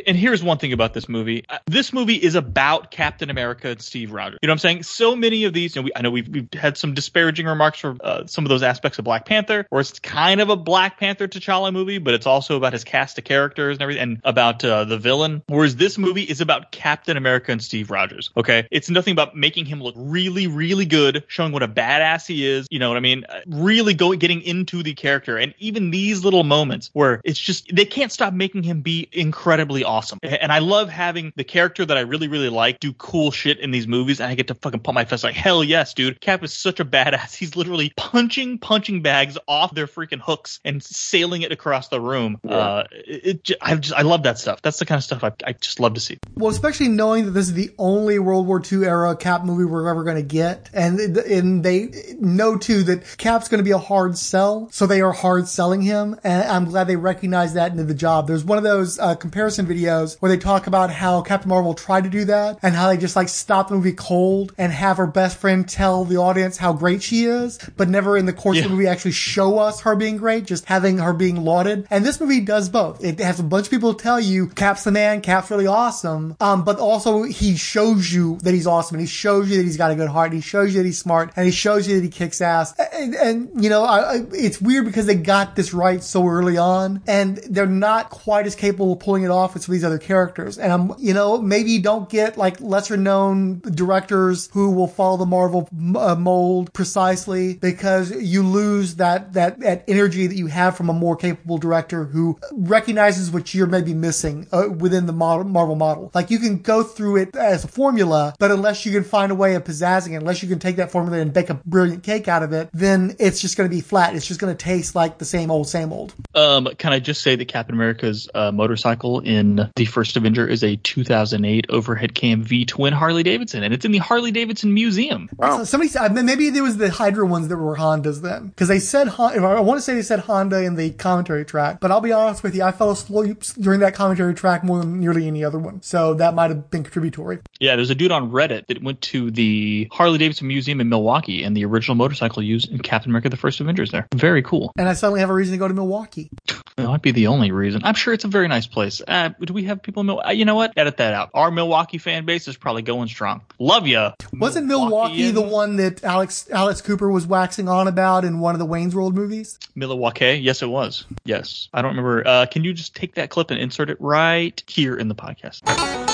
And here's one thing about this movie: Uh, this movie is about Captain America and Steve Rogers. You know what I'm saying? So many of these, you know, we, I know we've, we've had some disparaging remarks for uh, some of those aspects of Black Panther, or it's kind of a Black Panther T'Challa movie, but it's also about his cast of characters and everything, and about uh, the villain. Whereas this movie is about Captain America and Steve Rogers. Okay, nothing about making him look really, really good, showing what a badass he is. You know what I mean? Uh, Really going, getting into the character, and even these little moments where it's just they can't stop making him be incredibly awesome. And I love having the character that I really, really like do cool shit in these movies, and I get to fucking pump my fist like hell yes, dude. Cap is such a badass. He's literally punching punching bags off their freaking hooks and sailing it across the room. Uh, it, it I just I love that stuff. That's the kind of stuff I, I just love to see. Well, especially knowing that this is the only World War II era Cap movie we're ever going to get, and and they know too that Cap's going to be a hard sell, so they are hard selling him, and I'm glad they recognize that and did the job. There's one of those uh, comparison videos where they talk about how Captain Marvel tried to do that, and how they just like stop the movie cold and have her best friend tell the audience how great she is, but never in the course of the movie actually show us her being great, just having her being lauded. And this movie does both. It has a bunch of people tell you Cap's the man, Cap's really awesome, um, but also he shows you that he's awesome, and he shows you that he's got a good heart, and he shows you that he's smart, and he shows you that he kicks ass. And, and you know, I, I, it's weird because they got this right so early on, and they're not quite as capable of pulling it off as some of these other characters. And I'm, you know, maybe you don't get like lesser known directors who will follow the Marvel uh, mold precisely because you lose that, that, that energy that you have from a more capable director who recognizes what you're maybe missing uh, within the model, Marvel model. Like you can go through it as a formula, but unless you can find a way of pizzazzing it, unless you can take that formula and bake a brilliant cake out of it, then it's just going to be flat. It's just going to taste like the same old, same old. Um, can I just say that Captain America's uh, motorcycle in the first Avenger is a 2008 overhead cam V twin Harley Davidson, and it's in the Harley Davidson Museum. So Somebody said maybe there was the Hydra ones that were Hondas then, because they said I want to say they said Honda in the commentary track, but I'll be honest with you, I fell asleep during that commentary track more than nearly any other one, so that might have been contributory. Yeah, there's a dude on Reddit that went to the Harley Davidson Museum in Milwaukee, and the original motorcycle used in Captain America: The First Avengers there. Very cool. And I suddenly have a reason to go to Milwaukee. That might be the only reason. I'm sure it's a very nice place. Uh, do we have people in Milwaukee? You know what? Edit that out. Our Milwaukee fan base is probably going strong. Love ya. Wasn't Milwaukee the one that Alex Alex Cooper was waxing on about in one of the Wayne's World movies? Milwaukee? Yes, it was. Yes. I don't remember. Uh, can you just take that clip and insert it right here in the podcast?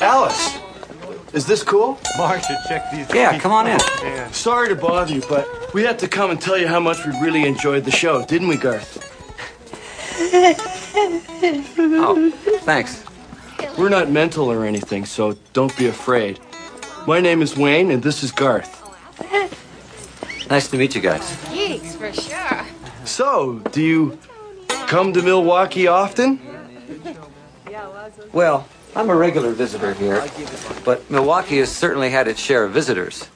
Alice, is this cool? Marcia, check these. Yeah, come on in. Yeah. Sorry to bother you, but we had to come and tell you how much we really enjoyed the show, didn't we, Garth? Oh, thanks. We're not mental or anything, so don't be afraid. My name is Wayne, and this is Garth. Nice to meet you guys. Geeks, for sure. So, do you come to Milwaukee often? Yeah, well, I'm a regular visitor here, but Milwaukee has certainly had its share of visitors.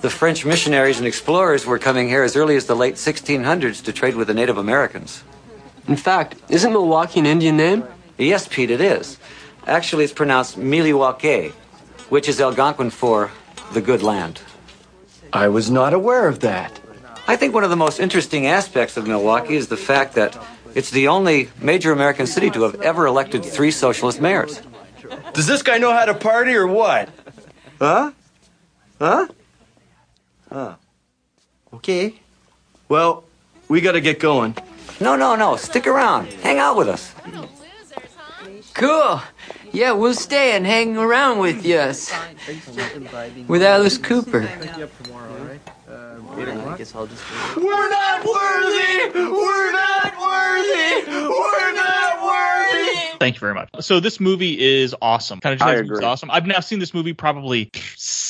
The French missionaries and explorers were coming here as early as the late 1600s to trade with the Native Americans. In fact, isn't Milwaukee an Indian name? Yes, Pete, it is. Actually, it's pronounced Miliwake, which is Algonquin for the good land. I was not aware of that. I think one of the most interesting aspects of Milwaukee is the fact that it's the only major American city to have ever elected three socialist mayors. Does this guy know how to party or what? Huh? Huh? Huh. Okay. Well, we gotta get going. No, no, no. Stick around. Hang out with us. Cool. Yeah, we'll stay and hang around with us. With Alice Cooper. Uh, We're not worthy! We're not worthy! We're not worthy! Thank you very much. So this movie is awesome. Kind of I just awesome. I've now seen this movie probably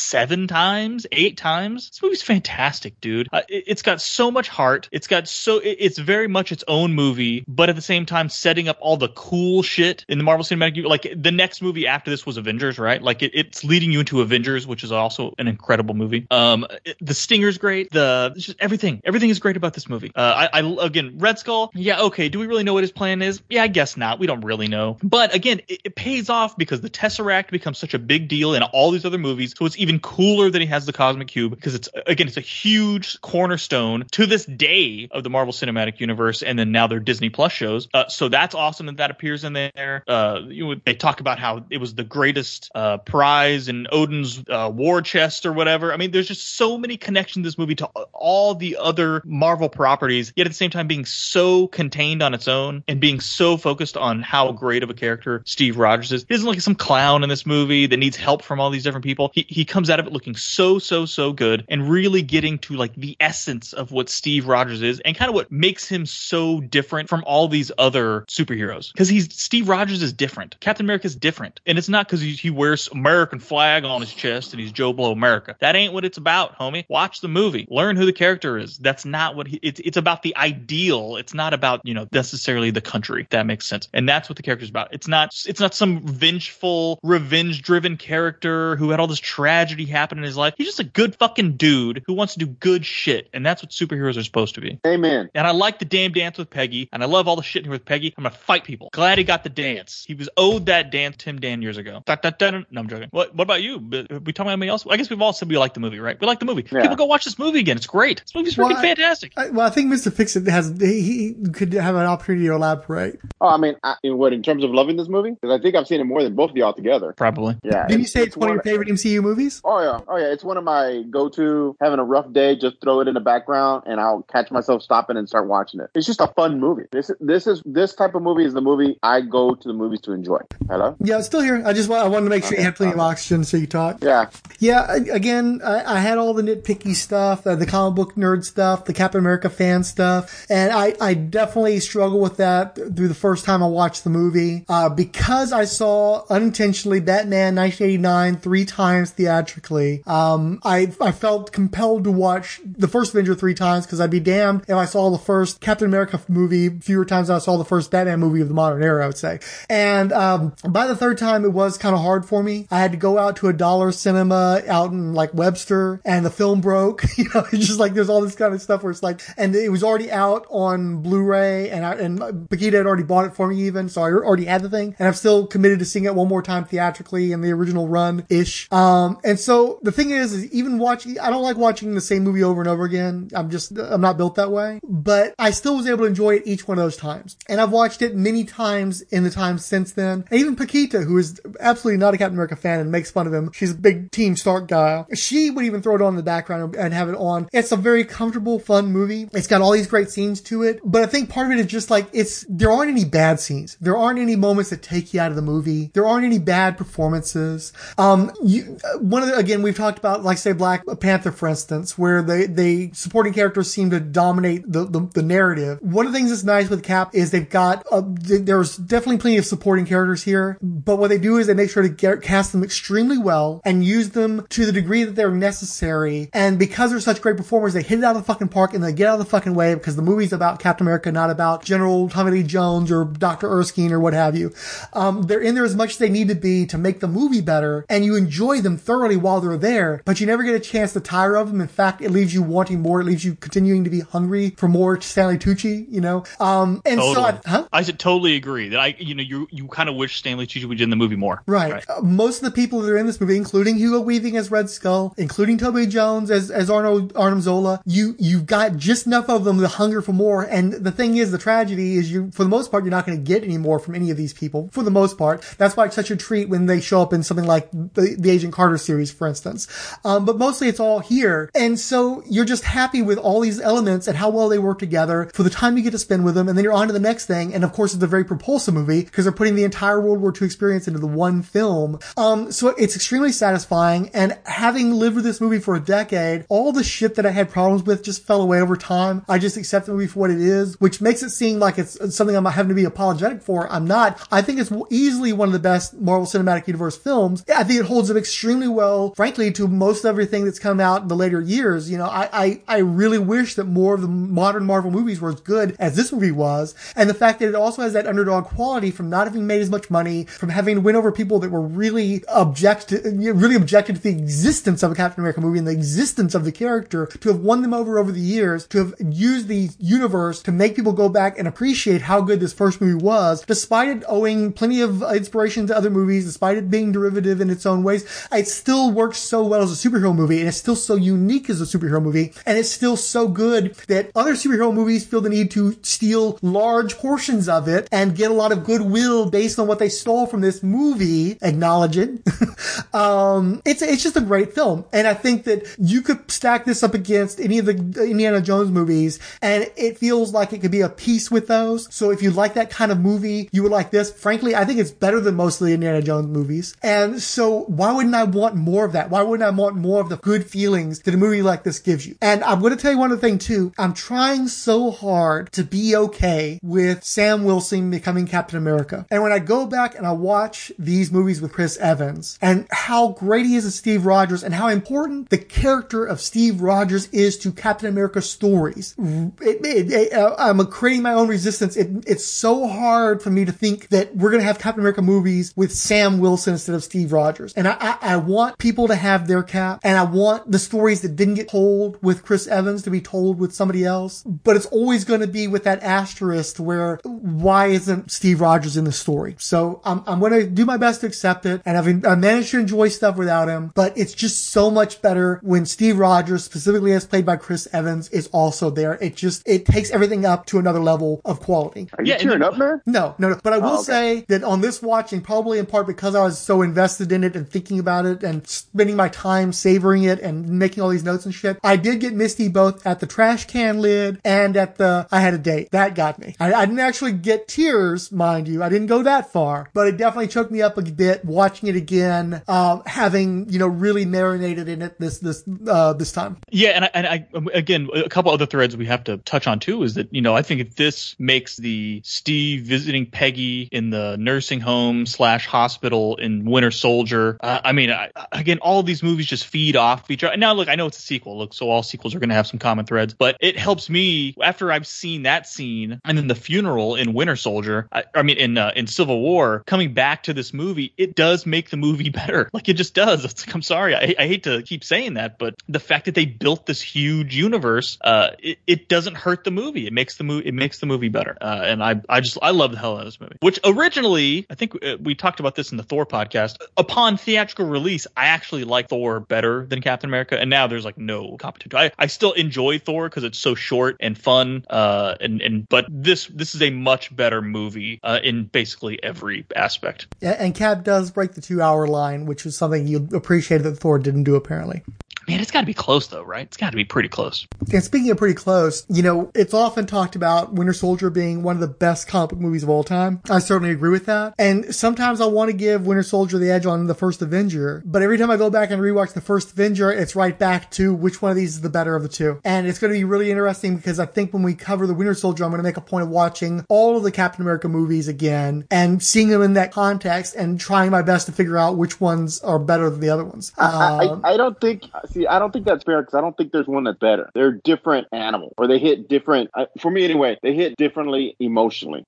seven times, eight times. This movie's fantastic, dude. Uh, it, it's got so much heart. It's got so it, it's very much its own movie, but at the same time setting up all the cool shit in the Marvel Cinematic Universe. Like the next movie after this was Avengers, right? Like it, it's leading you into Avengers, which is also an incredible movie. Um, it- the Stinger's great. The just everything, everything is great about this movie. Uh, I, I again, Red Skull. Yeah, okay. Do we really know what his plan is? Yeah, I guess not. We don't really know. But again, it, it pays off because the Tesseract becomes such a big deal in all these other movies. So it's even cooler that he has the Cosmic Cube because it's again, it's a huge cornerstone to this day of the Marvel Cinematic Universe, and then now their Disney Plus shows. Uh, so that's awesome that that appears in there. Uh, you know, they talk about how it was the greatest uh, prize in Odin's uh, war chest or whatever. I mean, there's just so many connections this movie to all the other Marvel properties, yet at the same time being so contained on its own and being so focused on how great of a character Steve Rogers is. He isn't like some clown in this movie that needs help from all these different people. He, he comes out of it looking so, so, so good and really getting to like the essence of what Steve Rogers is and kind of what makes him so different from all these other superheroes. Because he's Steve Rogers is different. Captain America is different. And it's not because he, he wears American flag on his chest and he's Joe Blow America. That ain't what it's about, homie. Watch the movie. Learn who the character is. That's not what he, it's, it's about the ideal. It's not about, you know, necessarily the country. That makes sense. And that's what the character's about. It's not, it's not some vengeful, revenge driven character who had all this tragedy happen in his life. He's just a good fucking dude who wants to do good shit. And that's what superheroes are supposed to be. Amen. And I like the damn dance with Peggy, and I love all the shit here with Peggy. I'm gonna fight people. Glad he got the dance. He was owed that dance to Tim Dan years ago. Da, da, da, da. No, I'm joking. What What about you? But We talking about anybody else? I guess we've all said we like the movie, right? We like the movie. Yeah. People go watch this movie again. It's great. This movie's Well, freaking I- fantastic. I, well, I think Mr. Fixit has he, he could have an opportunity to elaborate. Oh, I mean, I, in what in terms of loving this movie? Because I think I've seen it more than both of y'all together. Probably. Yeah. Did you say it's one of your favorite MCU movies? Oh yeah, oh yeah. It's one of my go-to. Having a rough day, just throw it in the background, and I'll catch myself stopping and start watching it. It's just a fun movie. This this is this type of movie is the movie I go to the movies to enjoy. Hello. Yeah, I'm still here. I just I wanted to make sure you had plenty of oxygen so you talk. Yeah. Yeah, again, I, I had all the nitpicky stuff, uh, the comic book nerd stuff, the Captain America fan stuff, and I, I definitely struggle with that through the first time I watched the movie. Uh, because I saw unintentionally Batman 1989 three times theatrically, um, I, I felt compelled to watch the first Avenger three times because I'd be damned if I saw the first Captain America movie fewer times than I saw the first Batman movie of the modern era, I would say. And, um, by the third time, it was kind of hard for me. I had to go out to a dollar cinema out in like Webster and the film broke. you know, it's just like there's all this kind of stuff where it's like, and it was already out on Blu-ray and I, and Paquita had already bought it for me even. So I already had the thing and I'm still committed to seeing it one more time theatrically in the original run ish. Um, and so the thing is, is even watching, I don't like watching the same movie over and over again. I'm just, I'm not built that way, but I still was able to enjoy it each one of those times. And I've watched it many times in the times since then. And even Paquita, who is absolutely not a Captain America fan and makes fun of him, she's a big Team Stark guy. She would even throw it on in the background and have it on. It's a very comfortable, fun movie. It's got all these great scenes to it. But I think part of it is just like, it's, there aren't any bad scenes. There aren't any moments that take you out of the movie. There aren't any bad performances. Um, you, one of again we've talked about like say Black Panther for instance, where they they supporting characters seem to dominate the, the, the narrative. One of the things that's nice with Cap is they've got uh, th- there's definitely plenty of supporting characters here, but what they do is they make sure to get, cast them extremely well and use them to the degree that they're necessary. And because they're such great performers, they hit it out of the fucking park and they get out of the fucking way because the movie's about Captain America, not about General Tommy Lee Jones or Dr. Erskine or what have you. Um, they're in there as much as they need to be to make the movie better, and you enjoy them thoroughly while they're there, but you never get a chance to tire of them. In fact, it leaves you wanting more. It leaves you continuing to be hungry for more Stanley Tucci, you know? Um, and so, I, huh? I said totally agree that I, you know, you you kind of wish Stanley Tucci would in the movie more. Right. Uh, most of the people that are in this movie, including Hugo Weaving as Red Skull, including Toby Jones as, as Arno, Arnim Zola, you, you've got just enough of them to hunger for more. And the thing is, the tragedy is you, for the most part, you're not going to get any more from any of these people, for the most part. That's why it's such a treat when they show up in something like the, the Agent Carter series, for instance. Um, but mostly it's all here. And so you're just happy with all these elements and how well they work together for the time you get to spend with them. And then you're on to the next thing. And of course, it's a very propulsive movie because they're putting the entire World War II experience into the one film. Um, so it's extremely satisfying. And having lived with this movie for a decade, all the shit that I had problems with just fell away over time. I just accept the movie for what it is, which makes it seem like it's something I'm having to be apologetic for. I'm not. I think it's easily one of the best Marvel Cinematic Universe films. I think it holds up extremely well, frankly, to most everything that's come out in the later years. You know, I, I, I really wish that more of the modern Marvel movies were as good as this movie was. And the fact that it also has that underdog quality from not having made as much money, from having to win over people that were really object, really objected to the existence of a Captain America movie and the existence of the character, to have won them over over the years, to have used the universe to make people go back and appreciate how good this first movie was, despite it owing plenty of inspiration to other movies, despite it being derivative in its own ways, it still works so well as a superhero movie and it's still so unique as a superhero movie and it's still so good that other superhero movies feel the need to steal large portions of it and get a lot of goodwill based on what they stole from this movie, acknowledge it. um, it's, it's just a great film. And I think that you could stack this up against any of the Indiana Jones movies and it feels like it could be a piece with those. So if you like that kind of movie, you would like this. Frankly, I think it's better than most of the Indiana Jones movies. And so why wouldn't I want more of that? Why wouldn't I want more of the good feelings that a movie like this gives you? And I'm going to tell you one other thing too. I'm trying so hard to be okay with Sam Wilson becoming Captain America. And when I go back and I watch these movies with Chris Evans and how great he is as Steve Rogers and how important the character of Steve Rogers is to Captain America stories. It, it, it, uh, I'm creating my own resistance. It, it's so hard for me to think that we're going to have Captain America movies with Sam Wilson instead of Steve Rogers. And I, I, I want people to have their cap and I want the stories that didn't get told with Chris Evans to be told with somebody else. But it's always going to be with that asterisk where why isn't Steve Rogers in the story? So I'm, I'm going to do my best to accept it. And I've, I managed to enjoy stuff without him, but it's just so much better when Steve Rogers, specifically as played by Chris Evans, is also there. It just, it takes everything up to another level of quality. Are you tearing up, man? No, no, no. But I oh, will Oh, okay. say that on this watching, probably in part because I was so invested in it and thinking about it and spending my time savoring it and making all these notes and shit, I did get misty both at the trash can lid and at the I had a date. That got me. I, I didn't actually get tears, mind you. I didn't go that far, but it definitely choked me up a bit watching it again, um, having you know really marinated in it this this uh, this time. Yeah, and I, and I again a couple other threads we have to touch on too is that you know I think if this makes the Steve visiting Peggy in the nursing home slash hospital in Winter Soldier, uh, I mean I, again all of these movies just feed off each other. And Now look, I know it's a sequel, look, so all sequels are going to have some common threads, but it helps me after I've seen that scene and then the funeral in Winter Soldier. I, I mean in uh, in Civil War, coming back to this movie, it does make the movie better. Like it just does. Like, I'm sorry, I, I hate to keep saying that, but the fact that they built this huge universe, uh, it, it doesn't hurt the movie. It makes the movie it makes the movie better. Uh, and I I just I love the hell out of this movie. Which originally, I think uh, we talked about this in the Thor podcast. Upon theatrical release, I actually like Thor better than Captain America, and now there's like no competition. I, I still enjoy Thor because it's so short and fun. Uh, and and but this this is a much better movie uh, in basically every aspect. Yeah, and Cap does break the two hour line, which is something you appreciate that Thor didn't do apparently. Man, it's got to be close though, right? It's got to be pretty close. And speaking of pretty close, you know, it's often talked about Winter Soldier being one of the best comic book movies of all time. I certainly agree with that. And sometimes I want to give Winter Soldier the edge on the first Avenger, but every time I go back and rewatch the first Avenger, it's right back to which one of these is the better of the two. And it's going to be really interesting because I think when we cover the Winter Soldier, I'm going to make a point of watching all of the Captain America movies again and seeing them in that context and trying my best to figure out which ones are better than the other ones. I, Um, I, I don't think. See, I don't think that's fair because I don't think there's one that's better. They're different animals, or they hit different. I- For me, anyway, they hit differently emotionally.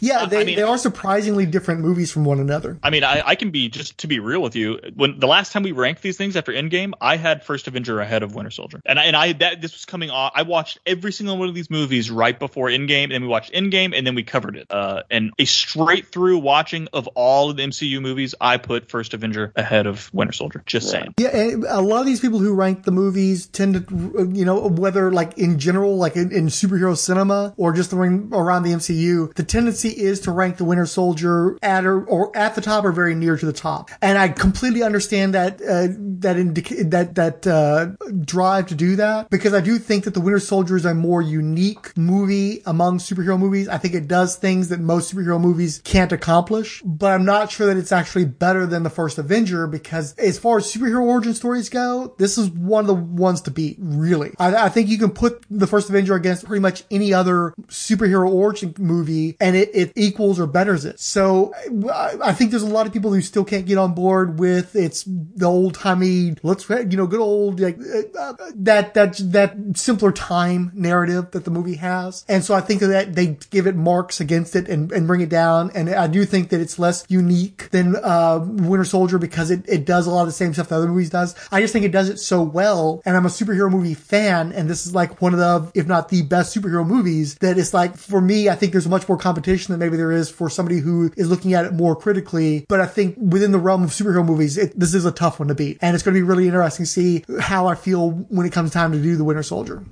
yeah, they, mean- they are surprisingly different movies from one another. I mean, I, I can be just to be real with you. When the last time we ranked these things after Endgame, I had First Avenger ahead of Winter Soldier, and I, and I that this was coming off. I watched every single one of these movies right before Endgame, and then we watched Endgame, and then we covered it. Uh, and a straight through watching of all of the MCU movies, I put First Avenger ahead of Winter Soldier. Just saying. Yeah, and a lot of these people who rank the movies tend to, you know, whether like in general, like in, in superhero cinema or just around around the MCU, the tendency is to rank the Winter Soldier at or, or at the top or very near to the top. And I completely understand that uh, that indica- that that uh, drive to do that because I do think that the Winter Soldier is a more unique movie among superhero movies. I think it does things that most superhero movies can't accomplish, but I'm not sure that it's actually better than the first Avenger because as far as superhero origin stories go, this is one of the ones to beat, really. I, I think you can put the first Avenger against pretty much any other superhero origin movie and it, it equals or betters it. So I, I think there's a lot of people who still can't get on board with it's the old timey, let's, you know, good old, like, uh, that, that, that simpler time narrative that the movie has. And so I think that they give it marks against it and, and bring it down. And I do think that it's less unique than, uh, Winter Soldier because it, it does a lot of the same stuff that other movies does. I just think it does it so well. And I'm a superhero movie fan. And this is like one of the, if not the best superhero movies that it's like, for me, I think there's much more competition than maybe there is for somebody who is looking at it more critically. But I think within the realm of superhero movies, it, this is a tough one to beat. And it's going to be really interesting to see how I feel when it comes time to do the Winter Soldier.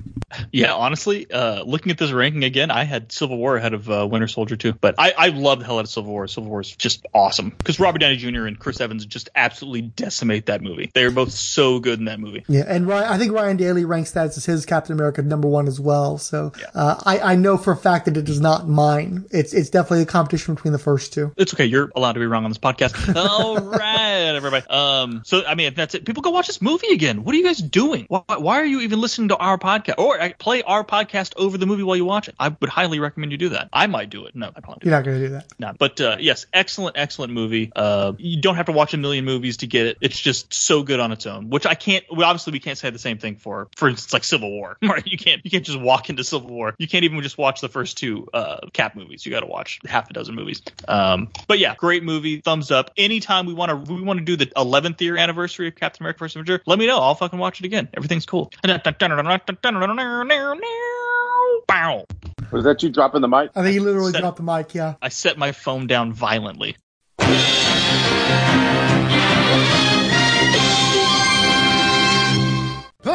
Yeah, honestly, uh, looking at this ranking again, I had Civil War ahead of uh, Winter Soldier too. But I, I love the hell out of Civil War. Civil War is just awesome because Robert Downey Jr. and Chris Evans just absolutely decimate that movie. They are both so good in that movie. Yeah, and Ryan, I think Ryan Daly ranks that as his Captain America number one as well. So uh, I, I know for a fact that it is not mine. It's it's definitely a competition between the first two. It's okay. You're allowed to be wrong on this podcast. All right, everybody. Um, so I mean, if that's it. People go watch this movie again. What are you guys doing? Why, why are you even listening to our podcast or uh, play our podcast over the movie while you watch it? I would highly recommend you do that. I might do it. No, I probably do. You're not going to do that. No, but uh, yes, excellent, excellent movie. Uh, you don't have to watch a million movies to get it. It's just so good on its own. Which I can't. Well, obviously, we can't say the same thing for, for instance, like Civil War. Right? You can't. You can't just walk into Civil War. You can't even just watch the first two uh, Cap movies. You got to watch half a dozen movies. Um, but yeah, great movie. Thumbs up. Anytime we want to, we want to do the 11th year anniversary of Captain America: First Avenger. Let me know. I'll fucking watch it again. Everything's cool. Bow. Was that you dropping the mic? I think he literally Set- dropped the mic. Yeah. I set my phone down violently.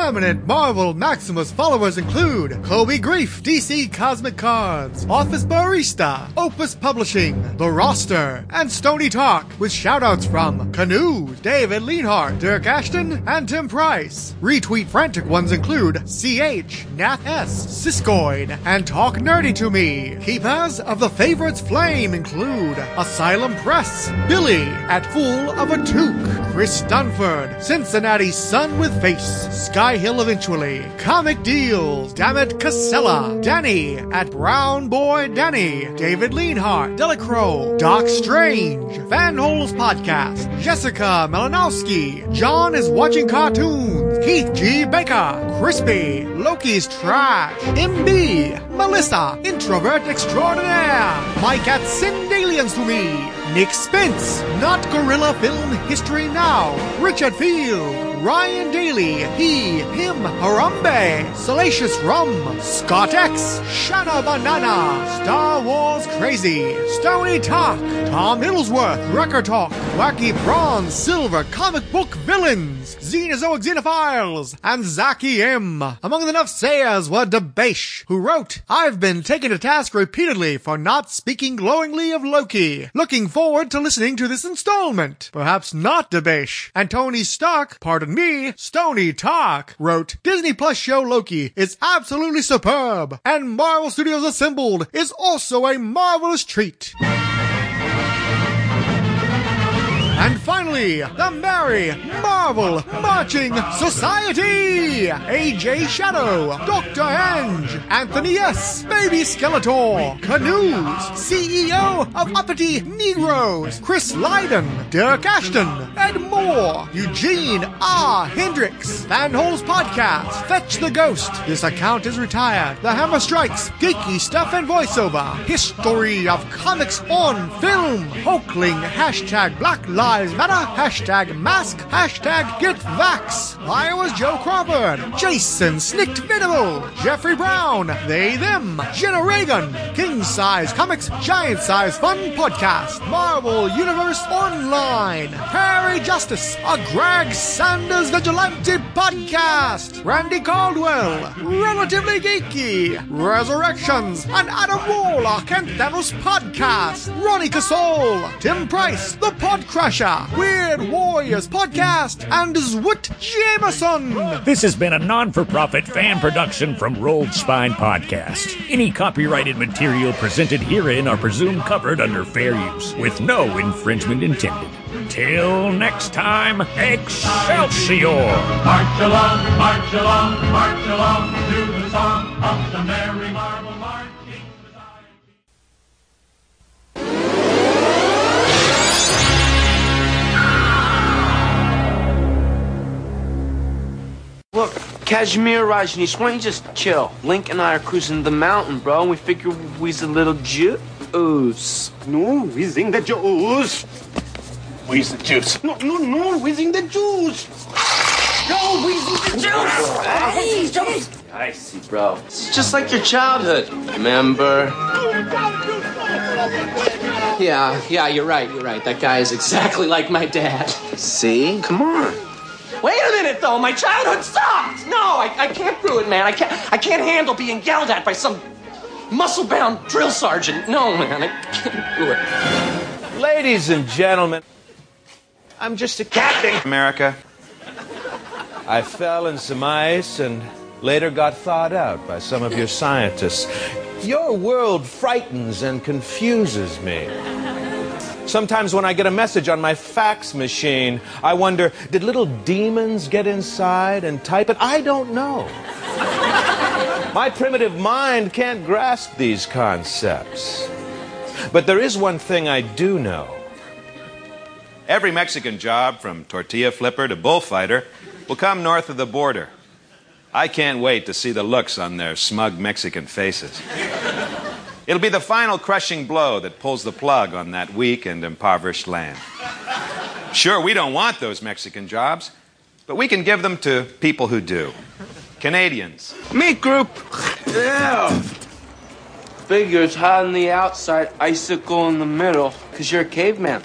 Permanent Marvel Maximus followers include Kobe Grief, DC Cosmic Cards, Office Barista, Opus Publishing, The Roster, and Stony Talk, with shoutouts from Canoe, David Leanhart, Dirk Ashton, and Tim Price. Retweet frantic ones include CH, Nath S, Siskoid, and Talk Nerdy to Me. Keepers of the Favorites Flame include Asylum Press, Billy at Fool of a Toque, Chris Dunford, Cincinnati Sun with Face, Sky Hill Eventually, Comic Deals, Dammit Casella, Danny. At Brown Boy Danny, David Leanhart, Delacroix, Doc Strange, Van Holes Podcast, Jessica Melanowski, John is watching cartoons, Keith G. Baker, Crispy, Loki's Trash, MB, Melissa, Introvert Extraordinaire, Mike at Send Aliens to Me, Nick Spence, Not Gorilla Film History Now, Richard Field, Ryan Daly, he, him, Harambe, Salacious Rum, Scott X, Shanna Banana, Star Wars Crazy, Stony Talk, Tom Hiddlesworth, Wrecker Talk, Wacky Bronze, Silver, Comic Book Villains, Xenozoic Xenophiles, and Zaki M. Among the Nuffsayers were Debash, who wrote, I've been taken to task repeatedly for not speaking glowingly of Loki. Looking forward to listening to this installment. Perhaps not Debash. And Tony Stark, pardon me, Stony Talk, wrote Disney Plus show Loki is absolutely superb, and Marvel Studios Assembled is also a marvelous treat. And finally, the Merry Marvel Marching Society! AJ Shadow, Dr. Ange, Anthony S., Baby Skeletor, Canoes, CEO of Uppity Negroes, Chris Lydon, Dirk Ashton, and more. Eugene R. Hendricks, Fanholes Podcast, Fetch the Ghost, This Account is Retired, The Hammer Strikes, Geeky Stuff and Voiceover, History of Comics on Film, Hulkling, Hashtag Black Lives Matter, hashtag mask, hashtag get vax. Iowa's Joe Crawford, Jason Snicked Jeffrey Brown, They Them, Jenna Reagan, King Size Comics, Giant Size Fun Podcast, Marvel Universe Online, Harry Justice, a Greg Saunders Vigilante Podcast, Randy Caldwell, Relatively Geeky, Resurrections, an Adam Warlock and Thanos Podcast, Ronnie Casol, Tim Price, The Pod Crusher, Weird Warriors Podcast, and Zwit Jameson. This has been a non for profit fan production from Rolled Spine Podcast. Any copyrighted material presented herein are presumed covered under fair use, with no infringement intended. Till next time, Excelsior! March along, march along, march along to the song of the Merry Marvel Look, Kashmir Rajneesh, why don't you just chill? Link and I are cruising the mountain, bro, and we figure we's a little Jews. No, we sing the Jews. We's the Jews. No, no, no, we sing the Jews. No, we sing the Jews. I see, bro. It's just like your childhood. Remember? Yeah, yeah, you're right, you're right. That guy is exactly like my dad. See? Come on. Wait a minute, though. My childhood sucked. No, I, I can't do it, man. I can't. I can't handle being yelled at by some muscle-bound drill sergeant. No, man, I can't do it. Ladies and gentlemen, I'm just a captain. America. I fell in some ice and later got thawed out by some of your scientists. Your world frightens and confuses me. Sometimes when I get a message on my fax machine, I wonder did little demons get inside and type it? I don't know. My primitive mind can't grasp these concepts. But there is one thing I do know. Every Mexican job, from tortilla flipper to bullfighter, will come north of the border. I can't wait to see the looks on their smug Mexican faces. It'll be the final crushing blow that pulls the plug on that weak and impoverished land. Sure, we don't want those Mexican jobs, but we can give them to people who do. Canadians. Meat group. Figures hot on the outside, icicle in the middle, because you're a caveman.